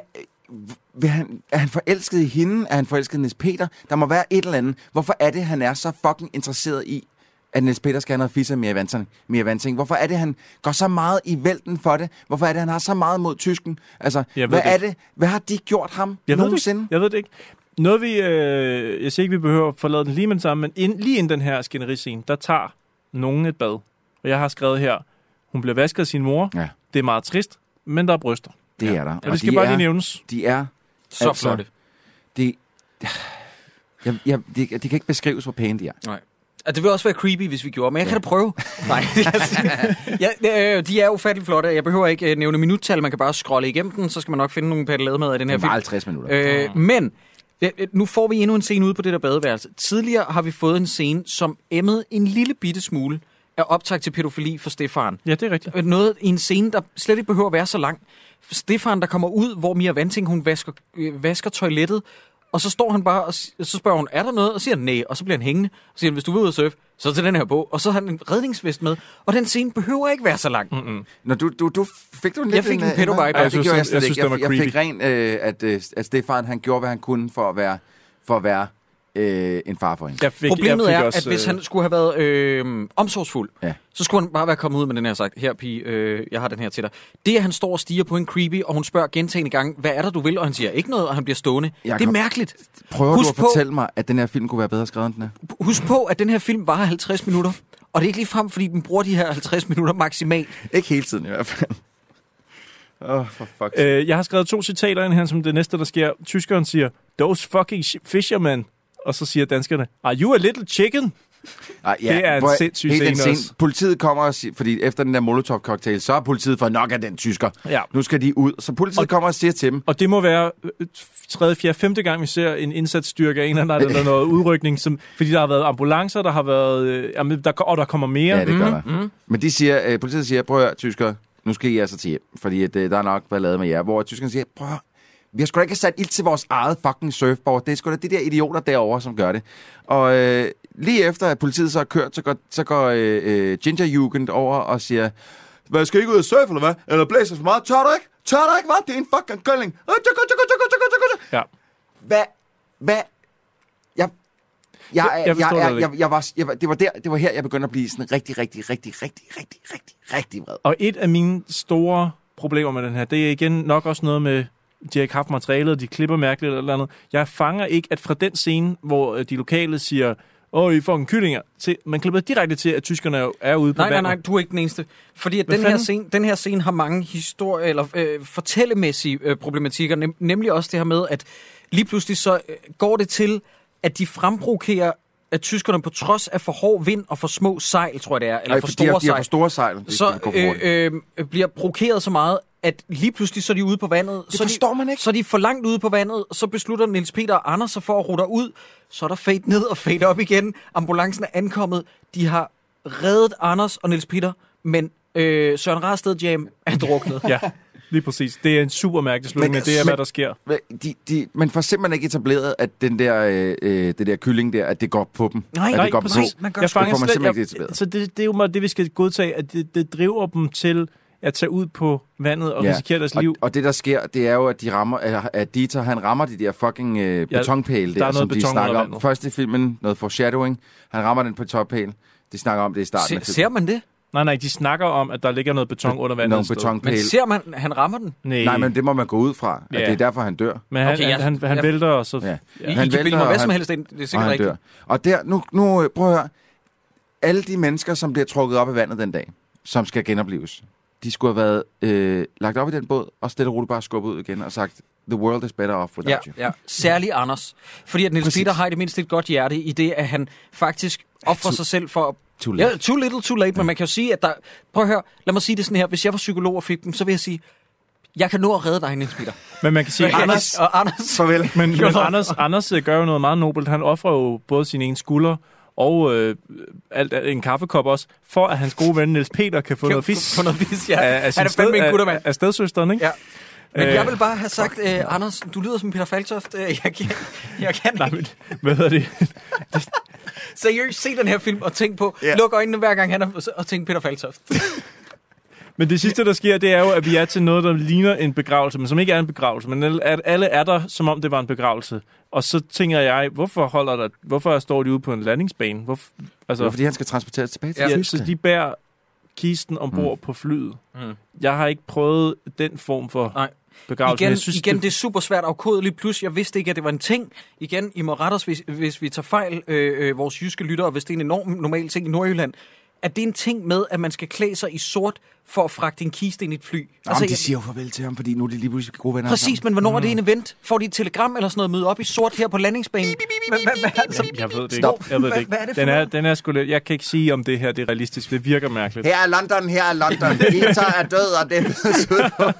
vil han, er han forelsket i hende? Er han forelsket i Niels Peter? Der må være et eller andet. Hvorfor er det, han er så fucking interesseret i, at Niels Peter skal have noget fisse med Mia Vanting? Mia Vanting? Hvorfor er det, han går så meget i vælten for det? Hvorfor er det, han har så meget mod tysken? Altså, hvad det er det? Hvad har de gjort ham Jeg ved, det nogensinde? jeg ved det ikke. Noget vi, øh, jeg siger ikke, vi behøver at forlade den lige med det samme, men ind, lige inden den her skænderiscene, der tager nogen et bad. Og jeg har skrevet her, hun bliver vasket af sin mor. Ja. Det er meget trist, men der er bryster. Det er der. Og det skal bare lige nævnes. De er... Så altså, flotte. De, jeg, jeg, de, de kan ikke beskrives, hvor pæne de er. Nej. Og det vil også være creepy, hvis vi gjorde, men jeg kan da prøve. Nej, ja, det, øh, de er ufattelig flotte. Jeg behøver ikke øh, nævne minuttal, man kan bare scrolle igennem den, så skal man nok finde nogle paddelademad i den her Det film. 50 minutter. Øh, men øh, nu får vi endnu en scene ude på det der badeværelse. Tidligere har vi fået en scene, som emmede en lille bitte smule af optag til pædofili for Stefan. Ja, det er rigtigt. Øh, Noget i en scene, der slet ikke behøver at være så lang. Stefan, der kommer ud, hvor Mia Vanting, hun vasker, øh, vasker toilettet, og så står han bare, og så spørger hun, er der noget? Og siger han, nej, og så bliver han hængende. Og siger han, hvis du vil ud og surfe, så til den her bog. Og så har han en redningsvest med, og den scene behøver ikke være så lang. Mm-mm. Når du, du, du fik du en lidt Jeg fik en øh, pedo-vibe. Nej, Jeg det synes, gjorde jeg jeg synes, var jeg, jeg fik creepy. ren, øh, at, øh, at Stefan han gjorde, hvad han kunne for at være, for at være øh, en far for hende. Jeg fik, Problemet jeg fik er, også, at hvis øh, han skulle have været øh, omsorgsfuld, Ja. så skulle han bare være kommet ud med den her sagt, her pige, øh, jeg har den her til dig. Det, at han står og stiger på en creepy, og hun spørger gentagende gange, hvad er der, du vil? Og han siger ikke noget, og han bliver stående. Jacob, det er mærkeligt. Prøver Husk du at på- fortælle mig, at den her film kunne være bedre skrevet end den er? Husk på, at den her film varer 50 minutter. Og det er ikke lige frem, fordi den bruger de her 50 minutter maksimalt. Ikke hele tiden i hvert fald. Åh, oh, for fuck. Øh, jeg har skrevet to citater ind her, som det næste, der sker. Tyskeren siger, those fucking sh- fishermen. Og så siger danskerne, are you a little chicken? Ej, det er en sindssyg den scene også. Politiet kommer og siger, fordi efter den der Molotov-cocktail, så er politiet for nok af den tysker. Ja. Nu skal de ud. Så politiet Og- kommer og siger til dem, Og det må være øh, tredje, fjerde, femte gang, vi ser en indsatsstyrke af en eller anden, der er noget udrykning, som, fordi der har været ambulancer, der har været, øh, jamen, der, og der kommer mere. ja, det gør der. mm. Men de siger, øh, politiet siger, prøv at høre, tysker, nu skal I altså til hjem, fordi at, øh, der er nok ballade med jer. Hvor tyskerne siger, prøv Vi har sgu da ikke sat ild til vores eget fucking surfboard. Det er sgu da de der idioter derovre, som gør det. Og øh, lige efter, at politiet så har kørt, så går, så går øh, øh, Ginger Jugend over og siger, hvad, skal I ikke ud og surfe, eller hvad? Eller blæser for meget? Tør du ikke? Tør du ikke, hvad? Det er en fucking gølling. Øh. Ja. Hvad? Hvad? Jeg... Jeg, Jeg- jeg, jeg forstår jeg, det jeg, ikke. jeg, jeg, var, jeg, var- det var der, det var her, jeg begyndte at blive sådan rigtig, rigtig, rigtig, rigtig, rigtig, rigtig, rigtig vred. Og et af mine store problemer med den her, det er igen nok også noget med, de har ikke haft materialet, og de klipper mærkeligt eller noget andet. Jeg fanger ikke, at fra den scene, hvor øh, de lokale siger, åh, I får en kyllinger, til, man klipper direkte til, at tyskerne er- er ude på Nej, nej, vandet. nej, du er ikke den eneste. Fordi at den her, scene, den her scene har mange historie, eller øh, fortællemæssige øh, problematikker, nem, nemlig også det her med, at lige pludselig så øh, går det til, at de fremprovokerer at tyskerne på trods af for hård vind og for små sejl, tror jeg det er, eller Nej, for for de store har, de har sejl, for store sejl. Så øh, øh, bliver provokeret så meget, at lige pludselig så er de ude på vandet. Det så forstår de, man ikke. Så er de for langt ude på vandet, så beslutter Niels Peter og Anders sig for at rutte ud. Så er der fade ned og fade op igen. Ambulancen er ankommet. De har reddet Anders og Niels Peter, men øh, Søren Rasted Jam er druknet. Ja, lige præcis. Det er en super mærkelig slutning, men, Men- det er, hvad der sker. Men De, de, man får simpelthen ikke etableret, at den der, øh, øh, det der kylling der, at det går på dem. Nej, at nej, det går præcis. på. Man gør Jeg det får man slet, simpelthen jeg, ikke etableret. så det, det er jo meget det, vi skal godtage, at det, det driver dem til at tage ud på vandet og ja. risikere deres liv. Og, og det, der sker, det er jo, at, de rammer, at- Dieter, han rammer de der fucking øh, Ja, betonpæle der er der, noget som de snakker om. Først i filmen, noget foreshadowing. Han rammer den betonpæl. De snakker om det i starten af Se, filmen. ser man det? Nej, nej, de snakker om, at der ligger noget beton under vandet. Nogle betonpæle. Men ser man, han rammer den? Nej, Nej, men det må man gå ud fra. At Ja. det er derfor, han dør. men han, Okay, jeg- han, han, han jeg- vælter, og så... Ja. I, Han I kan bilde vælter, mig hvad og som helst. Det er Og sikkert han rigtigt. dør. Og der, nu, nu øh, prøv at høre. Alle de mennesker, som bliver trukket op af vandet den dag, som skal genopleves, de skulle have været øh, lagt op i den båd, og stille og roligt bare skubbet ud igen og sagt, the world is better off Ja, without you. ja. Særlig Anders. Fordi at Niels Præcis. Peter har i det mindste et godt hjerte i det, at han faktisk offrer sig selv for... Too late. Ja, too little, too late, men man kan jo sige, at der... Prøv at høre, lad mig sige det sådan her. Hvis jeg var psykolog og fik dem, så vil jeg sige, jeg kan nå at redde dig, Niels Peter. Men man kan sige, Men Anders, og Anders... Farvel. men, men Anders, Anders øh, gør jo noget meget nobelt. Han offrer jo både sin ene skulder og øh, alt, en kaffekop også, for at hans gode ven Niels Peter kan få Kan- noget fisk På noget vis, ja. af, af, han er fandme en af, guttermand. af stedsøsteren, ikke? Ja. Men Øh, jeg vil bare have sagt, øh, Anders, du lyder som Peter Faltoft. Øh, Jeg kan, jeg kan Nej, ikke. men hvad hedder det? Seriøst, se den her film og tænk på, Ja. luk øjnene hver gang han er, og tænk Peter Faltoft. Men det sidste, der sker, det er jo, at vi er til noget, der ligner en begravelse, men som ikke er en begravelse. Men at alle er der, som om det var en begravelse. Og så tænker jeg, hvorfor holder der, hvorfor står de ude på en landingsbane? Hvorfor, Det altså, var, fordi han skal transporteres tilbage til ja, Tyskland. så de bærer kisten ombord mm. på flyet. Mm. Jeg har ikke prøvet den form for Nej. begravelse. Igen, jeg synes, igen det er super svært at afkode lige plus. Jeg vidste ikke, at det var en ting. Igen, I må rette os, hvis, hvis vi tager fejl, øh, øh, vores jyske lyttere, hvis det er en enorm normal ting i Nordjylland. At det er en ting med, at man skal klæde sig i sort for at fragte en kiste ind i et fly. Nå, altså, de jeg- siger jo farvel til ham, fordi nu er de lige pludselig gode venner Præcis, men hvornår er det en event? Får de et telegram eller sådan noget møde op i sort her på landingsbanen? Jeg ved det Stop. ikke. Jeg ved det ikke. hvad er det for den, er, den er sgu lidt, jeg kan ikke sige, om det her det er realistisk. Det virker mærkeligt. Her er London, her er London. Peter er død, og det er på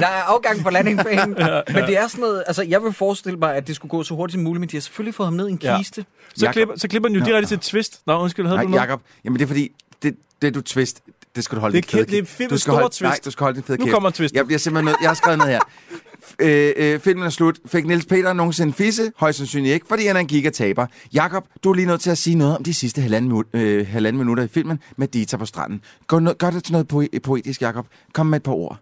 Der er afgang på landingsbanen, men det er sådan noget, altså jeg vil forestille mig, at det skulle gå så hurtigt som muligt, men de har selvfølgelig fået ham ned i en Ja. kiste. Så Jakob. klipper, så klipper den jo direkte til et twist. Nå, undskyld, havde du noget? Jacob. Jamen det er fordi, det, det du twist, det skal du holde Det er fede det er filmens Du skal holde, twist. Nej, du skal holde din fede Nu kæft. kommer twistet. Jeg bliver simpelthen nødt. Jeg har skrevet ned her. Øh, øh, filmen er slut. Fik Niels Peter nogensinde fisse? Højst sandsynligt ikke, fordi han er en gigataber. Jakob, du er lige nødt til at sige noget om de sidste halvanden, minut, øh, halvanden minutter i filmen med Dieter på stranden. Gør, no- gør det til noget poe- poetisk, Jakob. Kom med et par ord.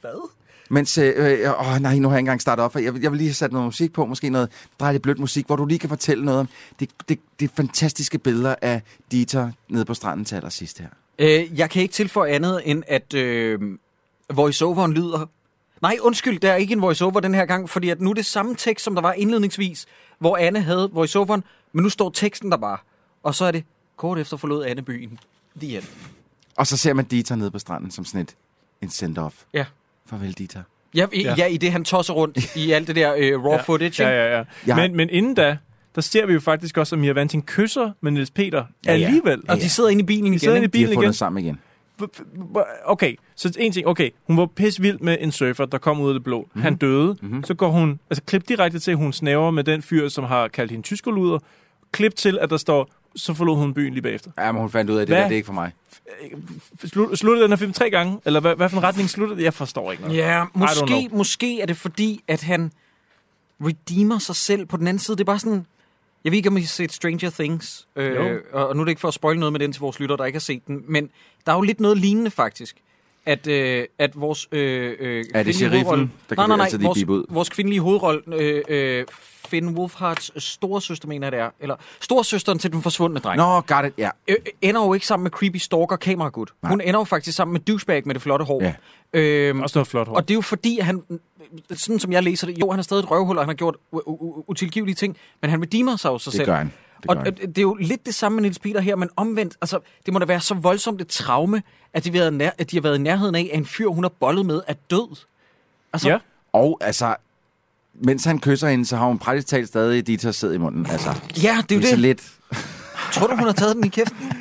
Hvad? Mens, øh, øh, åh nej, nu har jeg ikke engang startet op. for Jeg, vil- jeg vil lige have sat noget musik på, måske noget dejligt blødt musik, hvor du lige kan fortælle noget om det, det, det fantastiske billeder af Dieter nede på stranden til allersidst her. Øh, jeg kan ikke tilføje andet end, at øh, voiceoveren lyder... Nej, undskyld, der er ikke en voiceover den her gang, fordi at nu er det samme tekst, som der var indledningsvis, hvor Anne havde voiceoveren, men nu står teksten der bare. Og så er det, kort efter forlod Anne byen. The end. Og så ser man Dieter nede på stranden som sådan et, en send-off. Ja. Farvel, Dieter. Ja, i, Ja. ja. ja, i det han tosser rundt i alt det der øh, raw Ja. footage. Ja, ja, ja. Jeg- Men, men inden da, der ser vi jo faktisk også, at Mia Vanting kysser med Niels Peter Ja, ja. alligevel. Og de sidder inde i bilen igen. sidder inde i ikke? De har bilen fundet igen. sammen igen. Okay, så en ting. Okay, hun var pis vild med en surfer, der kom ud af det blå. Mhm. Mm-hmm. Han døde. Mm-hmm. Så går hun, altså klip direkte til, at hun snæver med den fyr, som har kaldt hende tyskerluder. Klip til, at der står, så forlod hun byen lige bagefter. Ja, men hun fandt ud af, at det Hvad? der, det er ikke for mig. Slut, sluttede den her film tre gange? Eller hvad, hvad for en retning sluttede? Jeg forstår ikke noget. Ja, måske, måske er det fordi, at han redeemer sig selv på den anden side. Det er bare sådan... Jeg ved ikke, om I har set Stranger Things. Øh, og og nu er det ikke for at spoile noget med den til vores lytter, der ikke har set den. Men der er jo lidt noget lignende, faktisk. At, øh, at vores øh, øh, Er det kvindelige sheriffen? hovedrolle- Der kan nej, nej, lige Vores, ud. vores kvindelige hovedrolle, øh, øh, Finn Wolfhards storesøster, mener jeg det er. Eller storsøsteren til den forsvundne dreng. Nå, got it, ja. øh, ender jo ikke sammen med creepy stalker kameragud. Hun ender jo faktisk sammen med douchebag med det flotte hår. Ja. Øhm, Også noget flot hår. og det er jo fordi, at han, sådan som jeg læser det, jo, han er stadig et røvhul, og han har gjort utilgivelige ting, men han redeemer sig jo sig Det selv. gør han. Det Og gør han. øh, det er jo lidt det samme med Niels Peter her, men omvendt, altså, det må da være så voldsomt et traume, at de, har været nær, at de har været i nærheden af, at en fyr, hun har bollet med, er død. Altså, Ja. Og altså, mens han kysser hende, så har hun praktisk talt stadig Dieter sæd i munden. Altså, ja det er jo så det. lidt. Tror du, hun har taget den i kæften?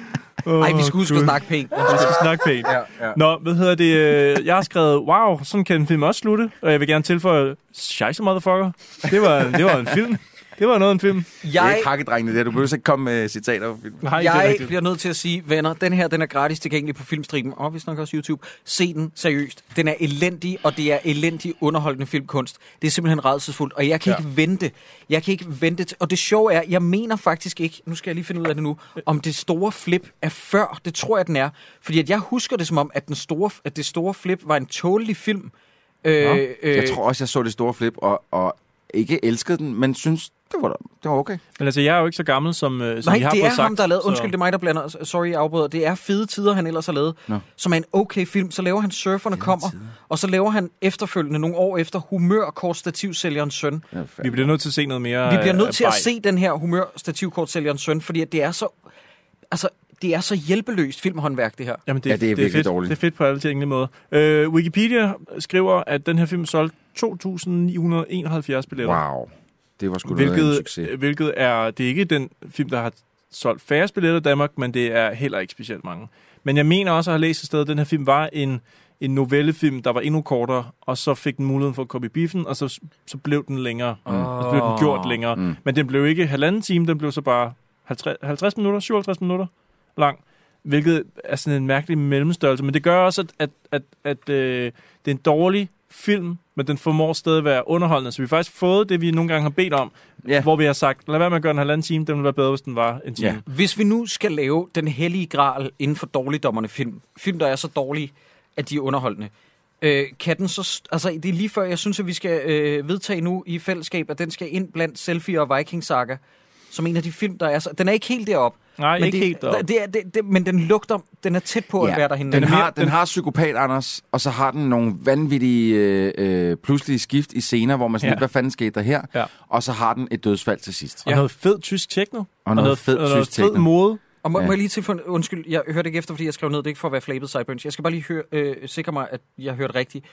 Nej, vi skal huske at snakke pænt. Vi skal snakke pænt. Ja, ja. Nå, hvad hedder det? øh, Jeg har skrevet, wow, sådan kan en film også slutte. Og jeg vil gerne tilføje, scheisse motherfucker. Det var, det var en film. Det var noget af en film. Det er Jeg, ikke hakkedrengene der. Du behøver ikke komme med citater på filmen. Nej, det er jeg bliver nødt til at sige, venner, den her den er gratis tilgængelig på Filmstriben, og vi snakker også YouTube. Se den seriøst. Den er elendig, og det er elendig underholdende filmkunst. Det er simpelthen redselsfuldt, og jeg kan Ja. ikke vente. Jeg kan ikke vente. Til, og det sjove er, jeg mener faktisk ikke, nu skal jeg lige finde ud af det nu, om det store flip er før. Det tror jeg, den er. Fordi at jeg husker det som om, at, den store, at det store flip var en tålelig film. Øh, Nå, øh, Jeg tror også, jeg så det store flip, og, og ikke elskede den, men synes, det var, det var okay. Men altså, jeg er jo ikke så gammel, som, øh, som Nej, I har det er sagt. ham, der har lavet... så- Undskyld, det er mig, der blander. Sorry, jeg afbryder. Det er fede tider, han ellers har lavet. Nå. Som er en okay film. Så laver han Surferne kommer, og så laver han efterfølgende nogle år efter Humør Kort Stativsælgerens søn. Det Vi bliver nødt til at se noget mere Vi bliver øh, nødt til at se den her Humør Stativkortsælgerens søn, fordi at det er så... Altså, det er så hjælpeløst filmhåndværk, det her. Jamen, det, Ja, det er virkelig fedt. dårligt. Det er fedt på alle tænkelige måder. Øh, Wikipedia skriver, at den her film solgte 2.971 billetter. Wow. Det var sgu Hvilket, succes. øh, hvilket er, det er ikke den film, der har solgt færrest billetter i Danmark, men det er heller ikke specielt mange. Men jeg mener også at have læst et sted, at den her film var en, en novellefilm, der var endnu kortere, og så fik den muligheden for at komme i biffen, og så, så blev den længere. Mm. Og så blev den gjort længere. Mm. Men den blev ikke halvanden time, den blev så bare 50, 50 minutter, 57 minutter lang. Hvilket er sådan en mærkelig mellemstørrelse. Men det gør også, at, at, at, at øh, det er en dårlig film, men den formår stadig at være underholdende. Så vi har faktisk fået det, vi nogle gange har bedt om, Ja. hvor vi har sagt, lad være med at gøre en halvanden time, den ville være bedre, hvis den var en time. Ja. Hvis vi nu skal lave den hellige gral inden for dårligdommerne film, film, der er så dårlige, at de er underholdende, øh, kan den så... Altså, det er lige før, jeg synes, at vi skal øh, vedtage nu i fællesskab, at den skal ind blandt Selfie og Viking Saga, som en af de film, der er så... Den er ikke helt deroppe. Nej, men ikke det, helt deroppe. Det er, det, det, men den lugter... Den er tæt på at være derhen. Den, er har, den den- har psykopat, Anders, og så har den nogle vanvittige øh, øh, pludselige skift i scener, hvor man sådan Ja. ja. hvad fanden skete der her? Ja. Og så har den et dødsfald til sidst. Og noget fed tysk techno. Og noget fed og noget tysk fed techno. mode. Og må, Ja. må jeg lige tilføje... Undskyld, jeg hørte ikke efter, fordi jeg skrev ned. Det er ikke for at være flabet sideburns. Jeg skal bare lige høre, øh, sikre mig, at jeg hørte rigtigt.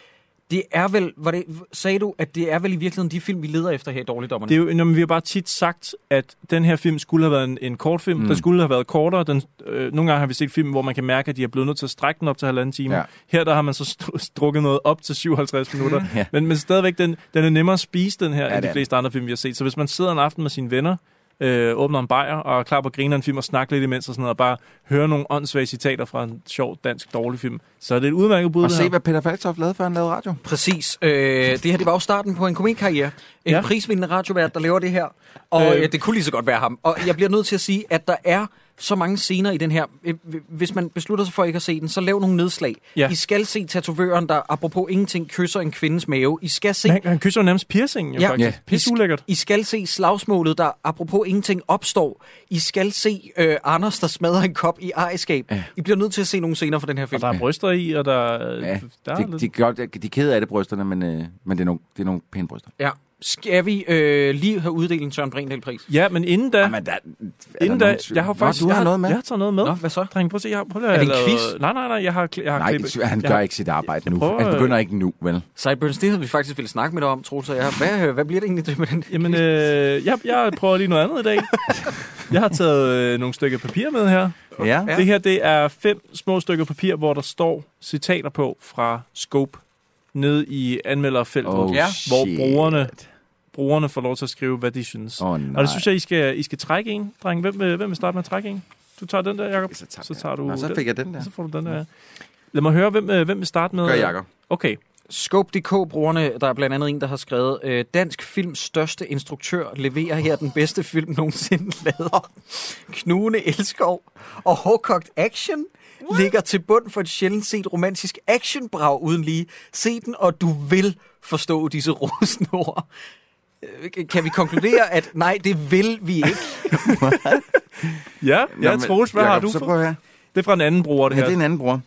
Det er vel... Var det, sagde du, at det er vel i virkeligheden de film, vi leder efter her i Dårligdommerne? Det er jo, når vi har bare tit sagt, at den her film skulle have været en, en kortfilm. Mm. Den skulle have været kortere. Den, øh, nogle gange har vi set film, hvor man kan mærke, at de er blevet nødt til at strække den op til halvanden time. Ja. Her der har man så stru- strukket noget op til 57 minutter. Ja. men, men stadigvæk, den, den er nemmere at spise, den her, Ja, end de fleste andre film, vi har set. Så hvis man sidder en aften med sine venner, øh, åbner en bajer og er klar på at grine af en film og snakke lidt imens og sådan noget, og bare høre nogle åndssvage citater fra en sjov dansk dårlig film, så er det et udmærket bud, Og se, her. hvad Peter Falktoft lavede, før han lavede radio. Præcis. Øh, det her det var jo starten på en komikkarriere. En Ja. prisvindende radiovært, der laver det her. Og Øh. øh. det kunne lige så godt være ham. Og jeg bliver nødt til at sige, at der er så mange scener i den her. Øh, Hvis man beslutter sig for ikke at se den, så lav nogle nedslag. Ja. I skal se tatovøren, der apropos ingenting kysser en kvindes mave. I skal se... Han, han kysser nærmest piercingen, jo, Ja. faktisk. Ja. Pisse ulækkert. I skal se slagsmålet, der apropos ingenting opstår. I skal se øh, Anders, der smadrer en kop i ejerskab. Ja. I bliver nødt til at se nogle scener fra den her Og film. der er bryster i, og der, Ja, der er de, lidt... de, gør, de, de er kede af det, brysterne, men, øh, men det, er nogle, det er nogle pæne bryster. Ja. Skal vi øh, lige have uddelt en Søren Brindahl-pris? Ja, men inden da... Jamen, der, er inden da, jeg har Nå, faktisk... du har jeg noget med? Jeg har taget noget med. Nå, hvad så? Dreng, prøv at se, jeg har, prøv at Er det en lave- quiz? Nej, nej, nej, jeg har, jeg har Nej, klippet... det, han jeg gør har- ikke sit arbejde nu. prøver, Han begynder ikke nu, vel? Sideburns, det havde vi faktisk ville snakke med dig om, Troels. Jeg, hvad, hvad bliver det egentlig til med den? Jamen, øh, jeg, jeg prøver lige noget andet i dag. Jeg har taget øh, nogle stykker papir med her. Ja. Ja. Det her, det er fem små stykker papir, hvor der står citater på fra Scope nede i anmelderfeltet, Oh, hvor shit. brugerne, brugerne får lov til at skrive, hvad de synes. Og nej. det synes jeg, I skal, I skal trække en, dreng. Hvem, vil- hvem vil starte med at trække en? Du tager den der, Jacob. Så tager, Så tager du Nå, så fik jeg den der. Så får du den der. Lad mig høre, hvem, øh, hvem vil starte med? Gør Jacob. Okay. Scope.dk-brugerne, der er blandt andet en, der har skrevet, øh, Dansk Films største instruktør leverer her den bedste film nogensinde lavet. Knugende elskov og hårdkogt action ligger til bund for et sjældent set romantisk actionbrag uden lige. Se den, og du vil forstå disse rosende ord. Øh, Kan vi konkludere, at nej, det vil vi ikke? Ja, ja Troels, hvad har Jacob, du Så for? prøv at høre. Det er fra en anden bruger, det Ja, her. det er en anden bror.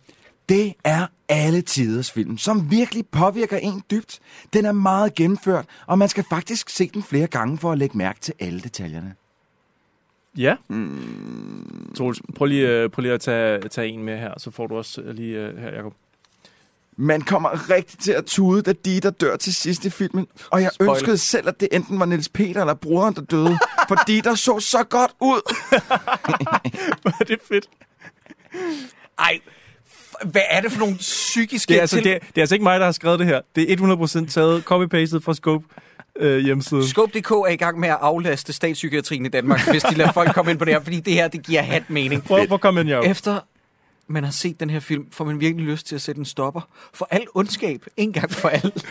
Det er alle tiders film, som virkelig påvirker en dybt. Den er meget gennemført, og man skal faktisk se den flere gange for at lægge mærke til alle detaljerne. Ja. Mm. Troels, prøv lige, øh, prøv lige at tage, tage en med her, så får du også øh, lige her, Jacob. Man kommer rigtig til at tude, da de der dør til sidst i filmen. Og jeg Spoiler. ønskede selv, at det enten var Niels Peter eller broderen, der døde. fordi der så så godt ud. det er fedt. Ej, hvad er det for nogle psykiske... Det er, altså, til- det, er, det er altså ikke mig, der har skrevet det her. Det er 100% taget, copy-pastet fra Scope øh, hjemmesiden. Scope.dk er i gang med at aflaste statspsykiatrien i Danmark, hvis de lader folk komme ind på det her, fordi det her, det giver hat mening. Prøv at komme ind, Jacob. Efter man har set den her film, får man virkelig lyst til at sætte en stopper for al ondskab, en gang for alle.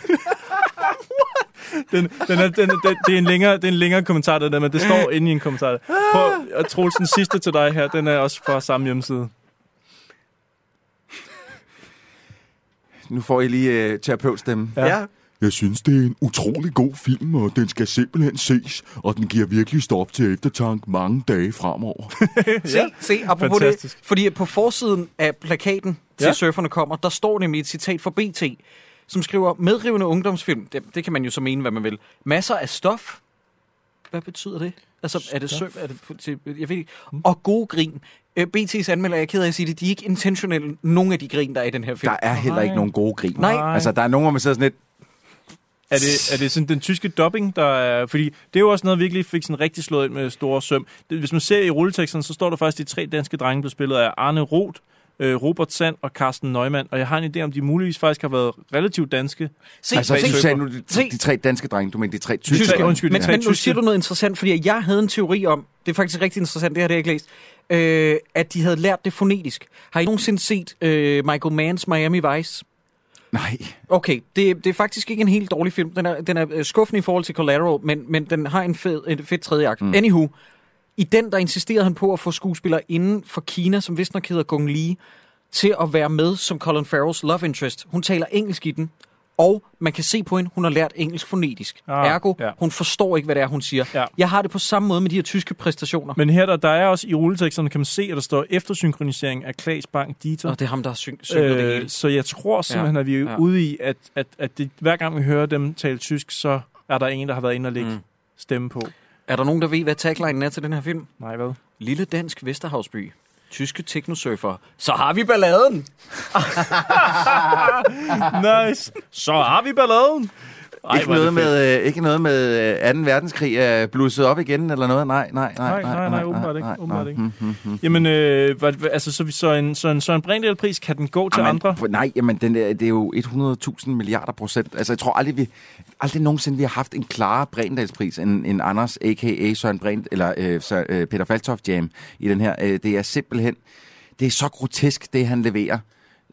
Den, den er, den, den, det, er en længere, det er en længere kommentar, der, men det står inde i en kommentar. Prøv, og Troels, den sidste til dig her, den er også fra samme hjemmeside. Nu får I lige uh, terapeutstemme. Ja. Jeg synes, det er en utrolig god film, og den skal simpelthen ses, og den giver virkelig stof til eftertanke mange dage fremover. Se, se, apropos Fantastisk. det, fordi på forsiden af plakaten til Ja. Surferne kommer, der står nemlig et citat fra BT, som skriver, medrivende ungdomsfilm, det, det kan man jo så mene, hvad man vil. Masser af stof. Hvad betyder det? Altså, er det søm? Er det, jeg ved ikke. Og god grin. Øh, BT's anmelder, jeg er ked af at sige det, de er ikke intentionelle, nogen af de grin, der er i den her film. Der er heller ikke nogen gode grin. Nej. Altså, der er nogen, hvor man sidder sådan lidt... Er det, er det sådan den tyske dubbing, der er... Fordi det er jo også noget, virkelig fik sådan rigtig slået ind med store søm. Hvis man ser i rulleteksten, så står der faktisk, de tre danske drenge blev spillet af Arne Roth, øh, Robert Sand og Carsten Neumann. Og jeg har en idé om, de muligvis faktisk har været relativt danske. Se, Altså, du sagde nu de, de tre danske drenge, du mener de tre tyske. Tyske, undskyld, men, tre men nu siger du noget interessant, fordi jeg havde en teori om, det er faktisk rigtig interessant, det har jeg ikke læst, øh, at de havde lært det fonetisk. Har I nogensinde set øh, Michael Manns Miami Vice? Nej. Okay, det, det er faktisk ikke en helt dårlig film. Den er, den er øh, skuffende i forhold til Collateral, men, men den har en fed, en fed tredje akt. Mm. Anywho, i den der insisterede han på at få skuespillere inden for Kina, som vist nok hedder Gong Li, til at være med som Colin Farrells love interest. Hun taler engelsk i den, og man kan se på hende, hun har lært engelsk fonetisk. Ah, Ergo, ja. hun forstår ikke, hvad det er, hun siger. Ja. Jeg har det på samme måde med de her tyske præstationer. Men her, der, der er også i rulleteksterne, kan man se, at der står eftersynkronisering af Klaas Bang Dieter. Og det er ham, der har syng, synget det hele. Øh, så jeg tror simpelthen, Ja, at vi er ja. ude i, at, at, at det, hver gang vi hører dem tale tysk, så er der en, der har været inde og lægge mm. Mm. stemme på. Er der nogen, der ved, hvad taglinen er til den her film? Nej, hvad? Lille dansk Vesterhavsby. Tyske teknosurfer. Så har vi balladen! nice. Så har vi balladen. Ej, ikke, noget med, øh, ikke noget med øh, 2. verdenskrig er blusset op igen, eller noget? Nej, nej, nej. Nej, nej, nej, åbenbart ikke, åbenbart ikke. Hmm, hmm, hmm. Jamen, øh, hvad, altså, så, så en, så en, så en Brindel-pris, kan den gå til Jamen, andre? Nej, jamen, den der, det er jo 100.000 milliarder procent. Altså, jeg tror aldrig, vi, aldrig nogensinde, vi har haft en klarere Brendalspris end, end Anders, a.k.a. Søren Brand, eller øh, så, øh, Peter Faltoft Jam i den her. Øh, det er simpelthen, det er så grotesk, det han leverer.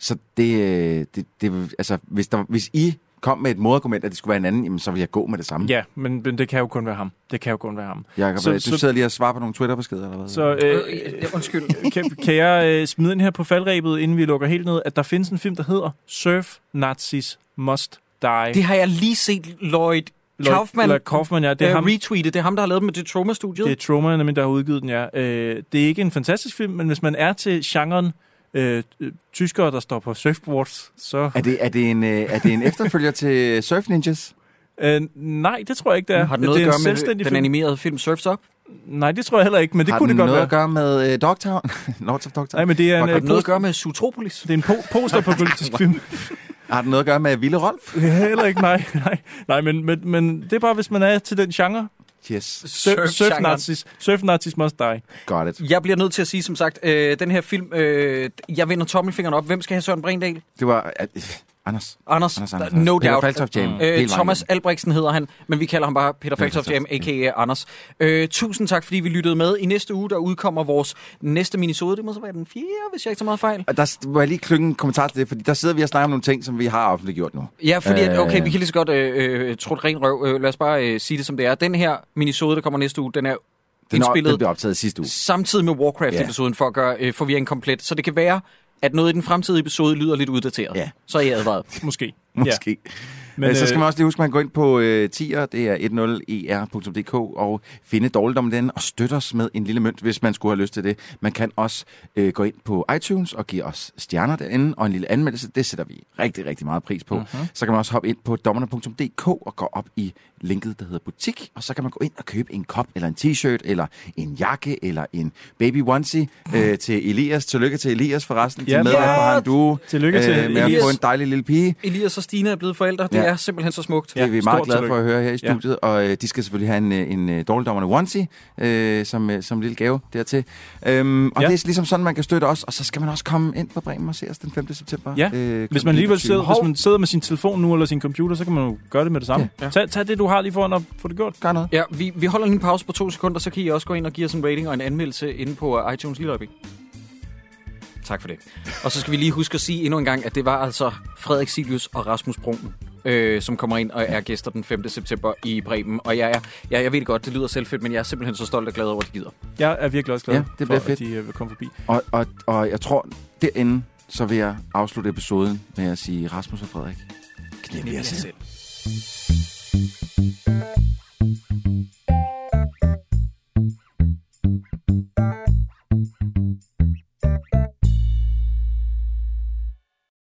Så det, øh, det, det altså, hvis, der, hvis I kom med et modargument, at det skulle være en anden, jamen, så vil jeg gå med det samme. Ja, men, men det kan jo kun være ham. Det kan jo kun være ham. Jacob, Så- så, du så- sidder lige og svarer på nogle Twitter-beskeder, eller hvad? Så øh, Øh, undskyld. kan, kan jeg øh, smide ind her på faldrebet, inden vi lukker helt ned, at der findes en film, der hedder Surf Nazis Must Die. Det har jeg lige set Lloyd Kaufman, Lloyd Kaufman, ja. Det er øh, ham, retweetet. Det er ham, der har lavet med det Trauma-studiet. Det er Trauma, nemlig, der har udgivet den, ja. Øh, det er ikke en fantastisk film, men hvis man er til genren øh, øh, tyskere, der står på surfboards, så... Er det, er, det en, øh, er det en efterfølger til Surf Ninjas? Øh, nej, det tror jeg ikke, det er. Har det noget det at er gøre en med selvstændig den film. animerede film Surf's Up? Nej, det tror jeg heller ikke, men det har kunne det godt noget være. at gøre med øh, Dogtown? Lords of Dogtown? Nej, men det er en, Har øh, Har det noget at gøre med Zootropolis? det er en po- postapokalyptisk film. Har den noget at gøre med Ville Rolf? heller ikke, nej. Nej, nej men, men, men det er bare, hvis man er til den genre. Yes, Surf, surf, Nazis, surf Nazis must die. got it. Jeg bliver nødt til at sige, som sagt, øh, den her film, øh, jeg vender tommelfingeren op. Hvem skal have Søren Brindal? Det var... Uh, Anders. Anders, Anders, der- Anders, no Peter doubt. Faltoft Jam. Øh, Hele vejen Thomas. Albrechtsen hedder han, men vi kalder ham bare Peter Faltoft Jam, a.k.a. Anders. Øh, tusind tak, fordi vi lyttede med. I næste uge, der udkommer vores næste minisode. Det må så være den fjerde, hvis jeg ikke tager meget fejl. Og der må jeg lige klynge en kommentar til det, fordi der sidder vi og snakker om nogle ting, som vi har offentliggjort nu. Ja, fordi at, okay, Øh. vi kan lige så godt øh, øh, det ren røv. Øh, lad os bare øh, sige det, som det er. Den her minisode, der kommer næste uge, den er Den, er, den indspillet blev optaget sidste uge. samtidig med Warcraft-episoden, for at gøre øh, forvirringen komplet. Så det kan være, at noget i den fremtidige episode lyder lidt uddateret. Ja. Så er I advaret. Måske. Måske. Ja. Men, så skal øh, man også lige huske, at man går ind på øh, tier, det er 10er.dk, og finde dårligdom den og støtte os med en lille mønt, hvis man skulle have lyst til det. Man kan også øh, gå ind på iTunes og give os stjerner derinde, og en lille anmeldelse. Det sætter vi rigtig, rigtig meget pris på. Uh-huh. Så kan man også hoppe ind på dommerne.dk og gå op i linket, der hedder butik, og så kan man gå ind og købe en kop, eller en t-shirt, eller en jakke, eller en baby onesie øh, til Elias. Tillykke til Elias forresten, til Ja, medvært på ja. Han Du. Tillykke til med at Elias. få en dejlig lille pige. Elias og Stine er blevet forældre. Det Ja. er simpelthen så smukt. Det er vi Ja, meget glade tillykke. for at høre her i Ja. studiet, og øh, de skal selvfølgelig have en, øh, en øh, dårligdommerne onesie øh, som, øh, som lille gave dertil. Øhm, og Ja. det er ligesom sådan, man kan støtte os, og så skal man også komme ind på Bremen og se os den 5. september. Ja, øh, Hvis man alligevel 21. sidder, hvis man sidder med sin telefon nu, eller sin computer, så kan man jo gøre det med det samme. Ja. Ja. Tag, tag det, du har lige foran og få det gjort. Gør noget. Ja, vi, vi holder lige en pause på to sekunder, så kan I også gå ind og give os en rating og en anmeldelse inde på uh, iTunes lige øjeblik. Tak for det. Og så skal vi lige huske at sige endnu en gang, at det var altså Frederik Silius og Rasmus Brun, øh, som kommer ind og er gæster den 5. september i Bremen. Og jeg, er, ja, jeg ved det godt, det lyder selvfedt, men jeg er simpelthen så stolt og glad over, at de gider. Jeg er virkelig også glad Ja, det bliver for, fedt. at de øh, vil komme forbi. Og, og, og jeg tror, derinde, så vil jeg afslutte episoden med at sige Rasmus og Frederik. Knip jer selv. selv. Thank you.